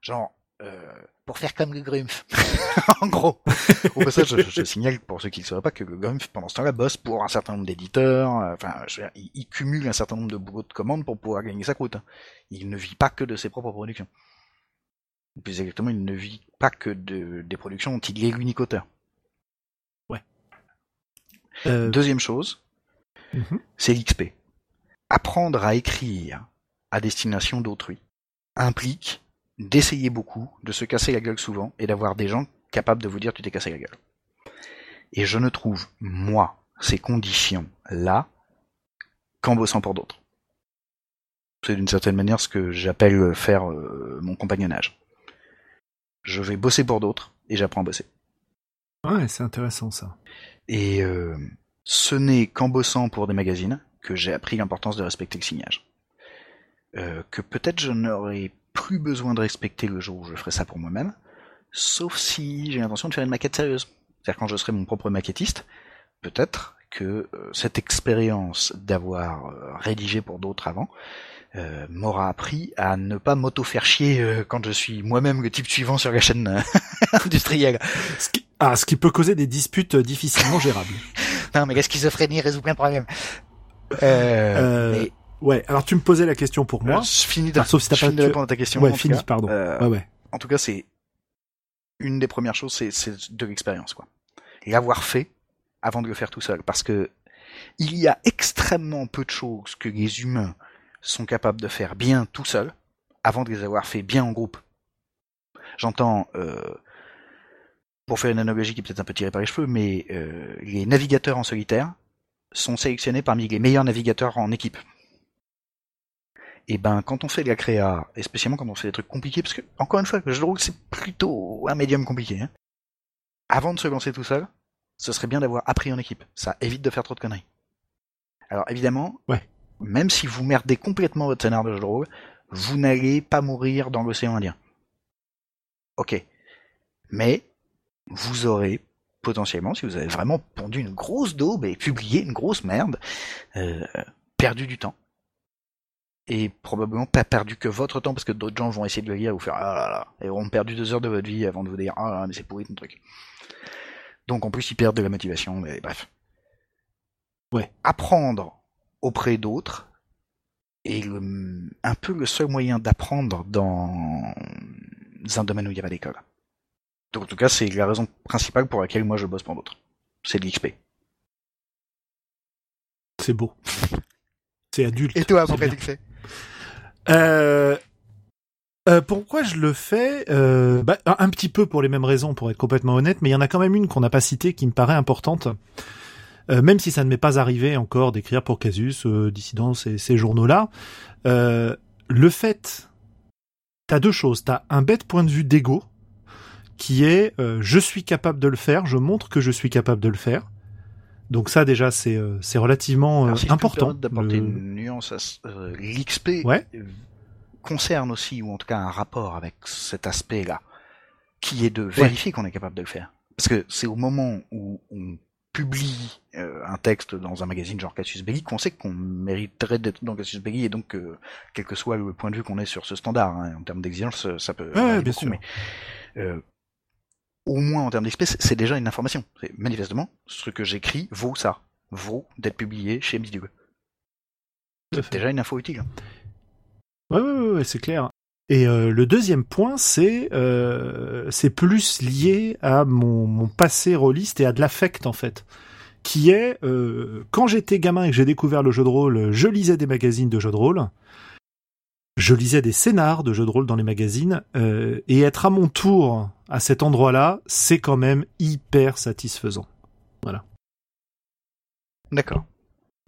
Genre, euh, pour faire comme le Grumpf. en gros. Au passage, je, je signale pour ceux qui ne sauraient pas que le Grumpf, pendant ce temps-là, bosse pour un certain nombre d'éditeurs. euh, Enfin, il, il cumule un certain nombre de boulots de commandes pour pouvoir gagner sa croûte. hein. Il ne vit pas que de ses propres productions. Plus exactement, il ne vit pas que de, des productions dont il est l'unique auteur. Euh, Deuxième chose, mhm. c'est l'XP. Apprendre à écrire à destination d'autrui implique d'essayer beaucoup, de se casser la gueule souvent, et d'avoir des gens capables de vous dire tu t'es cassé la gueule. Et je ne trouve, moi, ces conditions-là qu'en bossant pour d'autres. C'est d'une certaine manière ce que j'appelle faire euh, mon compagnonnage. Je vais bosser pour d'autres, et j'apprends à bosser. Ouais, c'est intéressant ça. Et euh, ce n'est qu'en bossant pour des magazines que j'ai appris l'importance de respecter le signage. Euh, que peut-être je n'aurai plus besoin de respecter le jour où je ferai ça pour moi-même, sauf si j'ai l'intention de faire une maquette sérieuse. C'est-à-dire quand je serai mon propre maquettiste, peut-être que euh, cette expérience d'avoir euh, rédigé pour d'autres avant euh, m'aura appris à ne pas m'auto-faire chier euh, quand je suis moi-même le type suivant sur la chaîne euh, industrielle. Ce qui... Ah, ce qui peut causer des disputes difficilement gérables. Non, mais la schizophrénie résout plein de problèmes? Mais, Ouais, alors tu me posais la question pour moi. euh, je finis de, sauf si je pas finis de répondre à ta question. ouais, en tout fini, cas. pardon. Euh, Ouais, ouais. En tout cas, c'est une des premières choses, c'est, c'est de l'expérience, quoi. L'avoir fait avant de le faire tout seul, parce que il y a extrêmement peu de choses que les humains sont capables de faire bien tout seuls avant de les avoir fait bien en groupe. J'entends, euh, pour faire une analogie qui est peut-être un peu tirée par les cheveux, mais euh, les navigateurs en solitaire sont sélectionnés parmi les meilleurs navigateurs en équipe. Et ben, quand on fait de la créa, et spécialement quand on fait des trucs compliqués, parce que, encore une fois, le jeu de rôle, c'est plutôt un médium compliqué, hein. Avant de se lancer tout seul, ce serait bien d'avoir appris en équipe. Ça évite de faire trop de conneries. Alors, évidemment, Ouais. même si vous merdez complètement votre scénar de jeu de rôle, vous n'allez pas mourir dans l'océan Indien. Ok. Mais, vous aurez, potentiellement, si vous avez vraiment pondu une grosse daube et publié une grosse merde, euh, perdu du temps et probablement pas perdu que votre temps parce que d'autres gens vont essayer de le lire et vous faire ah là là et auront perdu deux heures de votre vie avant de vous dire ah là là, mais c'est pourri ton truc. Donc en plus ils perdent de la motivation mais bref. Ouais. Apprendre auprès d'autres est le- un peu le seul moyen d'apprendre dans un domaine où il n'y a pas d'école. Donc en tout cas c'est la raison principale pour laquelle moi je bosse pour d'autres. C'est de l'XP. C'est beau. C'est adulte. Et toi bien. tu le fais? Euh, euh, pourquoi je le fais euh, bah, un petit peu pour les mêmes raisons, pour être complètement honnête, mais il y en a quand même une qu'on n'a pas citée qui me paraît importante. Même si ça ne m'est pas arrivé encore d'écrire pour Casus, euh, Dissident, ces, journaux-là, le fait, t'as deux choses. T'as un bête point de vue d'ego, qui est je suis capable de le faire, je montre que je suis capable de le faire. Donc ça déjà c'est euh, c'est relativement euh, Alors, si peux me important. d'apporter Le- une nuance à euh, l'XP Ouais. euh, concerne aussi, ou en tout cas un rapport avec cet aspect-là, qui est de vérifier qu'on est capable de le faire. Parce que c'est au moment où on publie euh, un texte dans un magazine genre Cassius Belli qu'on sait qu'on mériterait d'être dans Cassius Belli et donc euh, quel que soit le point de vue qu'on ait sur ce standard, hein, en termes d'exigence, ça peut Ouais, bien beaucoup, sûr. mais euh, au moins en termes d'XP, c'est- c'est déjà une information. C'est manifestement ce que j'écris vaut ça, vaut d'être publié chez à fait. Déjà une info utile. Ouais, ouais, ouais, ouais, c'est clair. Et euh, le deuxième point, c'est euh, c'est plus lié à mon, mon passé rôliste et à de l'affect en fait, qui est euh, quand j'étais gamin et que j'ai découvert le jeu de rôle, je lisais des magazines de jeux de rôle, je lisais des scénars de jeux de rôle dans les magazines, euh, et être à mon tour à cet endroit-là, c'est quand même hyper satisfaisant. Voilà. D'accord.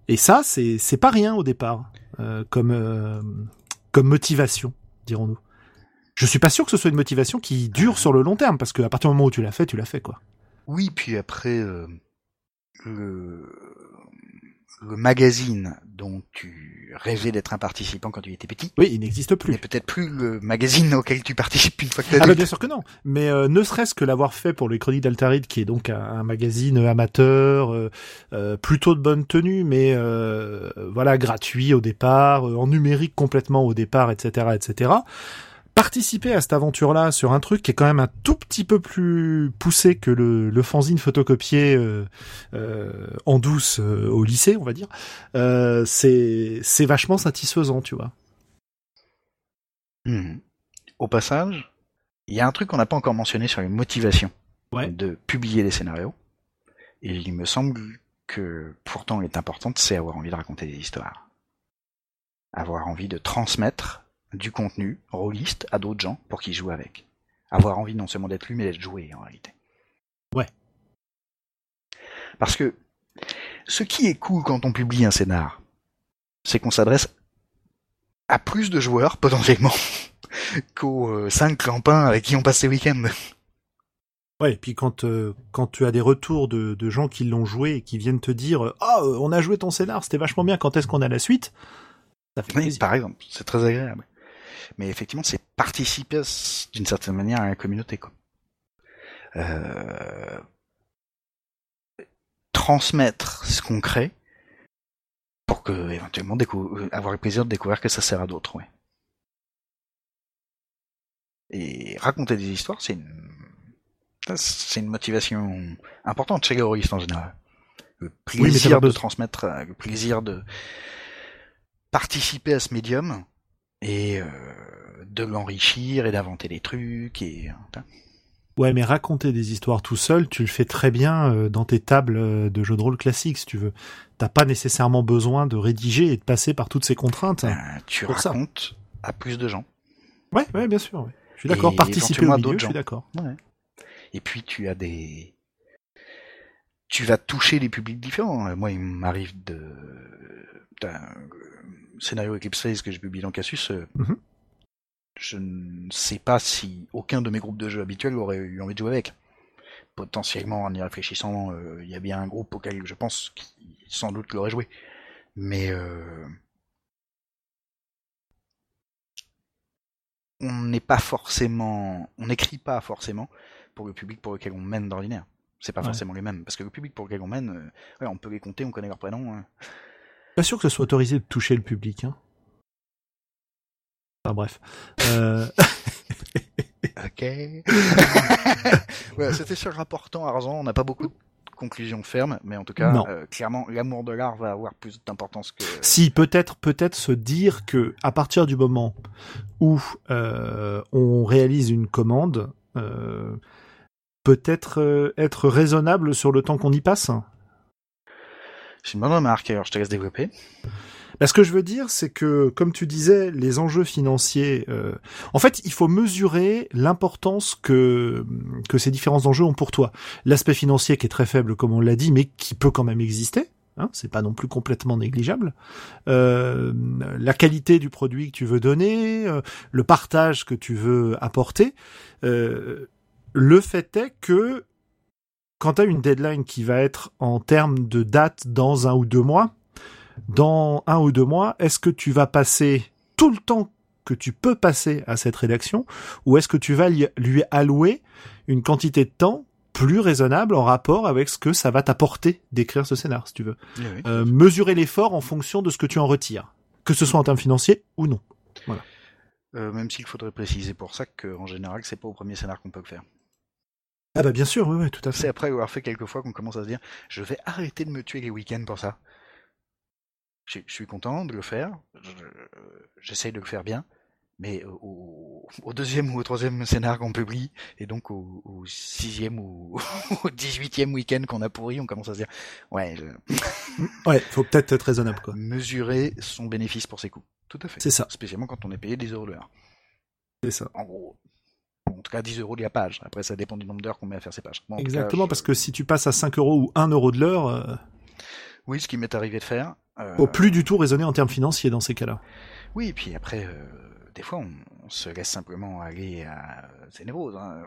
Et ça, c'est c'est pas rien au départ euh, comme euh, comme motivation, dirons-nous. Je suis pas sûr que ce soit une motivation qui dure sur le long terme, parce qu'à partir du moment où tu l'as fait, tu l'as fait quoi. Oui, puis après, euh, le, magazine dont tu rêvais d'être un participant quand tu étais petit Oui, il n'existe plus. n'est peut-être plus le magazine auquel tu participes une fois que t'es Ah bah bien sûr que non. Mais euh, ne serait-ce que l'avoir fait pour les Chroniques d'Altaride, qui est donc un, un magazine amateur, euh, euh, plutôt de bonne tenue, mais euh, voilà gratuit au départ, euh, en numérique complètement au départ, etc., etc. Participer à cette aventure-là sur un truc qui est quand même un tout petit peu plus poussé que le, le fanzine photocopié euh, euh, en douce euh, au lycée, on va dire, c'est c'est vachement satisfaisant, tu vois. Mhm. Au passage, il y a un truc qu'on n'a pas encore mentionné sur les motivations Ouais. de publier des scénarios. Et il me semble que pourtant elle est importante, c'est avoir envie de raconter des histoires. Avoir envie de transmettre du contenu rôliste à d'autres gens pour qu'ils jouent avec. Avoir envie non seulement d'être lu, mais d'être joué en réalité. Ouais. Parce que ce qui est cool quand on publie un scénar, c'est qu'on s'adresse à plus de joueurs potentiellement qu'aux euh, cinq clampins avec qui on passe ses week-ends. Ouais, et puis quand euh, quand tu as des retours de, de gens qui l'ont joué et qui viennent te dire ah euh, on a joué ton scénar c'était vachement bien quand est-ce qu'on a la suite? Ça fait Oui, plaisir. par exemple, c'est très agréable. Mais effectivement, c'est participer d'une certaine manière à la communauté, quoi. Euh, Transmettre ce qu'on crée pour que éventuellement euh, avoir le plaisir de découvrir que ça sert à d'autres, ouais. Et raconter des histoires, c'est une ça, c'est une motivation importante chez les horroristes en général. Le plaisir de transmettre, euh, le plaisir de participer à ce médium et euh, de l'enrichir et d'inventer des trucs et Ouais, mais raconter des histoires tout seul, tu le fais très bien euh, dans tes tables euh, de jeux de rôle classiques, si tu veux. T'as pas nécessairement besoin de rédiger et de passer par toutes ces contraintes. euh, tu Pour ça. racontes à plus de gens. Ouais, ouais, bien sûr. ouais. Je suis d'accord. Participer au à milieu, je suis d'accord. Et puis tu as des tu vas toucher des publics différents. Moi, il m'arrive de scénario Eclipse Phase que je publie dans Casus. euh, Mhm. Je ne sais pas si aucun de mes groupes de jeux habituels aurait eu envie de jouer avec. Potentiellement, en y réfléchissant, euh, il y a bien un groupe auquel je pense qui sans doute l'aurait joué. Mais euh, on n'est pas forcément, on n'écrit pas forcément pour le public pour lequel on mène d'ordinaire. C'est pas Ouais. forcément les mêmes, parce que le public pour lequel on mène, euh, ouais, on peut les compter, on connaît leur prénom. hein. Pas sûr que ce soit autorisé de toucher le public. Hein. Enfin bref. Euh... Ok. ouais, c'était sur le rapportant argent, on n'a pas beaucoup de conclusions fermes, mais en tout cas, euh, clairement, l'amour de l'art va avoir plus d'importance que. Si peut-être peut-être se dire que à partir du moment où euh, on réalise une commande, peut-être euh, être raisonnable sur le temps qu'on y passe. C'est une bonne remarque, alors je te laisse développer. Là, ce que je veux dire, c'est que, comme tu disais, les enjeux financiers. euh, En fait, il faut mesurer l'importance que que ces différents enjeux ont pour toi. L'aspect financier qui est très faible, comme on l'a dit, mais qui peut quand même exister. Hein, c'est pas non plus complètement négligeable. Euh, la qualité du produit que tu veux donner, euh, le partage que tu veux apporter. Euh, le fait est que quand tu as une deadline qui va être en termes de date dans un ou deux mois, dans un ou deux mois, est-ce que tu vas passer tout le temps que tu peux passer à cette rédaction ou est-ce que tu vas lui- allouer une quantité de temps plus raisonnable en rapport avec ce que ça va t'apporter d'écrire ce scénar, si tu veux? Oui, oui. Euh, mesurer l'effort en fonction de ce que tu en retires, que ce soit en termes financiers ou non. Euh, même s'il faudrait préciser pour ça qu'en général, c'est pas au premier scénar qu'on peut le faire. Ah bah bien sûr, oui, oui, tout à C'est fait. après avoir fait quelques fois qu'on commence à se dire, je vais arrêter de me tuer les week-ends pour ça. Je, je suis content de le faire, je- j'essaye de le faire bien, mais au, au, deuxième ou au troisième scénar qu'on publie, et donc au, au sixième ou au dix-huitième week-end qu'on a pourri, on commence à se dire, ouais, je... ouais, faut peut-être être raisonnable, quoi. Mesurer son bénéfice pour ses coûts. Tout à fait. C'est ça. Spécialement quand on est payé 10 euros l'heure. C'est ça. En gros. En tout cas, 10 euros de la page. Après, ça dépend du nombre d'heures qu'on met à faire ces pages. Exactement, parce que si tu passes à 5 euros ou 1 euro de l'heure... Euh, oui, ce qui m'est arrivé de faire. Euh... Au plus du tout raisonner en termes financiers dans ces cas-là. Oui, et puis après, euh, des fois, on, se laisse simplement aller à ses névroses. Hein.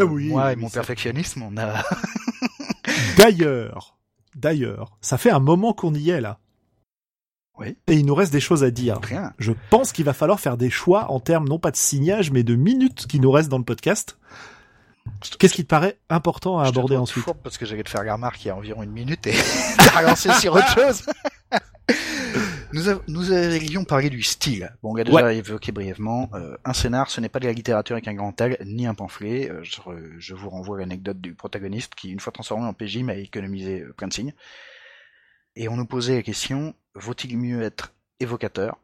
Oui, moi et mon perfectionnisme, on a... d'ailleurs, d'ailleurs, ça fait un moment qu'on y est là. Oui. Et il nous reste des choses à dire. Rien. Je pense qu'il va falloir faire des choix en termes non pas de signage, mais de minutes qui nous restent dans le podcast. Qu'est-ce qui te paraît important à aborder ensuite Parce que j'allais te faire la remarque il y a environ une minute et t'as relancé sur autre chose. nous, av nous avions parlé du style. Bon, on l'a déjà évoqué brièvement. Euh, un scénar, ce n'est pas de la littérature avec un grand L, ni un pamphlet. Euh, je, je, vous renvoie à l'anecdote du protagoniste qui, une fois transformé en PJ, m'a économisé euh, plein de signes. Et on nous posait la question, vaut-il mieux être évocateur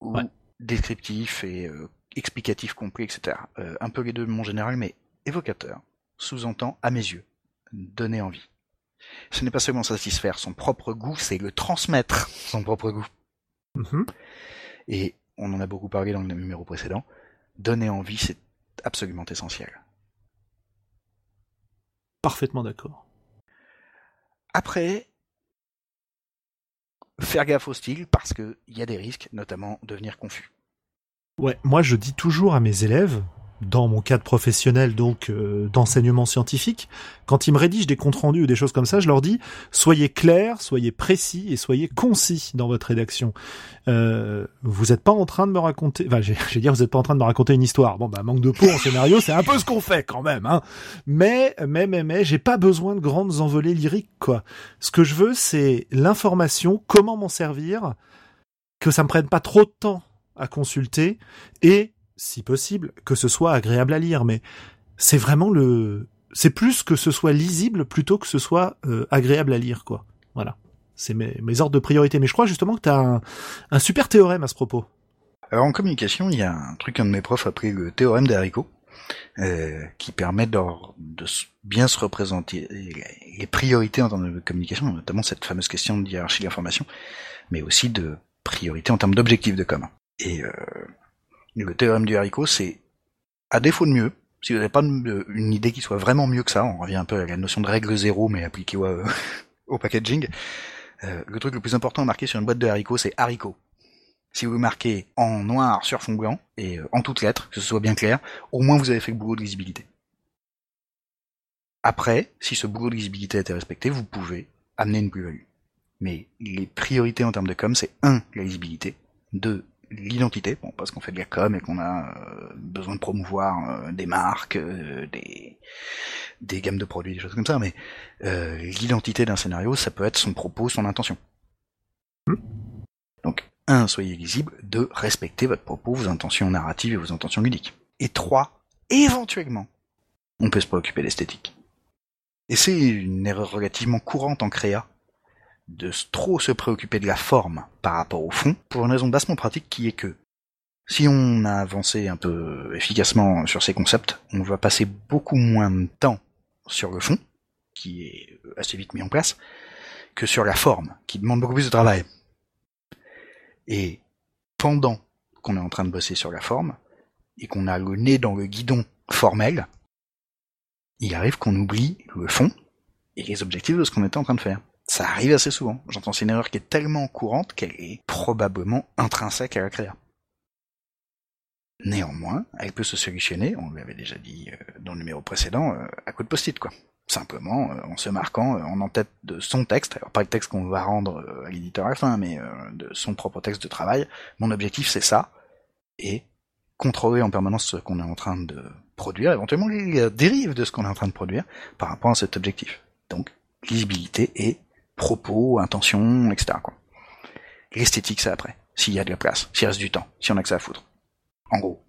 ou descriptif et euh, explicatif complet, etc. Euh, un peu les deux de mon général, mais évocateur sous-entend, à mes yeux, donner envie. Ce n'est pas seulement satisfaire son propre goût, c'est le transmettre son propre goût. Mm-hmm. Et on en a beaucoup parlé dans le numéro précédent. Donner envie, c'est absolument essentiel. Parfaitement d'accord. Après, faire gaffe au style parce qu'il y a des risques, notamment devenir confus. Ouais, moi je dis toujours à mes élèves, dans mon cadre professionnel donc euh, d'enseignement scientifique, quand ils me rédigent des comptes rendus ou des choses comme ça, je leur dis soyez clairs, soyez précis et soyez concis dans votre rédaction. Euh, vous n'êtes pas en train de me raconter, enfin, j'ai dire vous n'êtes pas en train de me raconter une histoire. Bon bah manque de peau en scénario, c'est un peu ce qu'on fait quand même. Hein. Mais mais mais mais j'ai pas besoin de grandes envolées lyriques quoi. Ce que je veux c'est l'information, comment m'en servir, que ça me prenne pas trop de temps à consulter et si possible, que ce soit agréable à lire, mais c'est vraiment le, c'est plus que ce soit lisible plutôt que ce soit euh, agréable à lire, quoi. Voilà. C'est mes, mes, ordres de priorité. Mais je crois justement que tu as un, un, super théorème à ce propos. Alors en communication, il y a un truc qu'un de mes profs a pris le théorème d'Haricot, euh, qui permet de, bien se représenter les priorités en termes de communication, notamment cette fameuse question de hiérarchie de l'information, mais aussi de priorité en termes d'objectifs de com. Et euh, le théorème du haricot, c'est, à défaut de mieux, si vous n'avez pas une idée qui soit vraiment mieux que ça, on revient un peu à la notion de règle zéro, mais appliquée au, au packaging, euh, le truc le plus important à marquer sur une boîte de haricots, c'est haricot. Si vous marquez en noir sur fond blanc, et euh, en toutes lettres, que ce soit bien clair, au moins vous avez fait le boulot de lisibilité. Après, si ce boulot de lisibilité a été respecté, vous pouvez amener une plus-value. Mais les priorités en termes de com, c'est 1. la lisibilité, 2 l'identité, bon, parce qu'on fait de la com et qu'on a euh, besoin de promouvoir euh, des marques, euh, des, gammes de produits, des choses comme ça, mais l'identité d'un scénario, ça peut être son propos, son intention. Donc, un, soyez lisible, deux, respectez votre propos, vos intentions narratives et vos intentions ludiques. Et trois, éventuellement, on peut se préoccuper d'esthétique. Et c'est une erreur relativement courante en créa, de trop se préoccuper de la forme par rapport au fond, pour une raison bassement pratique qui est que si on a avancé un peu efficacement sur ces concepts, on va passer beaucoup moins de temps sur le fond, qui est assez vite mis en place, que sur la forme, qui demande beaucoup plus de travail. Et pendant qu'on est en train de bosser sur la forme, et qu'on a le nez dans le guidon formel, il arrive qu'on oublie le fond et les objectifs de ce qu'on était en train de faire. Ça arrive assez souvent. J'entends c'est une erreur qui est tellement courante qu'elle est probablement intrinsèque à la créa. Néanmoins, elle peut se solutionner, on l'avait déjà dit euh, dans le numéro précédent, euh, à coup de post-it quoi. Simplement euh, en se marquant en en-tête de son texte, alors pas le texte qu'on va rendre à l'éditeur à la fin, mais de son propre texte de travail. Mon objectif c'est ça, et contrôler en permanence ce qu'on est en train de produire, éventuellement les dérives de ce qu'on est en train de produire par rapport à cet objectif. Donc, lisibilité et propos, intention, etc. Quoi. L'esthétique, c'est après. S'il y a de la place, s'il reste du temps, si on a que ça à foutre. En gros.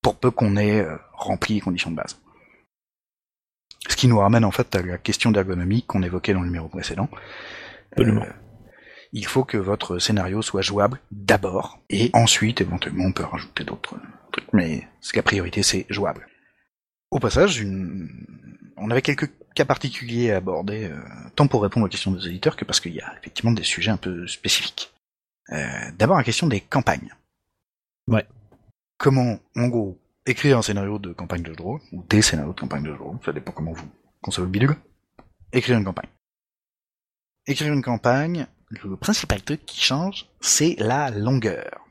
Pour peu qu'on ait euh, rempli les conditions de base. Ce qui nous ramène en fait à la question d'ergonomie qu'on évoquait dans le numéro précédent. Euh, Il faut que votre scénario soit jouable d'abord, et ensuite, éventuellement, on peut rajouter d'autres trucs, mais ce la priorité, c'est jouable. Au passage, une... on avait quelques cas particuliers à aborder, euh, tant pour répondre aux questions des auditeurs que parce qu'il y a effectivement des sujets un peu spécifiques. Euh, D'abord, la question des campagnes. Ouais. Comment, en gros, écrire un scénario de campagne de jeu de rôle, ou des scénarios de campagne de jeu de rôle, ça dépend comment vous concevez le bidule. Écrire une campagne. Écrire une campagne, le principal truc qui change, c'est la longueur.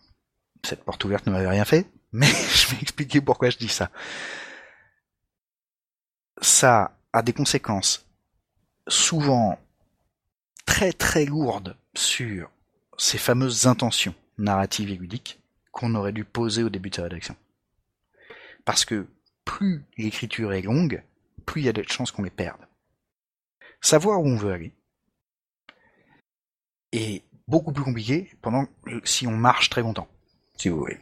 Cette porte ouverte ne m'avait rien fait, mais je vais expliquer pourquoi je dis ça. Ça a des conséquences souvent très très lourdes sur ces fameuses intentions narratives et ludiques qu'on aurait dû poser au début de sa rédaction. Parce que plus l'écriture est longue, plus il y a de chances qu'on les perde. Savoir où on veut aller est beaucoup plus compliqué pendant si on marche très longtemps, si vous voulez.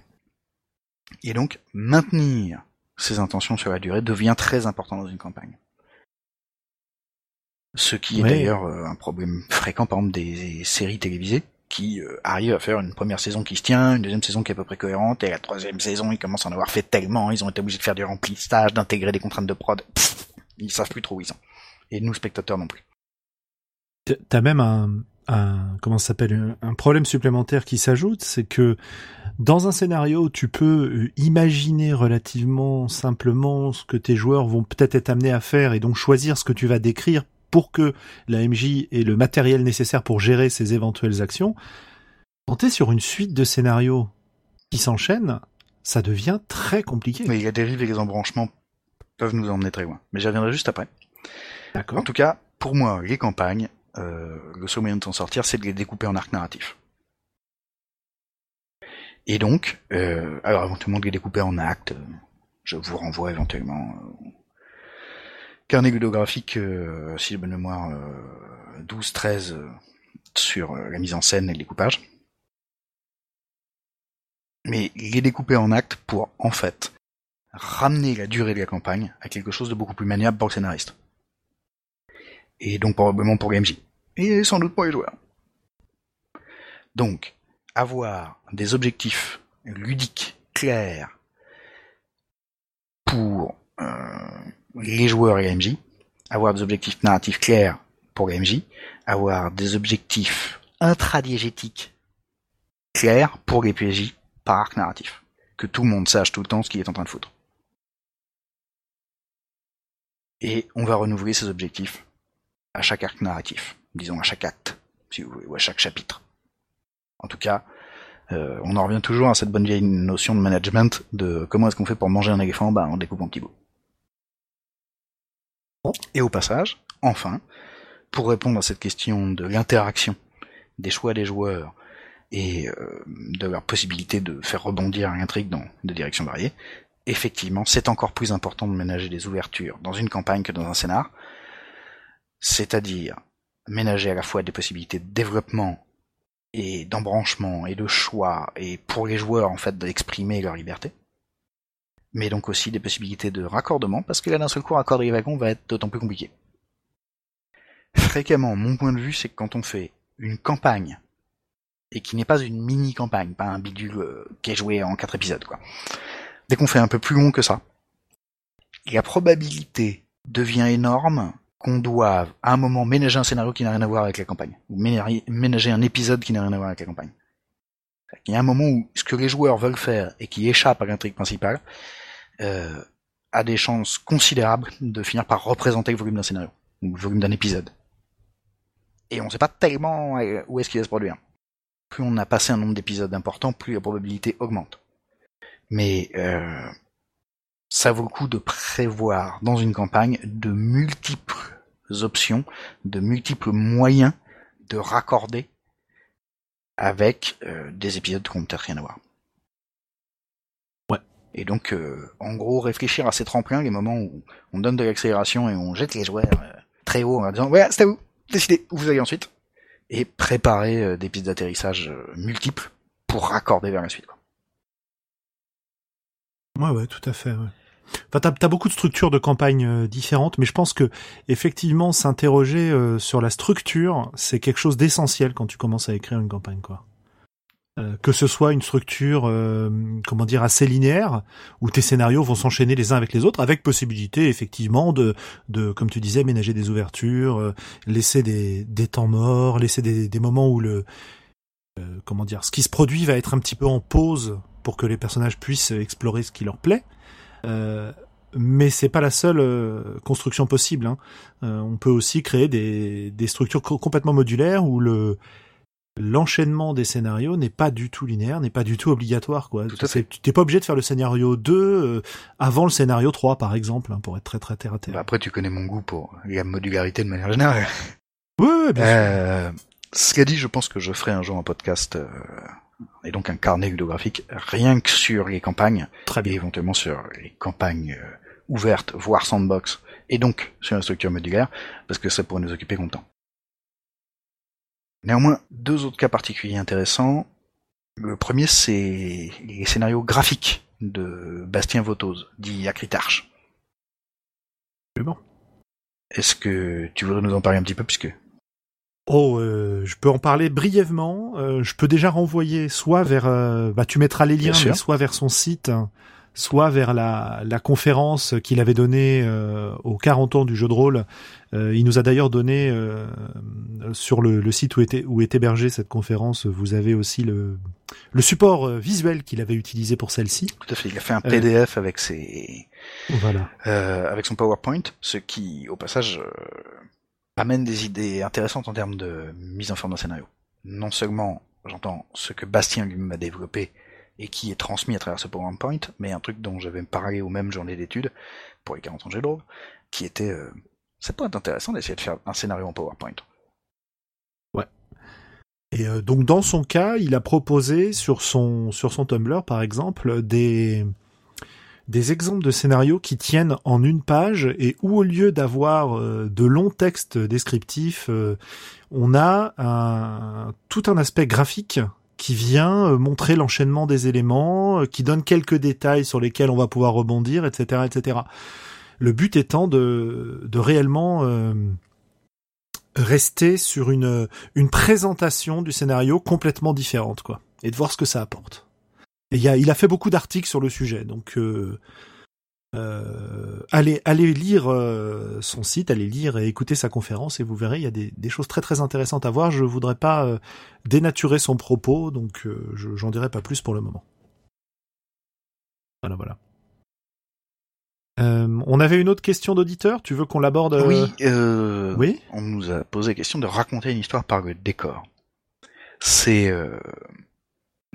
Et donc, maintenir ses intentions sur la durée devient très important dans une campagne. Ce qui est d'ailleurs euh, un problème fréquent, par exemple, des séries télévisées qui euh, arrivent à faire une première saison qui se tient, une deuxième saison qui est à peu près cohérente, et la troisième saison, ils commencent à en avoir fait tellement, ils ont été obligés de faire du remplissage, d'intégrer des contraintes de prod. Pff, ils savent plus trop où ils sont. Et nous, spectateurs, non plus. T'as même un, un comment s'appelle un problème supplémentaire qui s'ajoute, c'est que dans un scénario, tu peux euh, imaginer relativement simplement ce que tes joueurs vont peut-être être amenés à faire et donc choisir ce que tu vas décrire pour que la MJ ait le matériel nécessaire pour gérer ses éventuelles actions. Quand t'es sur une suite de scénarios qui s'enchaînent, ça devient très compliqué. Mais la dérive et les embranchements peuvent nous emmener très loin. Mais j'y reviendrai juste après. En D'accord. tout cas, pour moi, les campagnes, euh, le seul moyen de s'en sortir, c'est de les découper en arcs narratifs. Et donc, euh, alors éventuellement de les découper en actes, euh, je vous renvoie éventuellement euh, carnet ludographique, euh, si j'ai bonne mémoire, euh, 12-13 euh, sur euh, la mise en scène et le découpage. Mais les découper en actes pour, en fait, ramener la durée de la campagne à quelque chose de beaucoup plus maniable pour le scénariste. Et donc probablement pour le MJ. Et sans doute pour les joueurs. Donc, avoir des objectifs ludiques clairs pour euh, les joueurs et la MJ, avoir des objectifs narratifs clairs pour la MJ, avoir des objectifs intradiégétiques clairs pour les PJ par arc narratif. Que tout le monde sache tout le temps ce qu'il est en train de foutre. Et on va renouveler ces objectifs à chaque arc narratif, disons à chaque acte, si vous voulez, ou à chaque chapitre. En tout cas, euh, on en revient toujours à cette bonne vieille notion de management de comment est-ce qu'on fait pour manger un éléphant, bah on découpe en petits. Et au passage, enfin, pour répondre à cette question de l'interaction des choix des joueurs et euh, de leur possibilité de faire rebondir l'intrigue dans des directions variées, effectivement, c'est encore plus important de ménager des ouvertures dans une campagne que dans un scénar, c'est-à-dire ménager à la fois des possibilités de développement et d'embranchement et de choix et pour les joueurs en fait d'exprimer leur liberté, mais donc aussi des possibilités de raccordement parce que là d'un seul coup raccorder les wagons va être d'autant plus compliqué. Fréquemment, mon point de vue, c'est que quand on fait une campagne et qui n'est pas une mini campagne, pas un bidule euh, qui est joué en quatre épisodes quoi. Dès qu'on fait un peu plus long que ça, la probabilité devient énorme qu'on doive à un moment ménager un scénario qui n'a rien à voir avec la campagne, ou ménager un épisode qui n'a rien à voir avec la campagne. Il y a un moment où ce que les joueurs veulent faire et qui échappe à l'intrigue principale euh, a des chances considérables de finir par représenter le volume d'un scénario, ou le volume d'un épisode. Et on ne sait pas tellement euh, où est-ce qu'il va se produire. Plus on a passé un nombre d'épisodes important, plus la probabilité augmente. Mais euh, ça vaut le coup de prévoir dans une campagne de multiples options, de multiples moyens de raccorder avec des épisodes qui n'ont peut-être rien à voir. Et donc, euh, en gros, réfléchir à ces tremplins, les moments où on donne de l'accélération et on jette les joueurs euh, très haut en disant « Ouais, c'est à vous, décidez où vous allez ensuite », et préparer euh, des pistes d'atterrissage euh, multiples pour raccorder vers la suite. quoi. Ouais, ouais, tout à fait. ouais. Enfin, t'as as beaucoup de structures de campagne différentes, mais je pense que effectivement s'interroger sur la structure, c'est quelque chose d'essentiel quand tu commences à écrire une campagne, quoi. Euh, que ce soit une structure, comment dire, assez linéaire, où tes scénarios vont s'enchaîner les uns avec les autres, avec possibilité effectivement de, de comme tu disais, ménager des ouvertures, laisser des, des temps morts, laisser des, des moments où le, comment dire, ce qui se produit va être un petit peu en pause pour que les personnages puissent explorer ce qui leur plaît. Euh, mais c'est pas la seule euh, construction possible. Hein. Euh, on peut aussi créer des, des structures complètement modulaires où le l'enchaînement des scénarios n'est pas du tout linéaire, n'est pas du tout obligatoire. Quoi. Tu t'es pas obligé de faire le scénario 2 euh, avant le scénario 3, par exemple, hein, pour être très très terre à terre. Bah, après, tu connais mon goût pour la modularité de manière générale. Oui, bien euh, Ce qu'a dit, je pense que je ferai un jour un podcast et donc un carnet ludographique rien que sur les campagnes, Très bien. et éventuellement sur les campagnes euh, ouvertes, voire sandbox, et donc sur la structure modulaire, parce que ça pourrait nous occuper longtemps. Néanmoins, deux autres cas particuliers intéressants. Le premier, c'est les scénarios graphiques de Bastien Votose, dit Acritarche. bon. Est-ce que tu voudrais nous en parler un petit peu, puisque? Oh, euh, je peux en parler brièvement. Euh, je peux déjà renvoyer soit vers, euh, bah tu mettras les liens, mais soit vers son site, soit vers la, la conférence qu'il avait donnée aux 40 ans du jeu de rôle. il nous a d'ailleurs donné sur le, le, site où était où est hébergée cette conférence. Vous avez aussi le le support visuel qu'il avait utilisé pour celle-ci. Tout à fait. Il a fait un PDF avec ses voilà avec son PowerPoint, ce qui au passage amène des idées intéressantes en termes de mise en forme d'un scénario. Non seulement j'entends ce que Bastien lui-même a développé et qui est transmis à travers ce PowerPoint, mais un truc dont j'avais parlé aux mêmes journées d'études pour les 40 ans de qui était euh, ça pourrait être intéressant d'essayer de faire un scénario en PowerPoint. Ouais. Et euh, donc dans son cas, il a proposé sur son sur son Tumblr par exemple des des exemples de scénarios qui tiennent en une page et où au lieu d'avoir euh, de longs textes descriptifs, euh, on a tout un aspect graphique qui vient euh, montrer l'enchaînement des éléments, qui donne quelques détails sur lesquels on va pouvoir rebondir, etc., etc. Le but étant de, de réellement rester sur une, une présentation du scénario complètement différente, quoi, et de voir ce que ça apporte il a fait beaucoup d'articles sur le sujet, donc euh, euh, allez, allez lire euh, son site, allez lire et écouter sa conférence et vous verrez, il y a des, choses très très intéressantes à voir. Je voudrais pas dénaturer son propos, donc j'en dirai pas plus pour le moment. Voilà, voilà. on avait une autre question d'auditeur? Tu veux qu'on l'aborde Oui. oui? On nous a posé la question de raconter une histoire par le décor. C'est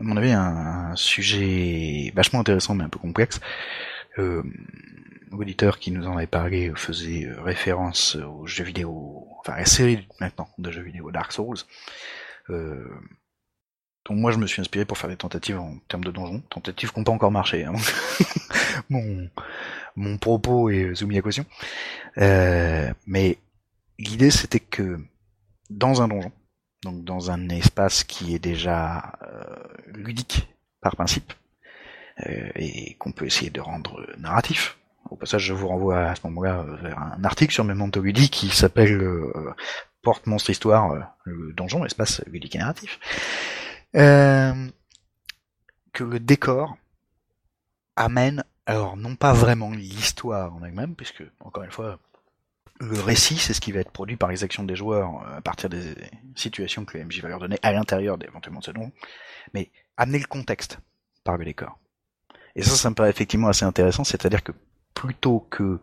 à mon avis, un, sujet vachement intéressant mais un peu complexe. Euh, L'auditeur qui nous en avait parlé faisait euh, référence aux jeux vidéo, enfin à la série maintenant de jeux vidéo Dark Souls. Euh, donc moi je me suis inspiré pour faire des tentatives en termes de donjons, tentatives qui n'ont pas encore marché. Hein. mon, mon propos est soumis à caution. Euh, mais l'idée c'était que dans un donjon, donc dans un espace qui est déjà euh, ludique par principe, et qu'on peut essayer de rendre narratif. Au passage, je vous renvoie à ce moment-là vers un article sur Memento Ludique qui s'appelle euh, Porte Monstre Histoire, le donjon, espace ludique et narratif. que le décor amène, alors non pas vraiment l'histoire en elle-même, puisque, encore une fois, le récit, c'est ce qui va être produit par les actions des joueurs euh, à partir des situations que le MJ va leur donner à l'intérieur éventuellement de ce don, mais amener le contexte par le décor. Et ça, ça me paraît effectivement assez intéressant, c'est-à-dire que plutôt que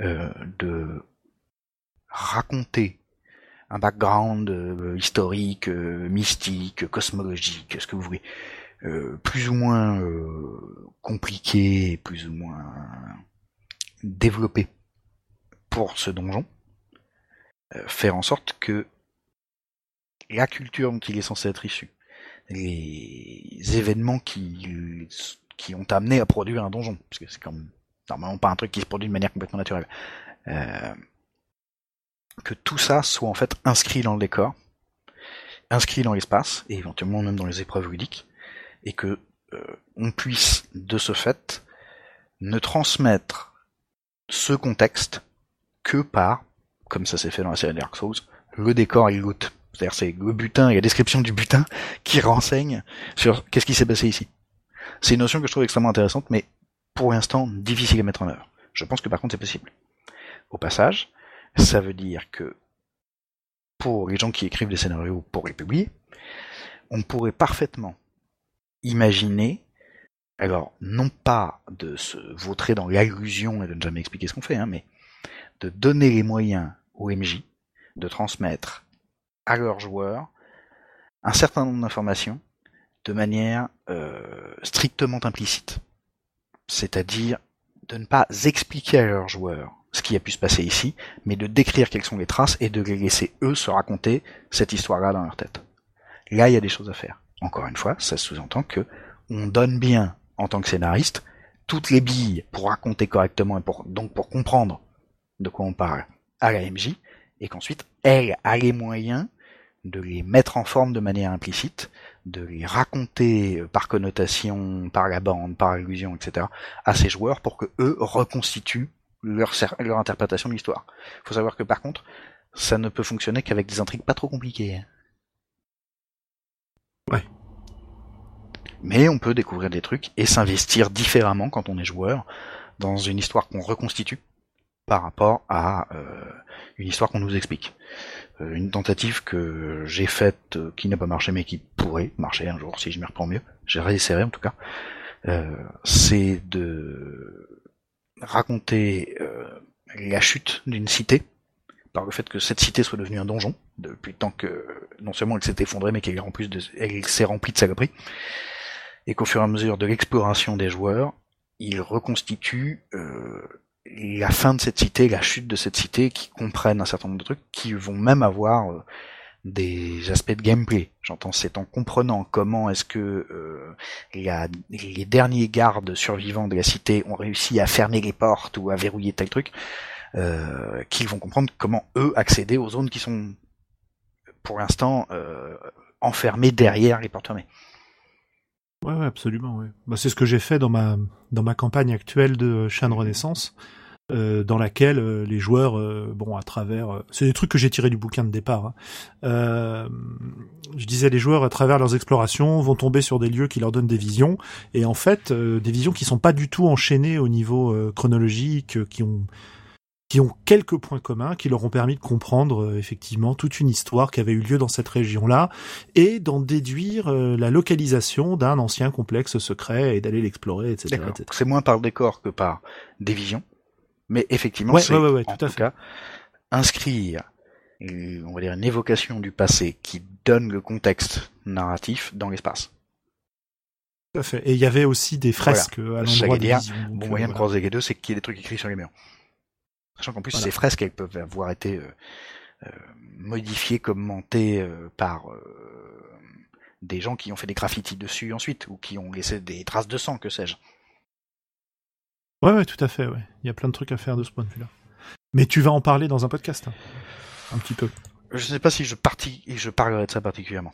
euh, de raconter un background euh, historique, mystique, cosmologique, ce que vous voulez, plus ou moins compliqué, plus ou moins développé pour ce donjon, euh, faire en sorte que la culture dont il est censé être issu, les événements qui, qui ont amené à produire un donjon, parce que c'est comme normalement pas un truc qui se produit de manière complètement naturelle, euh, que tout ça soit en fait inscrit dans le décor, inscrit dans l'espace, et éventuellement même dans les épreuves ludiques, et que euh, on puisse de ce fait ne transmettre ce contexte que par, comme ça s'est fait dans la série Dark Souls, le décor et le C'est-à-dire c'est le butin et la description du butin qui renseigne sur qu'est-ce qui s'est passé ici. C'est une notion que je trouve extrêmement intéressante, mais pour l'instant difficile à mettre en œuvre. Je pense que par contre c'est possible. Au passage, ça veut dire que pour les gens qui écrivent des scénarios pour les publier, on pourrait parfaitement imaginer, alors non pas de se vautrer dans l'allusion et de ne jamais expliquer ce qu'on fait, hein, mais de donner les moyens aux MJ de transmettre à leurs joueurs un certain nombre d'informations de manière euh, strictement implicite. C'est-à-dire de ne pas expliquer à leurs joueurs ce qui a pu se passer ici, mais de décrire quelles sont les traces et de les laisser eux se raconter cette histoire-là dans leur tête. Là, il y a des choses à faire. Encore une fois, ça sous-entend que on donne bien, en tant que scénariste, toutes les billes pour raconter correctement et pour, donc pour comprendre de quoi on parle à la MJ, et qu'ensuite, elle a les moyens de les mettre en forme de manière implicite, de les raconter par connotation, par la bande, par allusion, etc., à ses joueurs pour que eux reconstituent leur, leur interprétation de l'histoire. Faut savoir que par contre, ça ne peut fonctionner qu'avec des intrigues pas trop compliquées. Ouais. Mais on peut découvrir des trucs et s'investir différemment quand on est joueur dans une histoire qu'on reconstitue par rapport à euh, une histoire qu'on nous explique. Euh, une tentative que j'ai faite euh, qui n'a pas marché mais qui pourrait marcher un jour si je m'y reprends mieux. J'ai réessayé en tout cas. c'est de raconter la chute d'une cité par le fait que cette cité soit devenue un donjon depuis le temps que non seulement elle s'est effondrée mais qu'elle s'est remplie de saloperies et qu'au fur et à mesure de l'exploration des joueurs, ils reconstituent euh, la fin de cette cité, la chute de cette cité, qui comprennent un certain nombre de trucs, qui vont même avoir euh, des aspects de gameplay. J'entends, c'est en comprenant comment est-ce que euh, les derniers gardes survivants de la cité ont réussi à fermer les portes ou à verrouiller tel truc, euh, qu'ils vont comprendre comment eux accéder aux zones qui sont pour l'instant enfermées derrière les portes fermées. Ouais, ouais absolument. Ouais. Bah, c'est ce que j'ai fait dans ma dans ma campagne actuelle de Chaîne Renaissance. Euh, dans laquelle euh, les joueurs, euh, bon, à travers, c'est des trucs que j'ai tiré du bouquin de départ. Hein. je disais, les joueurs à travers leurs explorations vont tomber sur des lieux qui leur donnent des visions, et en fait, des visions qui sont pas du tout enchaînées au niveau chronologique, qui ont qui ont quelques points communs qui leur ont permis de comprendre euh, effectivement toute une histoire qui avait eu lieu dans cette région-là et d'en déduire euh, la localisation d'un ancien complexe secret et d'aller l'explorer, etc. C'est moins par décor que par des visions, mais effectivement, c'est en tout, cas inscrire, on va dire une évocation du passé qui donne le contexte narratif dans l'espace. Tout à fait. Et il y avait aussi des fresques à l'endroit des visions. Bon moyen de croiser les deux, c'est qu'il y ait des trucs écrits sur les murs. Sachant qu'en plus, ces fresques, elles peuvent avoir été euh, euh, modifiées, commentées euh, par des gens qui ont fait des graffitis dessus ensuite, ou qui ont laissé des traces de sang, que sais-je. Ouais, ouais, tout à fait, ouais. Il y a plein de trucs à faire de ce point de vue-là. Mais tu vas en parler dans un podcast, hein. un petit peu. Je ne sais pas si je, parti... je parlerai de ça particulièrement.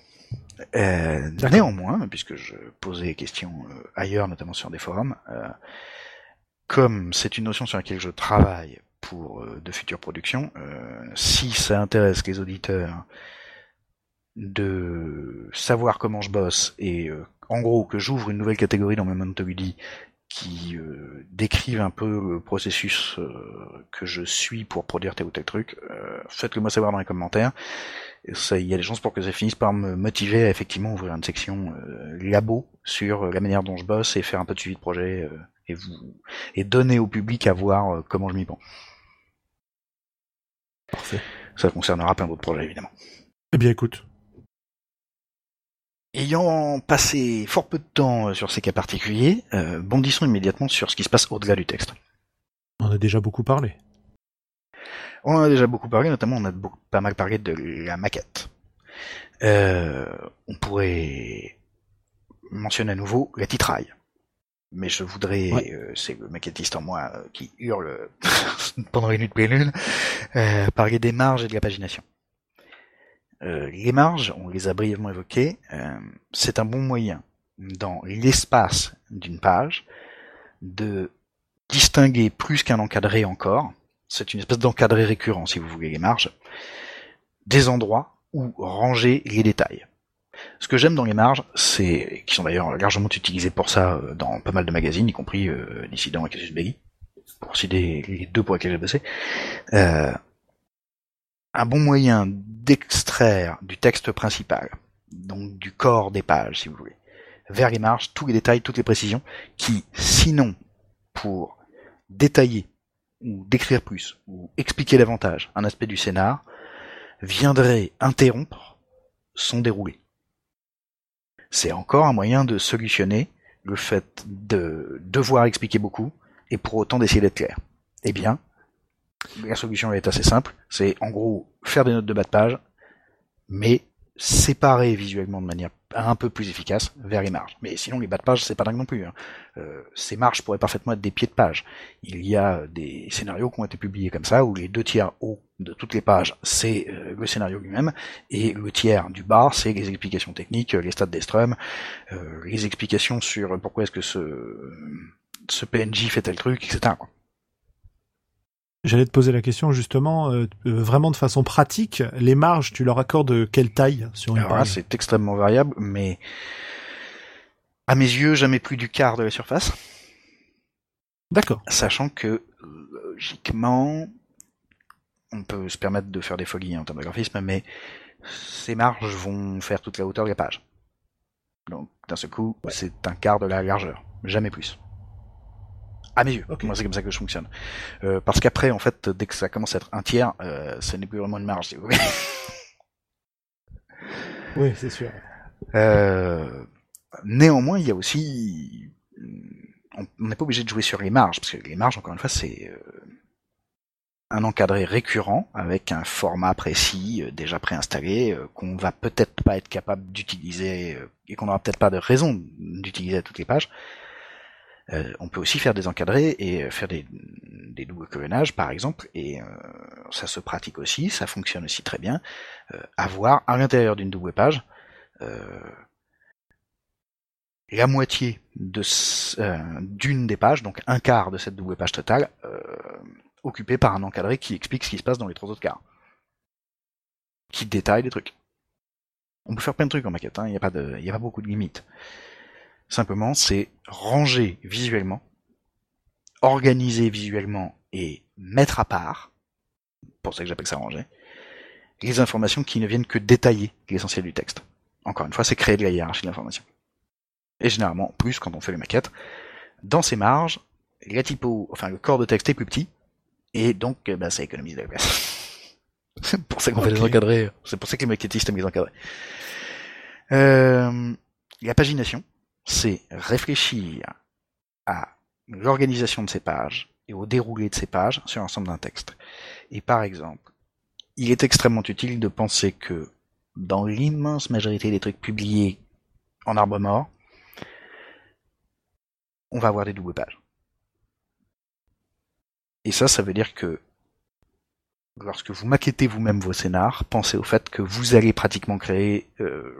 Euh, néanmoins, puisque je posais des questions ailleurs, notamment sur des forums, comme c'est une notion sur laquelle je travaille pour euh, de futures productions. Euh, si ça intéresse les auditeurs de savoir comment je bosse et euh, en gros que j'ouvre une nouvelle catégorie dans Memento Modi qui euh, un peu le processus que je suis pour produire tel ou tel truc, faites-le moi savoir dans les commentaires. Il y a des chances pour que ça finisse par me motiver à effectivement ouvrir une section labo sur la manière dont je bosse et faire un peu de suivi de projet et vous et donner au public à voir comment je m'y prends. Parfait. Ça concernera plein d'autres projets, évidemment. Eh bien, écoute. Ayant passé fort peu de temps sur ces cas particuliers, euh, bondissons immédiatement sur ce qui se passe au-delà du texte. On a déjà beaucoup parlé. On en a déjà beaucoup parlé, notamment on a pas mal parlé de la maquette. Euh, on pourrait mentionner à nouveau la titraille mais je voudrais, euh, c'est le maquettiste en moi euh, qui hurle pendant une nuit de pleine euh, parler des marges et de la pagination. Euh, les marges, on les a brièvement évoquées, c'est un bon moyen dans l'espace d'une page de distinguer plus qu'un encadré encore, c'est une espèce d'encadré récurrent si vous voulez les marges, des endroits où ranger les détails. Ce que j'aime dans les marges, c'est qui sont d'ailleurs largement utilisées pour ça euh, dans pas mal de magazines, y compris euh, Dissident et Casus Belli, pour citer les deux pour lesquels j'ai bossé. Euh, un bon moyen d'extraire du texte principal, donc du corps des pages, si vous voulez, vers les marges, tous les détails, toutes les précisions, qui, sinon, pour détailler ou décrire plus, ou expliquer davantage un aspect du scénar, viendrait interrompre son déroulé. C'est encore un moyen de solutionner le fait de devoir expliquer beaucoup et pour autant d'essayer d'être clair. Eh bien, la solution est assez simple, c'est en gros faire des notes de bas de page, mais séparer visuellement de manière un peu plus efficace vers les marges. Mais sinon, les bas de page, c'est pas dingue non plus. Hein. Euh, ces marges pourraient parfaitement être des pieds de page. Il y a des scénarios qui ont été publiés comme ça, où les deux tiers hauts de toutes les pages, c'est euh, le scénario lui-même, et le tiers du bas, c'est les explications techniques, les stats des strums, euh, les explications sur pourquoi est-ce que ce, ce PNJ fait tel truc, etc. J'allais te poser la question justement, euh, euh, vraiment de façon pratique, les marges, tu leur accordes quelle taille sur une Alors là, page? c'est extrêmement variable, mais à mes yeux, jamais plus du quart de la surface. D'accord. Sachant que, logiquement, on peut se permettre de faire des folies en termes de graphisme, mais ces marges vont faire toute la hauteur de la page. Donc, d'un seul coup, c'est un quart de la largeur. Jamais plus. À mes yeux. Ok. Moi, c'est comme ça que je fonctionne. Euh, parce qu'après, en fait, dès que ça commence à être un tiers, euh, ce n'est plus vraiment une marge, si vous voulez. Oui, c'est sûr. Euh, néanmoins, il y a aussi, on n'est pas obligé de jouer sur les marges, parce que les marges, encore une fois, c'est euh, un encadré récurrent avec un format précis euh, déjà préinstallé euh, qu'on va peut-être pas être capable d'utiliser et qu'on n'aura peut-être pas de raison d'utiliser à toutes les pages. Euh, on peut aussi faire des encadrés et euh, faire des, des doubles colonnages, par exemple, et euh, ça se pratique aussi, ça fonctionne aussi très bien. Avoir à l'intérieur d'une double page la moitié d'une des pages, donc un quart de cette double page totale, occupée par un encadré qui explique ce qui se passe dans les trois autres quarts, qui détaille des trucs. On peut faire plein de trucs en maquette, il n'y a pas beaucoup de limites. Simplement, c'est ranger visuellement, organiser visuellement et mettre à part, pour ça que j'appelle ça ranger, les informations qui ne viennent que détailler l'essentiel du texte. Encore une fois, c'est créer de la hiérarchie de l'information. Et généralement, plus quand on fait les maquettes, dans ces marges, la typo, enfin le corps de texte est plus petit, et donc eh ben, ça économise de la place. c'est pour ça qu'on fait les encadrés, c'est pour ça que les maquettistes aiment les encadrer. Euh, la pagination, c'est réfléchir à l'organisation de ces pages et au déroulé de ces pages sur l'ensemble d'un texte. Et par exemple, il est extrêmement utile de penser que dans l'immense majorité des trucs publiés en arbre mort, on va avoir des doubles pages. Et ça, ça veut dire que lorsque vous maquettez vous-même vos scénars, pensez au fait que vous allez pratiquement créer euh,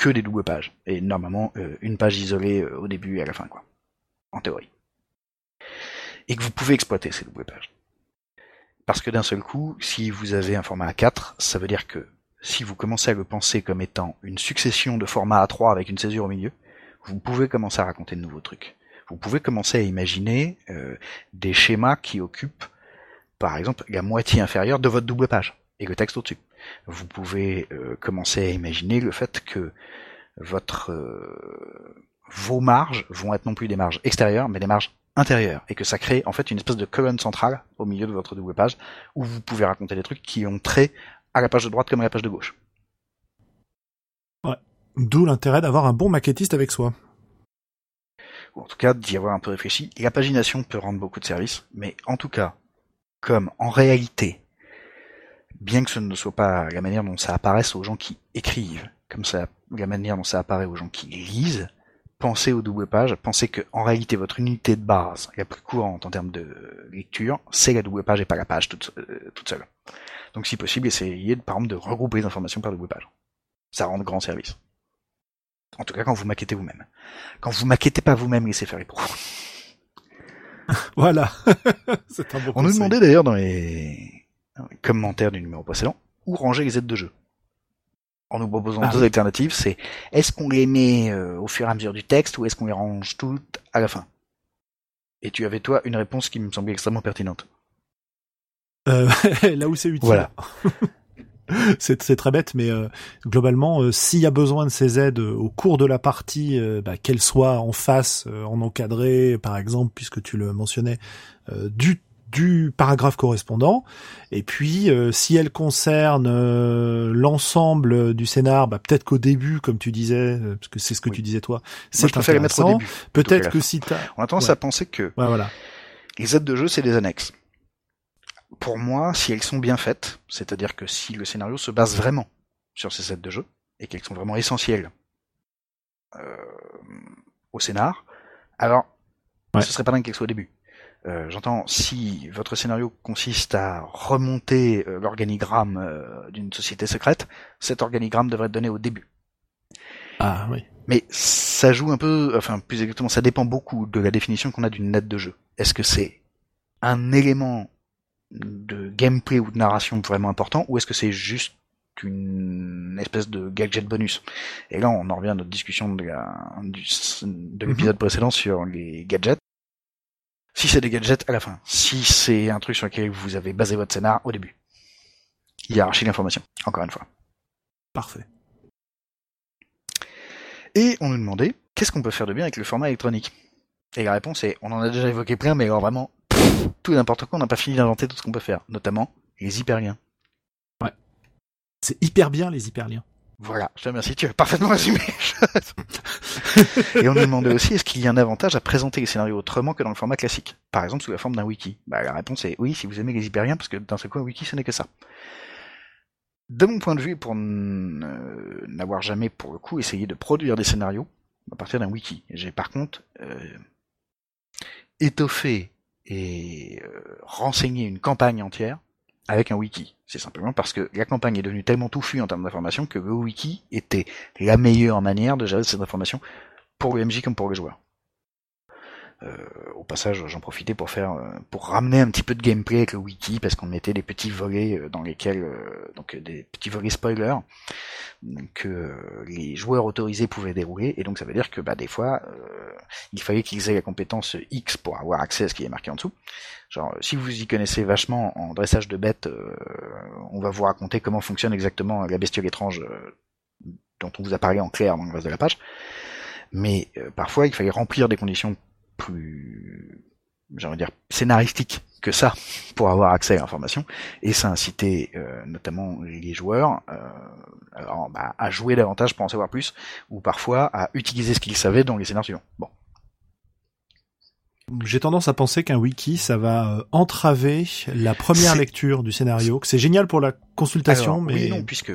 que des doubles pages. Et normalement, euh, une page isolée euh, au début et à la fin, quoi. En théorie. Et que vous pouvez exploiter ces doubles pages. Parce que d'un seul coup, si vous avez un format A4, ça veut dire que si vous commencez à le penser comme étant une succession de formats A3 avec une césure au milieu, vous pouvez commencer à raconter de nouveaux trucs. Vous pouvez commencer à imaginer euh, des schémas qui occupent, par exemple, la moitié inférieure de votre double page et le texte au-dessus. Vous pouvez euh, commencer à imaginer le fait que votre euh, vos marges vont être non plus des marges extérieures, mais des marges intérieures, et que ça crée en fait une espèce de colonne centrale au milieu de votre double page où vous pouvez raconter des trucs qui ont trait à la page de droite comme à la page de gauche. D'où l'intérêt d'avoir un bon maquettiste avec soi. ou en tout cas d'y avoir un peu réfléchi. La pagination peut rendre beaucoup de services, mais en tout cas, comme en réalité, bien que ce ne soit pas la manière dont ça apparaisse aux gens qui écrivent, comme ça, la manière dont ça apparaît aux gens qui lisent, pensez aux doubles pages, pensez que en réalité votre unité de base la plus courante en termes de lecture, c'est la double page et pas la page toute, euh, toute seule. Donc si possible, essayez par exemple de regrouper les informations par double page. Ça rend de grands services. En tout cas quand vous maquettez vous-même. Quand vous maquettez pas vous-même, laissez faire les pros. voilà. Un bon On nous demandait d'ailleurs dans les commentaires du numéro précédent où ranger les aides de jeu. En nous proposant Ah deux oui. alternatives, c'est est-ce qu'on les met euh, au fur et à mesure du texte ou est-ce qu'on les range toutes à la fin? Et tu avais toi une réponse qui me semblait extrêmement pertinente. Euh, là où c'est utile. Voilà. c'est très bête, mais euh, globalement, euh, s'il y a besoin de ces aides euh, au cours de la partie, bah, qu'elles soient en face, en encadré, par exemple, puisque tu le mentionnais, du du paragraphe correspondant, et puis euh, si elles concernent euh, l'ensemble du scénar, bah, peut-être qu'au début, comme tu disais, euh, parce que c'est ce que Oui. tu disais toi, c'est intéressant. Peut-être que fin. si t'as, On a tendance Ouais. à penser que ouais, voilà, les aides de jeu, c'est des annexes. Pour moi, si elles sont bien faites, c'est-à-dire que si le scénario se base vraiment sur ces aides de jeu, et qu'elles sont vraiment essentielles euh, au scénar, alors Ouais. ce serait pas dingue qu'elles soient au début. Euh, J'entends, si votre scénario consiste à remonter euh, l'organigramme euh, d'une société secrète, cet organigramme devrait être donné au début. ah oui, Mais ça joue un peu, enfin plus exactement, ça dépend beaucoup de la définition qu'on a d'une aide de jeu. Est-ce que c'est un élément de gameplay ou de narration vraiment important, ou est-ce que c'est juste une espèce de gadget bonus? Et là, on en revient à notre discussion de de l'épisode précédent sur les gadgets. Si c'est des gadgets, à la fin. Si c'est un truc sur lequel vous avez basé votre scénar, au début. Hiérarchie d'information, encore une fois. parfait. Et on nous demandait qu'est-ce qu'on peut faire de bien avec le format électronique? Et la réponse est on en a déjà évoqué plein, mais alors vraiment pff, tout n'importe quoi, on n'a pas fini d'inventer tout ce qu'on peut faire, notamment les hyperliens. C'est hyper bien les hyperliens. Voilà, je te remercie, tu as parfaitement résumé. Et on nous demandait aussi est-ce qu'il y a un avantage à présenter les scénarios autrement que dans le format classique? Par exemple sous la forme d'un wiki. Bah, la réponse est oui si vous aimez les hyperliens, parce que seul coup un wiki ce n'est que ça. De mon point de vue, pour euh, n'avoir jamais pour le coup essayé de produire des scénarios à partir d'un wiki, j'ai par contre euh, étoffé et euh, renseigné une campagne entière avec un wiki. C'est simplement parce que la campagne est devenue tellement touffue en termes d'information que le wiki était la meilleure manière de gérer cette information pour le MJ comme pour le joueur. Euh, au passage, j'en profitais pour faire, euh, pour ramener un petit peu de gameplay avec le wiki parce qu'on mettait des petits volets euh, dans lesquels, donc des petits volets spoilers que les joueurs autorisés pouvaient dérouler et donc ça veut dire que bah des fois euh, il fallait qu'ils aient la compétence X pour avoir accès à ce qui est marqué en dessous. Genre si vous y connaissez vachement en dressage de bêtes, euh, on va vous raconter comment fonctionne exactement la bestiole étrange dont on vous a parlé en clair dans le reste de la page. Mais parfois il fallait remplir des conditions plus, j'ai envie de dire, scénaristiques que ça pour avoir accès à l'information et ça incitait euh, notamment les joueurs euh, alors, bah, à jouer davantage pour en savoir plus ou parfois à utiliser ce qu'ils savaient dans les scénarios suivants. Bon, J'ai tendance à penser qu'un wiki, ça va euh, entraver la première lecture du scénario, que c'est génial pour la consultation, Alors, mais oui non, puisque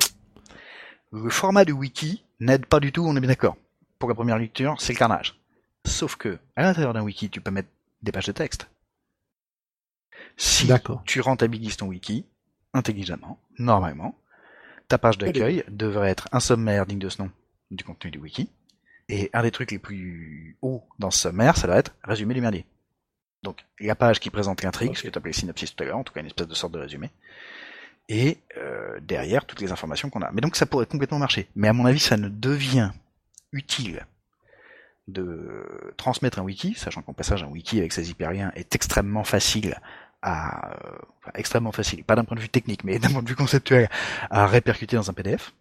le format de wiki n'aide pas du tout, on est bien d'accord. Pour la première lecture, c'est le carnage. Sauf que, à l'intérieur d'un wiki, tu peux mettre des pages de texte. Si tu rentabilises ton wiki, intelligemment, normalement, ta page d'accueil devrait être un sommaire digne de ce nom du contenu du wiki. Et un des trucs les plus hauts dans ce sommaire, ça doit être résumé du merdier. Donc, la page qui présente l'intrigue, ce que tu appelais synopsis tout à l'heure, en tout cas une espèce de sorte de résumé. Et euh, derrière, toutes les informations qu'on a. Mais donc, ça pourrait complètement marcher. Mais à mon avis, ça ne devient utile de transmettre un wiki, sachant qu'en passage, un wiki avec ses hyperliens est extrêmement facile à... euh, enfin, extrêmement facile, pas d'un point de vue technique, mais d'un point de vue conceptuel, à répercuter dans un PDF,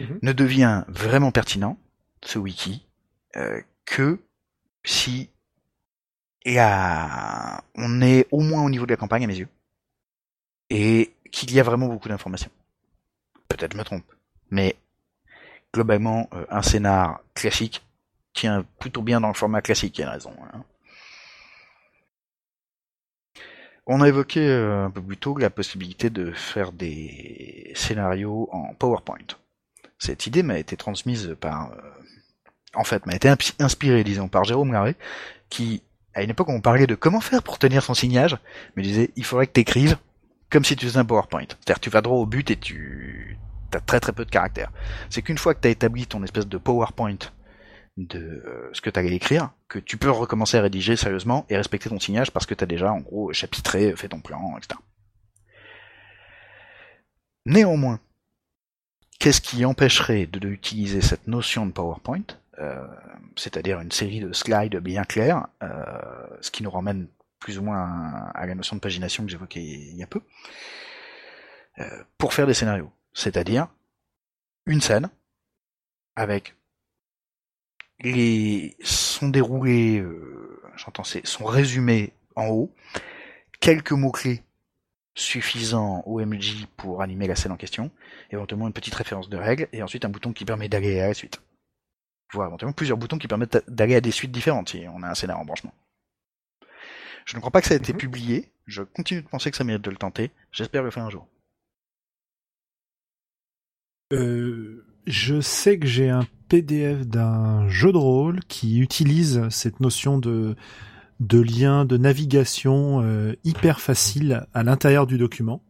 Mhm. ne devient vraiment pertinent, ce wiki, euh, que si on est au moins au niveau de la campagne à mes yeux, et qu'il y a vraiment beaucoup d'informations. Peut-être je me trompe, mais globalement, euh, un scénar classique tient plutôt bien dans le format classique, il y a une raison. hein. On a évoqué euh, un peu plus tôt la possibilité de faire des scénarios en PowerPoint. Cette idée m'a été transmise par, euh, en fait, m'a été inspirée, disons, par Jérôme Larrey, qui, à une époque on parlait de comment faire pour tenir son signage, me disait, il faudrait que t'écrives comme si tu faisais un PowerPoint. C'est-à-dire, tu vas droit au but et tu, t'as très très peu de caractère. C'est qu'une fois que t'as établi ton espèce de PowerPoint de euh, ce que tu allais écrire, que tu peux recommencer à rédiger sérieusement et respecter ton signage parce que tu as déjà en gros chapitré, fait ton plan, etc. Néanmoins, qu'est-ce qui empêcherait de, d'utiliser cette notion de PowerPoint, euh, c'est-à-dire une série de slides bien clairs, euh, ce qui nous ramène plus ou moins à, la notion de pagination que j'évoquais il y a peu, pour faire des scénarios, c'est-à-dire une scène avec les sont déroulés, euh, j'entends c'est sont résumés en haut, quelques mots clés suffisants au MJ pour animer la scène en question, éventuellement une petite référence de règles et ensuite un bouton qui permet d'aller à la suite. Voire éventuellement plusieurs boutons qui permettent d'aller à des suites différentes si on a un scénario en branchement. Je ne crois pas que ça a été Mhm. publié, je continue de penser que ça mérite de le tenter, j'espère le faire un jour. Euh, je sais que j'ai un PDF d'un jeu de rôle qui utilise cette notion de de lien de navigation euh, hyper facile à l'intérieur du document.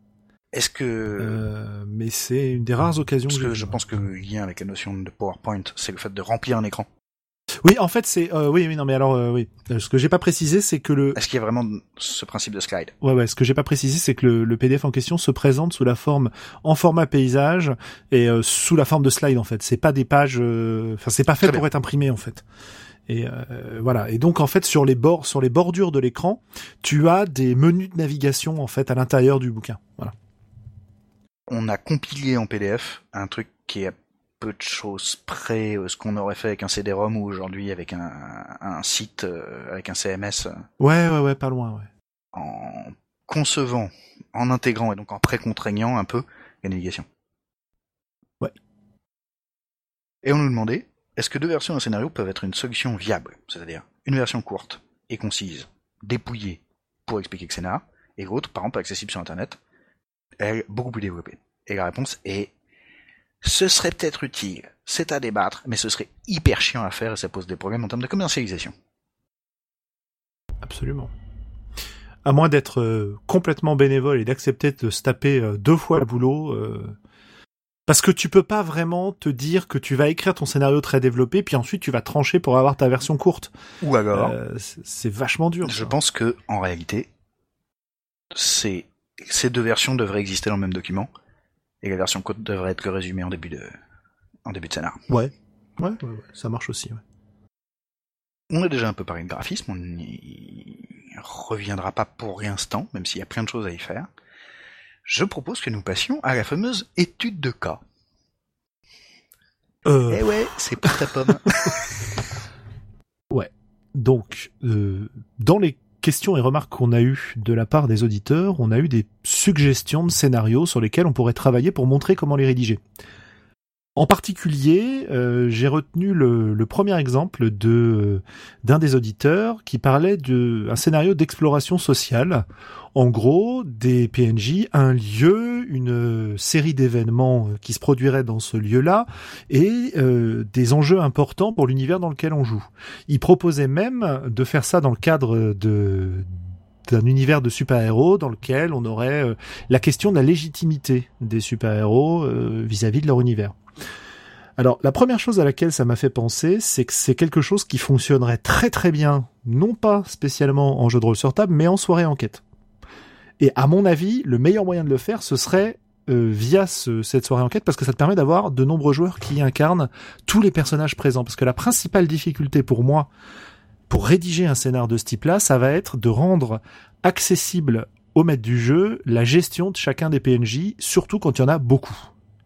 Est-ce que Euh, mais c'est une des rares occasions Parce que, que je pense que le lien avec la notion de PowerPoint, c'est le fait de remplir un écran. Oui, en fait, c'est euh, oui, oui, non, mais alors euh, oui. Euh, Ce que j'ai pas précisé, c'est que le Est-ce qu'il y a vraiment ce principe de slide? Ouais, ouais, ce que j'ai pas précisé, c'est que le, le PDF en question se présente sous la forme en format paysage et euh, sous la forme de slide en fait. C'est pas des pages, euh, enfin c'est pas fait pour être imprimé en fait. Et euh, voilà. Et donc en fait sur les bords, sur les bordures de l'écran, tu as des menus de navigation en fait à l'intérieur du bouquin. Voilà. On a compilé en PDF un truc qui est peu de choses près euh, ce qu'on aurait fait avec un CD-ROM ou aujourd'hui avec un, un site euh, avec un CMS euh, Ouais, ouais, ouais, pas loin. Ouais. en concevant, en intégrant et donc en pré-contraignant un peu la navigation. Ouais. Et on nous demandait, est-ce que deux versions d'un scénario peuvent être une solution viable? C'est-à-dire une version courte et concise, dépouillée pour expliquer le scénar, et l'autre, par exemple, accessible sur Internet, elle, beaucoup plus développée. Et la réponse est, ce serait peut-être utile, c'est à débattre, mais ce serait hyper chiant à faire et ça pose des problèmes en termes de commercialisation. Absolument. À moins d'être euh, complètement bénévole et d'accepter de se taper euh, deux fois le boulot. euh, Parce que tu peux pas vraiment te dire que tu vas écrire ton scénario très développé, puis ensuite tu vas trancher pour avoir ta version courte. Ou alors, c'est vachement dur. Je ça. pense que, en réalité, c'est, ces deux versions devraient exister dans le même document, et la version courte devrait être le résumé en début de, en début de scénar. Ouais. Ouais, ouais, ouais, ça marche aussi. Ouais. On a déjà un peu parlé de graphisme, on n'y reviendra pas pour l'instant, même s'il y a plein de choses à y faire. Je propose que nous passions à la fameuse étude de cas. Euh, Eh ouais, c'est pour ta pomme. Donc, euh, dans les questions et remarques qu'on a eues de la part des auditeurs, on a eu des suggestions de scénarios sur lesquels on pourrait travailler pour montrer comment les rédiger. En particulier, euh, j'ai retenu le, le premier exemple de d'un des auditeurs qui parlait de un scénario d'exploration sociale. En gros, des PNJ, un lieu, une série d'événements qui se produiraient dans ce lieu-là et euh, des enjeux importants pour l'univers dans lequel on joue. Il proposait même de faire ça dans le cadre de d'un univers de super-héros dans lequel on aurait euh, la question de la légitimité des super-héros euh, vis-à-vis de leur univers. Alors, la première chose à laquelle ça m'a fait penser, c'est que c'est quelque chose qui fonctionnerait très très bien, non pas spécialement en jeu de rôle sur table, mais en soirée enquête. Et à mon avis, le meilleur moyen de le faire, ce serait euh, via ce- cette soirée enquête, parce que ça te permet d'avoir de nombreux joueurs qui incarnent tous les personnages présents. Parce que la principale difficulté pour moi, pour rédiger un scénar de ce type-là, ça va être de rendre accessible au maître du jeu la gestion de chacun des PNJ, surtout quand il y en a beaucoup.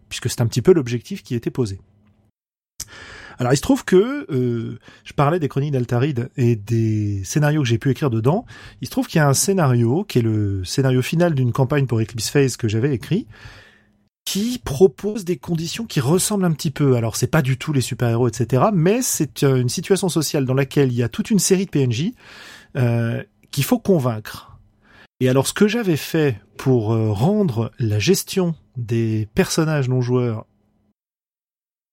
Puisque c'est un petit peu l'objectif qui était posé. Alors il se trouve que euh, je parlais des chroniques d'Altaride et des scénarios que j'ai pu écrire dedans. Il se trouve qu'il y a un scénario qui est le scénario final d'une campagne pour Eclipse Phase que j'avais écrit qui propose des conditions qui ressemblent un petit peu. Alors c'est pas du tout les super-héros, etc. Mais c'est euh, une situation sociale dans laquelle il y a toute une série de PNJ euh, qu'il faut convaincre. Et alors ce que j'avais fait pour rendre la gestion des personnages non joueurs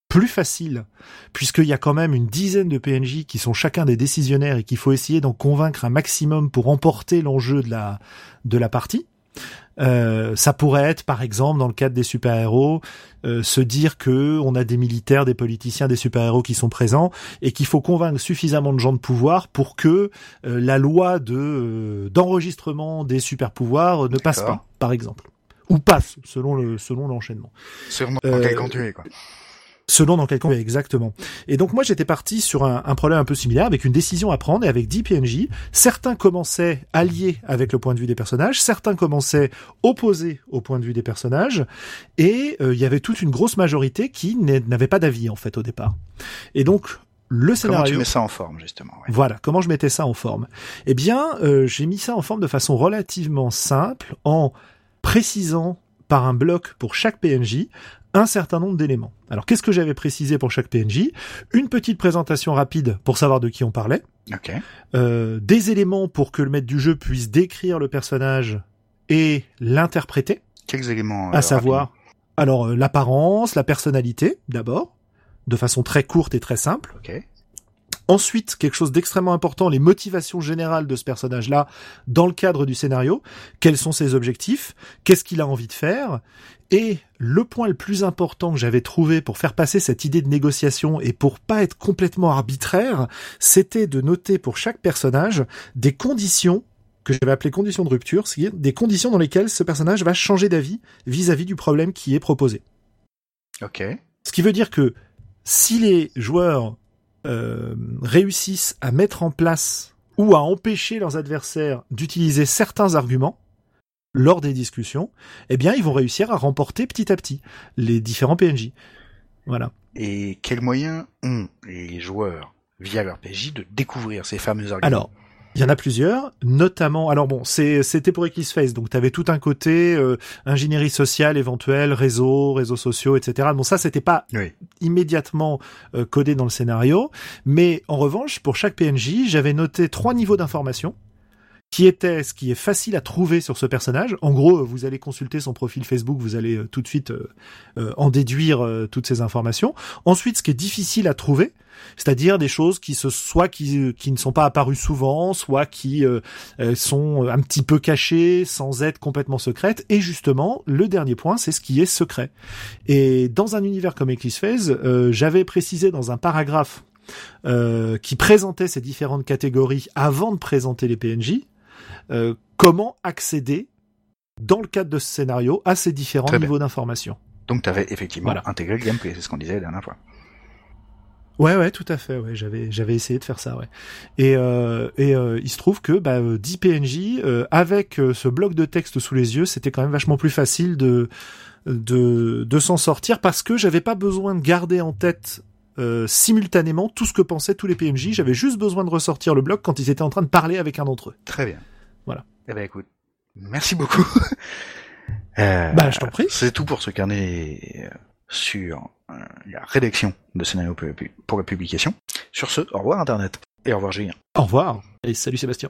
plus facile, puisqu'il y a quand même une dizaine de PNJ qui sont chacun des décisionnaires et qu'il faut essayer d'en convaincre un maximum pour emporter l'enjeu de la, de la partie, Euh, ça pourrait être, par exemple, dans le cadre des super-héros, euh, se dire que on a des militaires, des politiciens, des super-héros qui sont présents et qu'il faut convaincre suffisamment de gens de pouvoir pour que euh, la loi de d'enregistrement des super-pouvoirs ne passe pas, par exemple, ou passe selon le selon l'enchaînement. Sur dans Euh, quel camp tu es, quoi. Selon dans quel camp exactement. Et donc moi j'étais parti sur un, un problème un peu similaire avec une décision à prendre et avec 10 PNJ. Certains commençaient alliés avec le point de vue des personnages, certains commençaient opposés au point de vue des personnages, et euh, il y avait toute une grosse majorité qui n'avait pas d'avis en fait au départ. Et donc le Comment scénario. tu mets ça en forme, justement ouais. Voilà, comment je mettais ça en forme? Eh bien, euh, j'ai mis ça en forme de façon relativement simple en précisant par un bloc pour chaque PNJ un certain nombre d'éléments. Alors, qu'est-ce que j'avais précisé pour chaque PNJ Une petite présentation rapide pour savoir de qui on parlait, Ok. euh, des éléments pour que le maître du jeu puisse décrire le personnage et l'interpréter, Quels éléments euh, à savoir alors euh, l'apparence, la personnalité d'abord, de façon très courte et très simple. rapidement Ok. Ensuite, quelque chose d'extrêmement important, les motivations générales de ce personnage-là dans le cadre du scénario. Quels sont ses objectifs? Qu'est-ce qu'il a envie de faire? Et le point le plus important que j'avais trouvé pour faire passer cette idée de négociation et pour pas être complètement arbitraire, c'était de noter pour chaque personnage des conditions que j'avais appelées conditions de rupture, c'est-à-dire des conditions dans lesquelles ce personnage va changer d'avis vis-à-vis du problème qui est proposé. Ok. Ce qui veut dire que si les joueurs euh, réussissent à mettre en place ou à empêcher leurs adversaires d'utiliser certains arguments lors des discussions, eh bien, ils vont réussir à remporter petit à petit les différents PNJ. Voilà. Et quels moyens ont les joueurs, via leur PJ, de découvrir ces fameux arguments? Alors, il y en a plusieurs, notamment. Alors bon, c'était pour Eclipse Face, donc tu avais tout un côté euh, ingénierie sociale éventuelle, réseau, réseaux sociaux, etc. Bon, ça c'était pas Oui. immédiatement euh, codé dans le scénario, mais en revanche, pour chaque PNJ, j'avais noté trois niveaux d'information qui était ce qui est facile à trouver sur ce personnage. En gros, vous allez consulter son profil Facebook, vous allez euh, tout de suite euh, euh, en déduire toutes ces informations. Ensuite, ce qui est difficile à trouver, c'est-à-dire des choses qui se soit qui, qui ne sont pas apparues souvent, soit qui sont un petit peu cachées sans être complètement secrètes. Et justement, le dernier point, c'est ce qui est secret. Et dans un univers comme Eclipse Phase, j'avais précisé dans un paragraphe qui présentait ces différentes catégories avant de présenter les PNJ, euh, comment accéder dans le cadre de ce scénario à ces différents Très niveaux d'information. Donc tu avais effectivement Voilà. intégré le gameplay, c'est ce qu'on disait la dernière fois. Ouais, ouais, tout à fait. Ouais, j'avais, j'avais essayé de faire ça. Ouais. Et euh, et euh, il se trouve que bah, euh, 10 PNJ euh, avec ce bloc de texte sous les yeux, c'était quand même vachement plus facile de de de s'en sortir parce que j'avais pas besoin de garder en tête simultanément tout ce que pensaient tous les PNJ. J'avais juste besoin de ressortir le bloc quand ils étaient en train de parler avec un d'entre eux. Très bien. Voilà. Eh ben écoute, merci beaucoup. Euh, Bah, je t'en prie. C'est tout pour ce carnet euh, sur euh, la rédaction de scénario pour la pu- pour la publication. Sur ce, au revoir Internet. Et au revoir Julien. Au revoir et salut Sébastien.